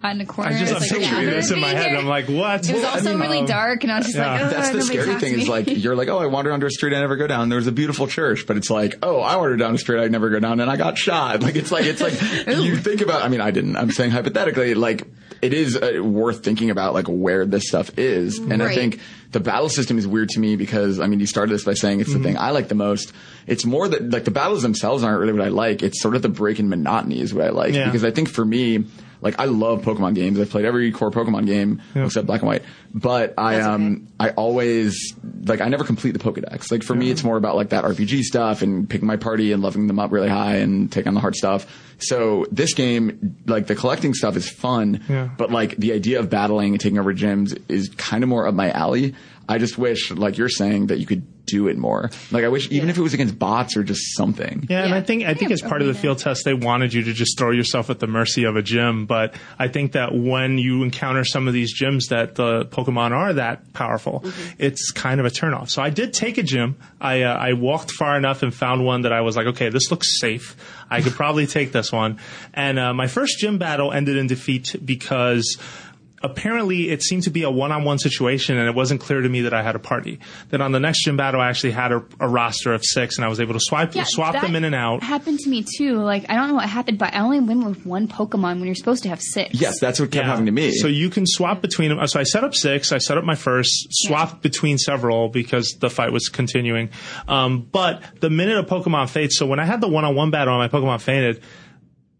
got in a corner. I just, I'm It's like, picturing yeah, this in my head. here. I'm like, what? It was also really dark, and I was just yeah. like, oh, That's the scary thing is like you're like, oh, I wandered onto a street I never go down. There's a beautiful church, but it's like, oh, I wandered down a street I never go down, and I got shot. Like it's like it's like you think about. I mean, I didn't. I'm saying hypothetically, like it is uh, worth thinking about like where this stuff is, and I think the battle system is weird to me because I mean, you started this by saying it's the thing I like the most. It's more that like the battles themselves aren't really what I like. It's sort of the break in monotony is what I like Yeah. because I think for me. Like I love Pokemon games. I've played every core Pokemon game except Black and White. But I um I always like I never complete the Pokedex. Like for me, it's more about like that RPG stuff and picking my party and leveling them up really high and taking on the hard stuff. So this game, like the collecting stuff, is fun. Yeah. But like the idea of battling and taking over gyms is kind of more up my alley. I just wish, like you're saying, that you could do it more. Like I wish, even if it was against bots or just something. Yeah, and I think I think Yeah, as part of the arena. field test, they wanted you to just throw yourself at the mercy of a gym. But I think that when you encounter some of these gyms that the Pokemon are that powerful, it's kind of a turnoff. So I did take a gym. I uh, I walked far enough and found one that I was like, okay, this looks safe. I could probably take this one. And uh, my first gym battle ended in defeat because apparently it seemed to be a one-on-one situation and it wasn't clear to me that I had a party. Then on the next gym battle, I actually had a, a roster of six and I was able to swipe, Yeah, swap them in and out. Happened to me too. Like I don't know what happened, but I only win with one Pokemon when you're supposed to have six. Yes, that's what kept happening to me. So you can swap between them. So I set up six. I set up my first, swapped between several because the fight was continuing. Um, but the minute a Pokemon fades, so when I had the one-on-one battle and my Pokemon fainted,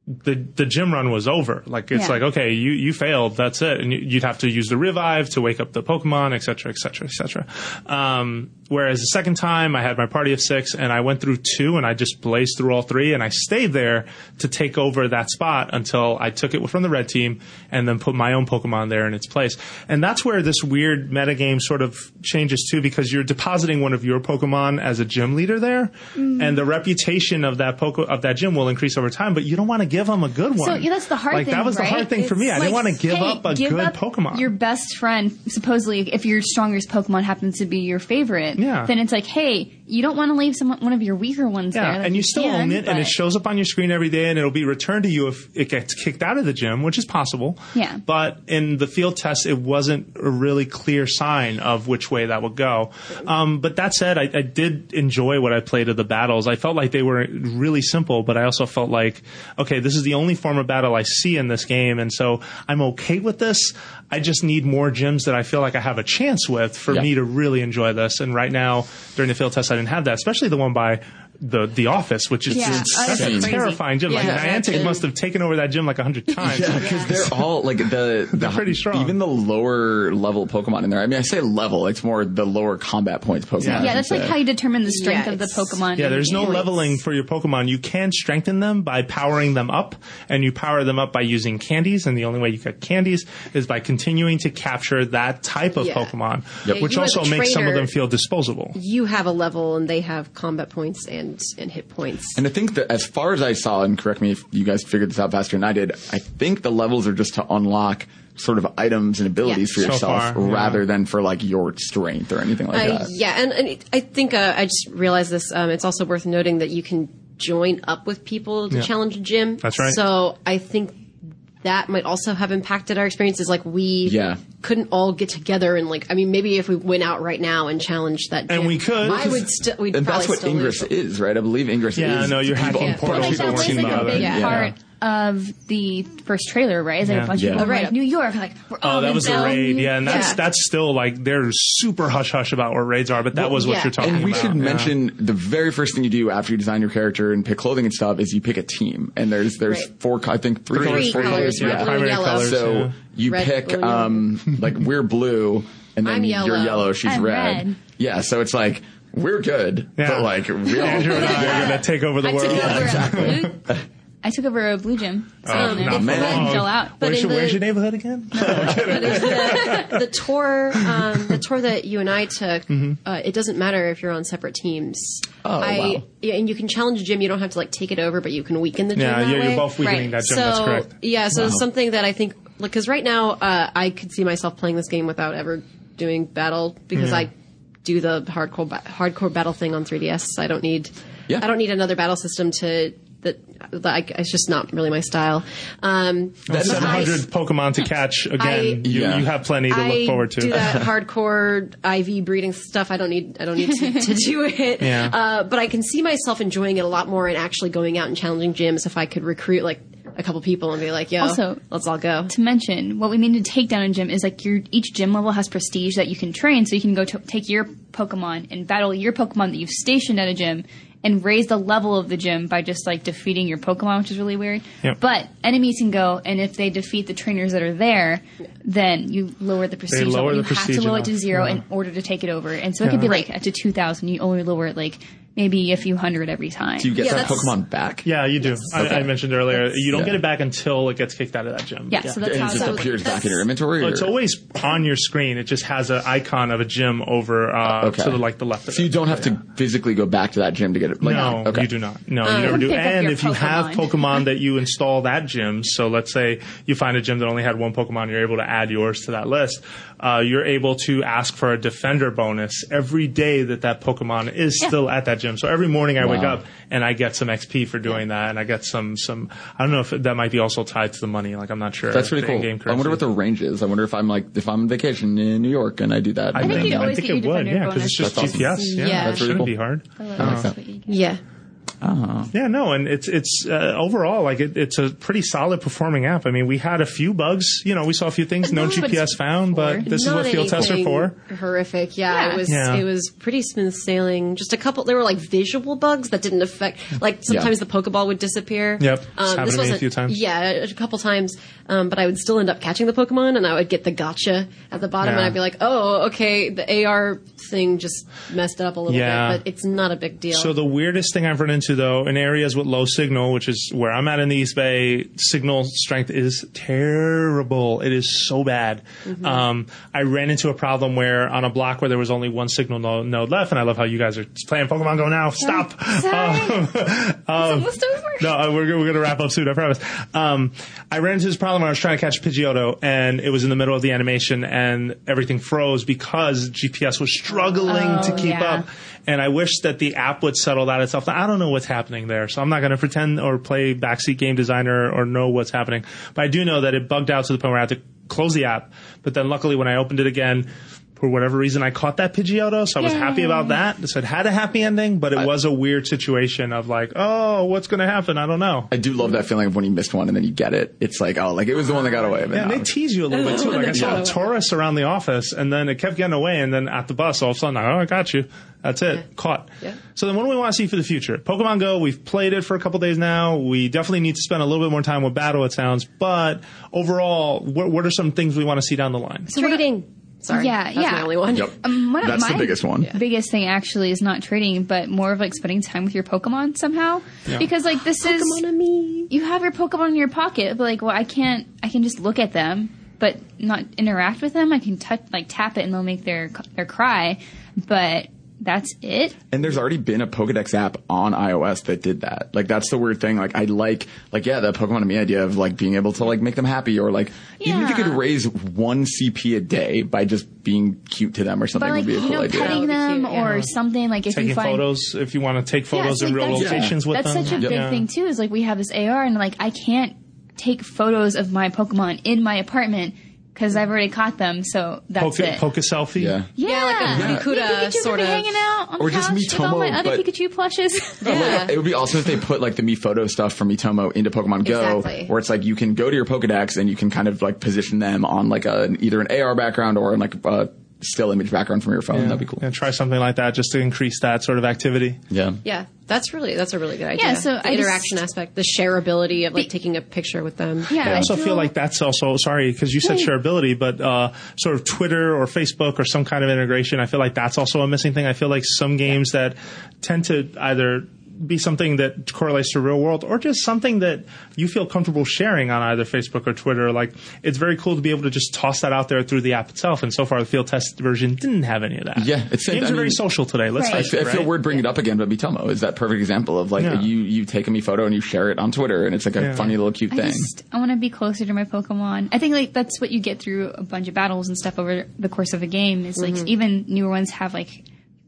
the the gym run was over. Like it's Yeah. like okay, you you failed. That's it, and you- you'd have to use the revive to wake up the Pokemon, et cetera, et cetera, et cetera. Um, whereas the second time, I had my party of six, and I went through two, and I just blazed through all three, and I stayed there to take over that spot until I took it from the red team, and then put my own Pokemon there in its place. And that's where this weird metagame sort of changes too, because you're depositing one of your Pokemon as a gym leader there, and the reputation of that Poke of that gym will increase over time. But you don't want to give them a good one. So yeah, that's the hard like thing. that was the hard thing for me. I didn't want to give hey, up a give good up Pokemon. Your best friend, supposedly, if your strongest Pokemon happens to be your favorite, Yeah. then it's like, hey, you don't want to leave some one of your weaker ones Yeah, there. and you still can, own it, and it shows up on your screen every day, and it'll be returned to you if it gets kicked out of the gym, which is possible. Yeah. But in the field test, it wasn't a really clear sign of which way that would go. Um, but that said, I, I did enjoy what I played of the battles. I felt like they were really simple, but I also felt like, okay, this is the only form of battle I see in this game, and so I'm okay with this. I just need more gyms that I feel like I have a chance with for Yeah. me to really enjoy this. And right now, during the field test, I didn't have that, especially the one by the the office, which is Yeah. it's Oh, such a terrifying gym. Like Yeah. Niantic Yeah. must have taken over that gym like a hundred times. Yeah, because they're all like the, the pretty strong. Even the lower level Pokemon in there. I mean, I say level. It's more the lower combat points Pokemon. Yeah. Yeah, that's like how you determine the strength Yeah, of the Pokemon. Yeah, in the there's no game. leveling for your Pokemon. You can strengthen them by powering them up, and you power them up by using candies. And the only way you get candies is by continuing to capture that type of Yeah. Pokemon, Yep. which also a makes some of them feel disposable. You have a level, and they have combat points and and hit points. And I think that as far as I saw, and correct me if you guys figured this out faster than I did, I think the levels are just to unlock sort of items and abilities Yeah. for So yourself far, yeah. rather than for like your strength or anything like Uh, that. yeah, and, and I think uh, I just realized this. Um, it's also worth noting that you can join up with people to Yeah. challenge a gym. That's right. So I think that might also have impacted our experiences. Like we Yeah. couldn't all get together and like I mean maybe if we went out right now and challenged that gym, And we could. I would still we'd And that's what still Ingress lose. is, right? I believe Ingress Yeah, is. no, you're people- hacking Yeah. portals Like, that that weren't was seen like by a big Yeah. part of the first trailer, right? Is like Yeah. a bunch of people Oh, right. like New York, like we're all Oh, that was the raid, yeah, and that's Yeah. that's still like they're super hush hush about what raids are, but that was what yeah. you're talking about. And we about. should yeah. mention the very first thing you do after you design your character and pick clothing and stuff is you pick a team. And there's there's Right. four, I think three, Three colors, four colors, colors. red, blue, primary yellow. colors. So yeah. you Red, pick, blue, um, like we're blue, and then I'm you're yellow. yellow, she's I'm red. red. Yeah, so it's like we're good, Yeah. but like we all Andrew and I are gonna take over the I world. took over a blue I took over a blue gym. So Um, then no, man. chill out. But Where's in your, where's your neighborhood again? the, the tour, um, the tour that you and I took, Mm-hmm. uh, it doesn't matter if you're on separate teams. Oh, I, wow. Yeah, and you can challenge a gym. You don't have to like take it over, but you can weaken the gym. Yeah, that yeah, you're way. both weakening that gym, So that's correct. yeah, so it's something that I think because right now uh, I could see myself playing this game without ever doing battle because Yeah. I do the hardcore ba- hardcore battle thing on 3ds. I don't need Yeah. I don't need another battle system to. That, that I, it's just not really my style. Um, That's but I- 700 Pokemon to catch again. I- you, Yeah. you have plenty to I look forward to. do that hardcore IV breeding stuff. I don't need. I don't need to, to do it. Yeah. Uh, but I can see myself enjoying it a lot more and actually going out and challenging gyms if I could recruit like a couple people and be like, "Yo, Also- let's all go." to mention, what we mean to take down a gym is like your each gym level has prestige that you can train, so you can go to take your Pokemon and battle your Pokemon that you've stationed at a gym and raise the level of the gym by just like defeating your Pokemon, which is really weird. Yep. But enemies can go, and if they defeat the trainers that are there, then you lower the prestige lower level. the You have to lower it to zero yeah. in order to take it over, and so it could be like up to two thousand. You only lower it like maybe a few hundred every time. Do you get Yeah, that that's- Pokemon back? yeah, you do. I, I mentioned earlier, you don't Yeah. get it back until it gets kicked out of that gym. yeah, so that's And how it just that appears back in your that's- inventory? It's always on your screen. It just has an icon of a gym over uh, Okay. to the, like the left. Of So you it. don't have to physically go back to that gym to get it. Like, No, okay. you do not. No, you never do. And your if you have Pokemon. Pokemon that you install that gym, so let's say you find a gym that only had one Pokemon, you're able to add yours to that list. Uh, you're able to ask for a defender bonus every day that that Pokemon is Yeah. still at that gym. So every morning I wake up and I get some XP for doing that, and I get some some. I don't know if that might be also tied to the money. Like I'm not sure. That's really the cool. in-game I wonder what the range is. I wonder if I'm like if I'm on vacation in New York and I do that. I think think, you I always think get it your would, yeah, because it's just bonus. GPS. That's Yeah, Yeah. that That's shouldn't really be hard. Yeah. Yeah, no, and it's it's uh, overall like it, it's a pretty solid performing app. I mean, we had a few bugs. You know, we saw a few things no That's GPS it's found, but for. this is Not what field tests are anything for. Horrific. Yeah, Yeah. it was. Yeah. It was pretty smooth sailing. Just a couple. There were like visual bugs that didn't affect. Like sometimes the Pokeball would disappear. Yep. It's Um, happened this to me a wasn't- few times. Yeah, a couple times. Um, but I would still end up catching the Pokemon, and I would get the gotcha at the bottom, Yeah. and I'd be like, "Oh, okay, the AR thing just messed it up a little Yeah. bit, but it's not a big deal." So the weirdest thing I've run into to though, in areas with low signal, which is where I'm at in the East Bay, signal strength is terrible. It is so bad. Um, I ran into a problem where on a block where there was only one signal no- node left, and I love how you guys are playing Pokemon Go now. Stop. Um, over. no, uh, we're, we're going to wrap up soon, I promise. Um, I ran into this problem where I was trying to catch Pidgeotto, and it was in the middle of the animation, and everything froze because GPS was struggling Oh, to keep yeah. up. And I wish that the app would settle that itself. I don't know what's happening there, so I'm not going to pretend or play backseat game designer or know what's happening. But I do know that it bugged out to the point where I had to close the app. But then luckily, when I opened it again, for whatever reason, I caught that Pidgeotto, so I was happy about that. So it had a happy ending, but it was a weird situation of like, oh, what's going to happen? I don't know. I do love that feeling of when you missed one and then you get it. It's like, oh, like it was the one that got away. But Yeah, and they tease you a little bit too. Like I saw a Tauros around the office, and then it kept getting away, and then at the bus, all of a sudden, oh, I got you. That's it, caught. Yeah. So then, what do we want to see for the future? Pokemon Go. We've played it for a couple days now. We definitely need to spend a little bit more time with battle. It sounds, but overall, what, what are some things we want to see down the line? Trading. Sorry. Yeah, that's yeah. my only one. Yep. Um, one of That's the biggest one. Biggest thing actually is not trading, but more of like spending time with your Pokemon somehow. Because like this is Pokemon Amie. you have your Pokemon in your pocket, but like, well, I can't. I can just look at them, but not interact with them. I can touch, like, tap it, and they'll make their their cry, but that's it. And there's already been a Pokedex app on iOS that did that. Like that's the weird thing. Like I like, like yeah, the Pokemon to me idea of like being able to like make them happy or like even if you could raise one CP a day by just being cute to them or something But like would be a you cool know, idea. petting That would be them cute, yeah. or something. Like if Taking you find photos, if you want to take photos it's in like real that's- locations with that's them. such a Yeah. big thing too. Is like we have this AR, and like I can't take photos of my Pokemon in my apartment because I've already caught them. So that's Poke, it. poke a selfie. Yeah. yeah, like a Me Pikachu Pikachu sort could be of- hanging out on Or the just couch with all my Miitomo, other but- Pikachu plushes. Oh, yeah. It would be awesome if they put like the Miifoto stuff from Miitomo into Pokemon Go, Exactly. where it's like you can go to your Pokedex and you can kind of like position them on like a either an AR background or like a still image background from your phone. That'd be cool. Yeah, try something like that just to increase that sort of activity. Yeah. Yeah, that's really that's a really good idea. Yeah, so the I just- interaction aspect, the shareability of like taking a picture with them. Yeah, I also feel like that's also sorry because you said shareability, but uh, sort of Twitter or Facebook or some kind of integration. I feel like that's also a missing thing. I feel like some games that tend to either be something that correlates to real world or just something that you feel comfortable sharing on either Facebook or Twitter. Like it's very cool to be able to just toss that out there through the app itself. And so far, the field test version didn't have any of that. Yeah, it's- games I are very social today. Let's Right. I face feel, it. I feel right? weird bringing it up again, but Miitomo is that perfect example of like Yeah. you you take a me photo and you share it on Twitter, and it's like a Yeah. funny little cute I thing. just I want to be closer to my Pokemon. I think like that's what you get through a bunch of battles and stuff over the course of a game. Is like even newer ones have like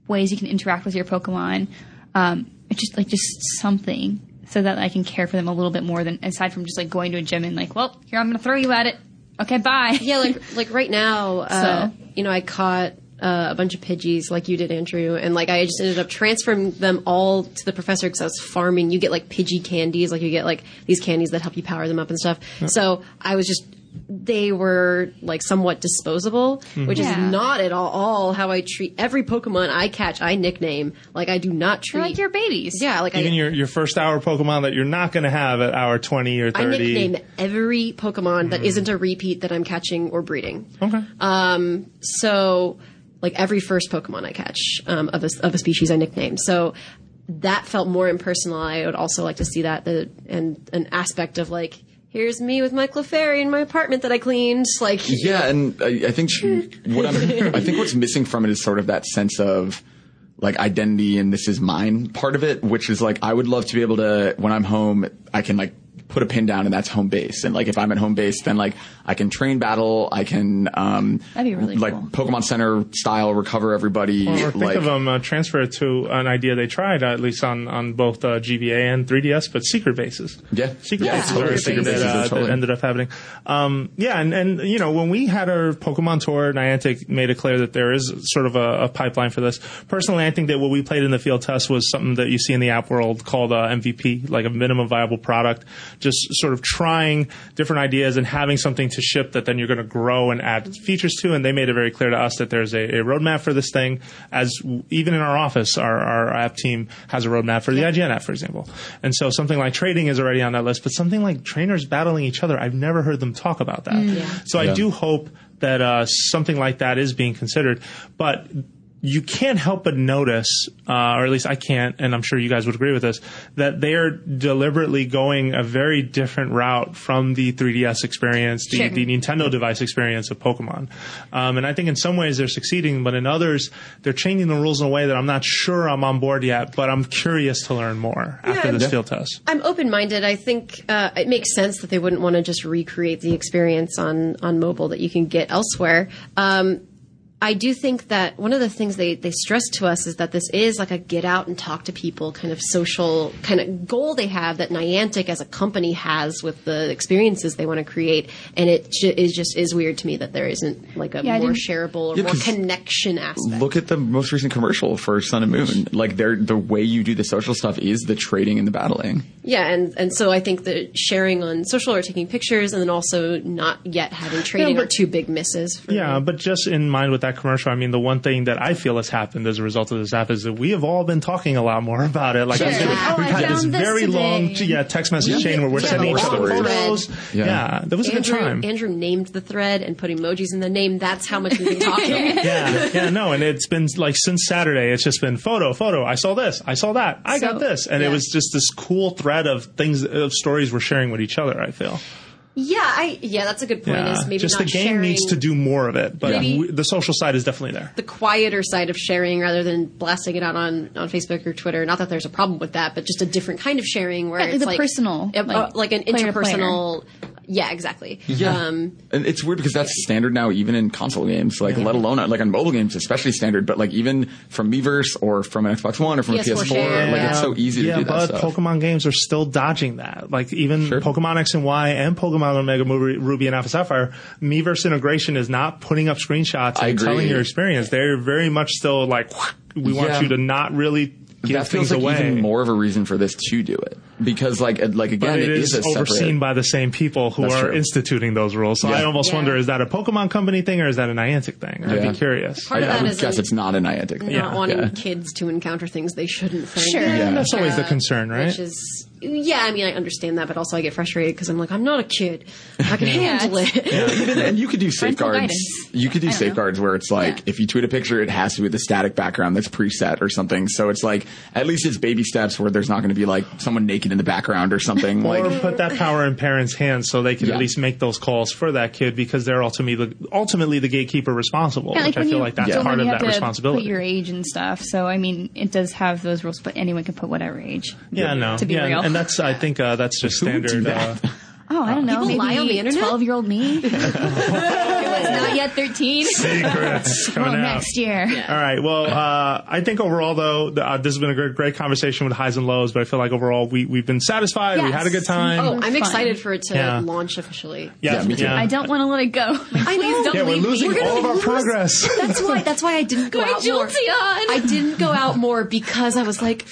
ways you can interact with your Pokemon. Um, it's just like just something so that I can care for them a little bit more than aside from just like going to a gym and like, well, here I'm going to throw you at it. Okay, bye. Yeah, like like right now, uh, So- you know, I caught uh, a bunch of Pidgeys like you did, Andrew, and like I just ended up transferring them all to the professor because I was farming. You get like Pidgey candies, like you get like these candies that help you power them up and stuff. So I was just they were like somewhat disposable, which Yeah. is not at all, all how I treat every Pokemon I catch. I nickname like I do not treat They're like your babies. yeah, like Even I, your, your first hour Pokemon that you're not going to have at hour 20 or 30. I nickname every Pokemon that isn't a repeat that I'm catching or breeding. Okay. Um, so like every first Pokemon I catch um, of a of a species I nickname. So that felt more impersonal. I would also like to see that the and an aspect of like here's me with my Clefairy in my apartment that I cleaned. Like Yeah, and I, I think what I'm, I think what's missing from it is sort of that sense of like identity and this is mine part of it, which is like I would love to be able to when I'm home, I can like put a pin down and that's home base. And like if I'm at home base, then like I can train battle, I can um That'd be really like cool. Pokemon Center style recover everybody. Or think like of them uh, transfer it to an idea they tried, uh, at least on, on both uh, GBA and 3DS, but secret bases. Yeah. secret Yeah, bases totally. are a thing Secret that, bases uh, totally- that ended up happening. Um, yeah, and, and you know when we had our Pokemon tour, Niantic made it clear that there is sort of a, a pipeline for this. Personally, I think that what we played in the field test was something that you see in the app world called uh, MVP, like a minimum viable product, just sort of trying different ideas and having something to ship that then you're going to grow and add features to. And they made it very clear to us that there's a, a roadmap for this thing. As w- even in our office, our, our app team has a roadmap for the IGN app, for example. And so something like trading is already on that list, but something like trainers battling each other, I've never heard them talk about that. So I do hope that uh, something like that is being considered. But you can't help but notice, uh, or at least I can't, and I'm sure you guys would agree with this, that they are deliberately going a very different route from the 3DS experience, the, Sure. the Nintendo device experience of Pokemon. Um, and I think in some ways they're succeeding, but in others they're changing the rules in a way that I'm not sure I'm on board yet, but I'm curious to learn more after this Yeah. field test. I'm open minded. I think uh, it makes sense that they wouldn't want to just recreate the experience on on mobile that you can get elsewhere. Um, I do think that one of the things they, they stress to us is that this is like a get out and talk to people kind of social kind of goal they have that Niantic as a company has with the experiences they want to create. And it ju- is just is weird to me that there isn't like a Yeah, more shareable or Yeah, more 'cause connection aspect. Look at the most recent commercial for Sun and Moon. Like, they're, the way you do the social stuff is the trading and the battling. Yeah, and, and so I think the sharing on social or taking pictures and then also not yet having trading but- are two big misses. For Yeah, me. but just in mind with that commercial, I mean, the one thing that I feel has happened as a result of this app is that we have all been talking a lot more about it. Like, Sure. I've been- Oh, we've I had this very long, yeah, text message chain where we're Yeah, sending each other photos. Yeah. Yeah. that was a good time. Andrew named the thread and put emojis in the name. That's how much we've been talking. yeah, yeah, no, and it's been like since Saturday. It's just been photo, photo. I saw this, I saw that, I So- got this, and it was just this cool thread of things of stories we're sharing with each other. I feel, yeah, I yeah, that's a good point. yeah, Is maybe just not the game sharing needs to do more of it, but Maybe- we, the social side is definitely there. the quieter side of sharing rather than blasting it out on, on Facebook or Twitter. Not that there's a problem with that, but just a different kind of sharing where Yeah, it's the like personal, uh, like, like, an player player. interpersonal. Yeah, exactly. Um, And it's weird because that's standard now, even in console games, like let alone like on mobile games, especially standard. But like even from Miiverse or from an Xbox One or from a PS4 PS4, share. like it's so easy to yeah, do that but stuff. Pokemon games are still dodging that. Like even Sure. Pokemon X and Y and Pokemon Omega Ruby and Alpha Sapphire, Miiverse integration is not putting up screenshots and telling your experience. They're very much still like, we want Yeah. you to not really give that feels like away. even more of a reason for this to do it because like like again but it is a separate. overseen by the same people who That's are true. instituting those rules. So Yeah. I almost Yeah. wonder, is that a Pokemon company thing or is that a Niantic thing? I'd be curious. Part of I, I would is guess a- it's not a Niantic. thing. not wanting Yeah. kids to encounter things they shouldn't. Think. Sure. Yeah, Yeah. that's always the concern, right? Which is, yeah, I mean, I understand that, but also I get frustrated because I'm like, I'm not a kid. I can handle it. Even, and you could do safeguards. You could do I don't know. safeguards where it's like Yeah. if you tweet a picture, it has to be with a static background that's preset or something. So it's like at least it's baby steps where there's not going to be like someone naked in the background or something. or like put that power in parents' hands so they can Yeah. at least make those calls for that kid because they're ultimately the, ultimately the gatekeeper responsible, Yeah, which I feel you like that's go part of that to responsibility. Put your age and stuff. So I mean, it does have those rules, but anyone can put whatever age. yeah, no, to be yeah, real. and that's I think uh, that's just Who would do standard. that? Uh, Oh, I don't know. People maybe lie on the internet? Twelve-year-old me. Who is not yet thirteen. secrets coming well, out. next year. All right. Well, uh, I think overall, though, the, uh, this has been a great, great conversation with highs and lows. But I feel like overall, we we've been satisfied. We had a good time. Oh, I'm Fun. excited for it to Yeah. launch officially. yeah, Yeah, me too. I don't want to let it go. I know. please don't Yeah, we're leave losing me. all of our progress. That's why. That's why I didn't go My out more. I didn't go out more because I was like,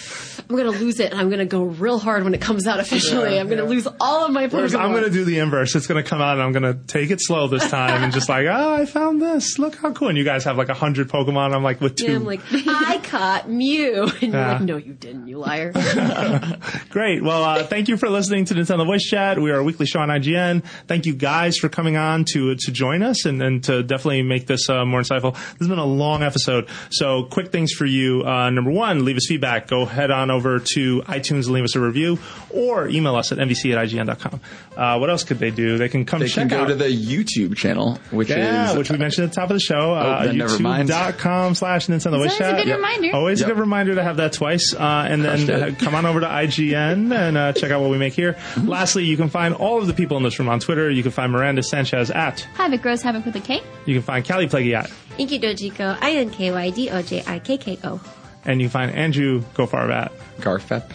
I'm gonna lose it, and I'm gonna go real hard when it comes out officially. I'm gonna lose all of my Whereas Pokemon. I'm going to do the inverse. It's going to come out and I'm going to take it slow this time and just like, oh, I found this. Look how cool. And you guys have like a hundred Pokemon. I'm like with two. Yeah, I'm like, I caught Mew, and you're like, no, you didn't, you liar. Great. Well, uh, thank you for listening to Nintendo Voice Chat. We are a weekly show on IGN. Thank you guys for coming on to to join us and, and to definitely make this uh, more insightful. This has been a long episode, so quick things for you. Uh, number one, leave us feedback. Go head on over to iTunes and leave us a review, or email us at nvc at ign.com. Uh, what else could they do? They can come they check can go out to the YouTube channel, which yeah, is which we mentioned at the top of the show. uh, then never. YouTube.com slash Nintendo Voice It's always a Chat. good reminder. Always Yep. a good reminder to have that twice. Uh, and then Crushed uh, come on over to IGN and uh, check out what we make here. Mm-hmm. Lastly, you can find all of the people in this room on Twitter. You can find Miranda Sanchez at. Havoc grows havoc with a K. You can find Kallie Plagge at. Inky Dojikko, I N K Y D O J I K K O. And you can find Andrew Goldfarb at. Garfep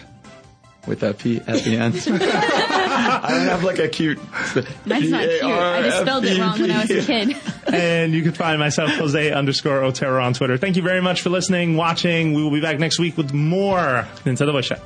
with a P at the end. I don't have like a cute. That's not cute. I just spelled it wrong when I was a kid. and you can find myself, Jose underscore Otero on Twitter. Thank you very much for listening, watching. We will be back next week with more Nintendo Voice Chat.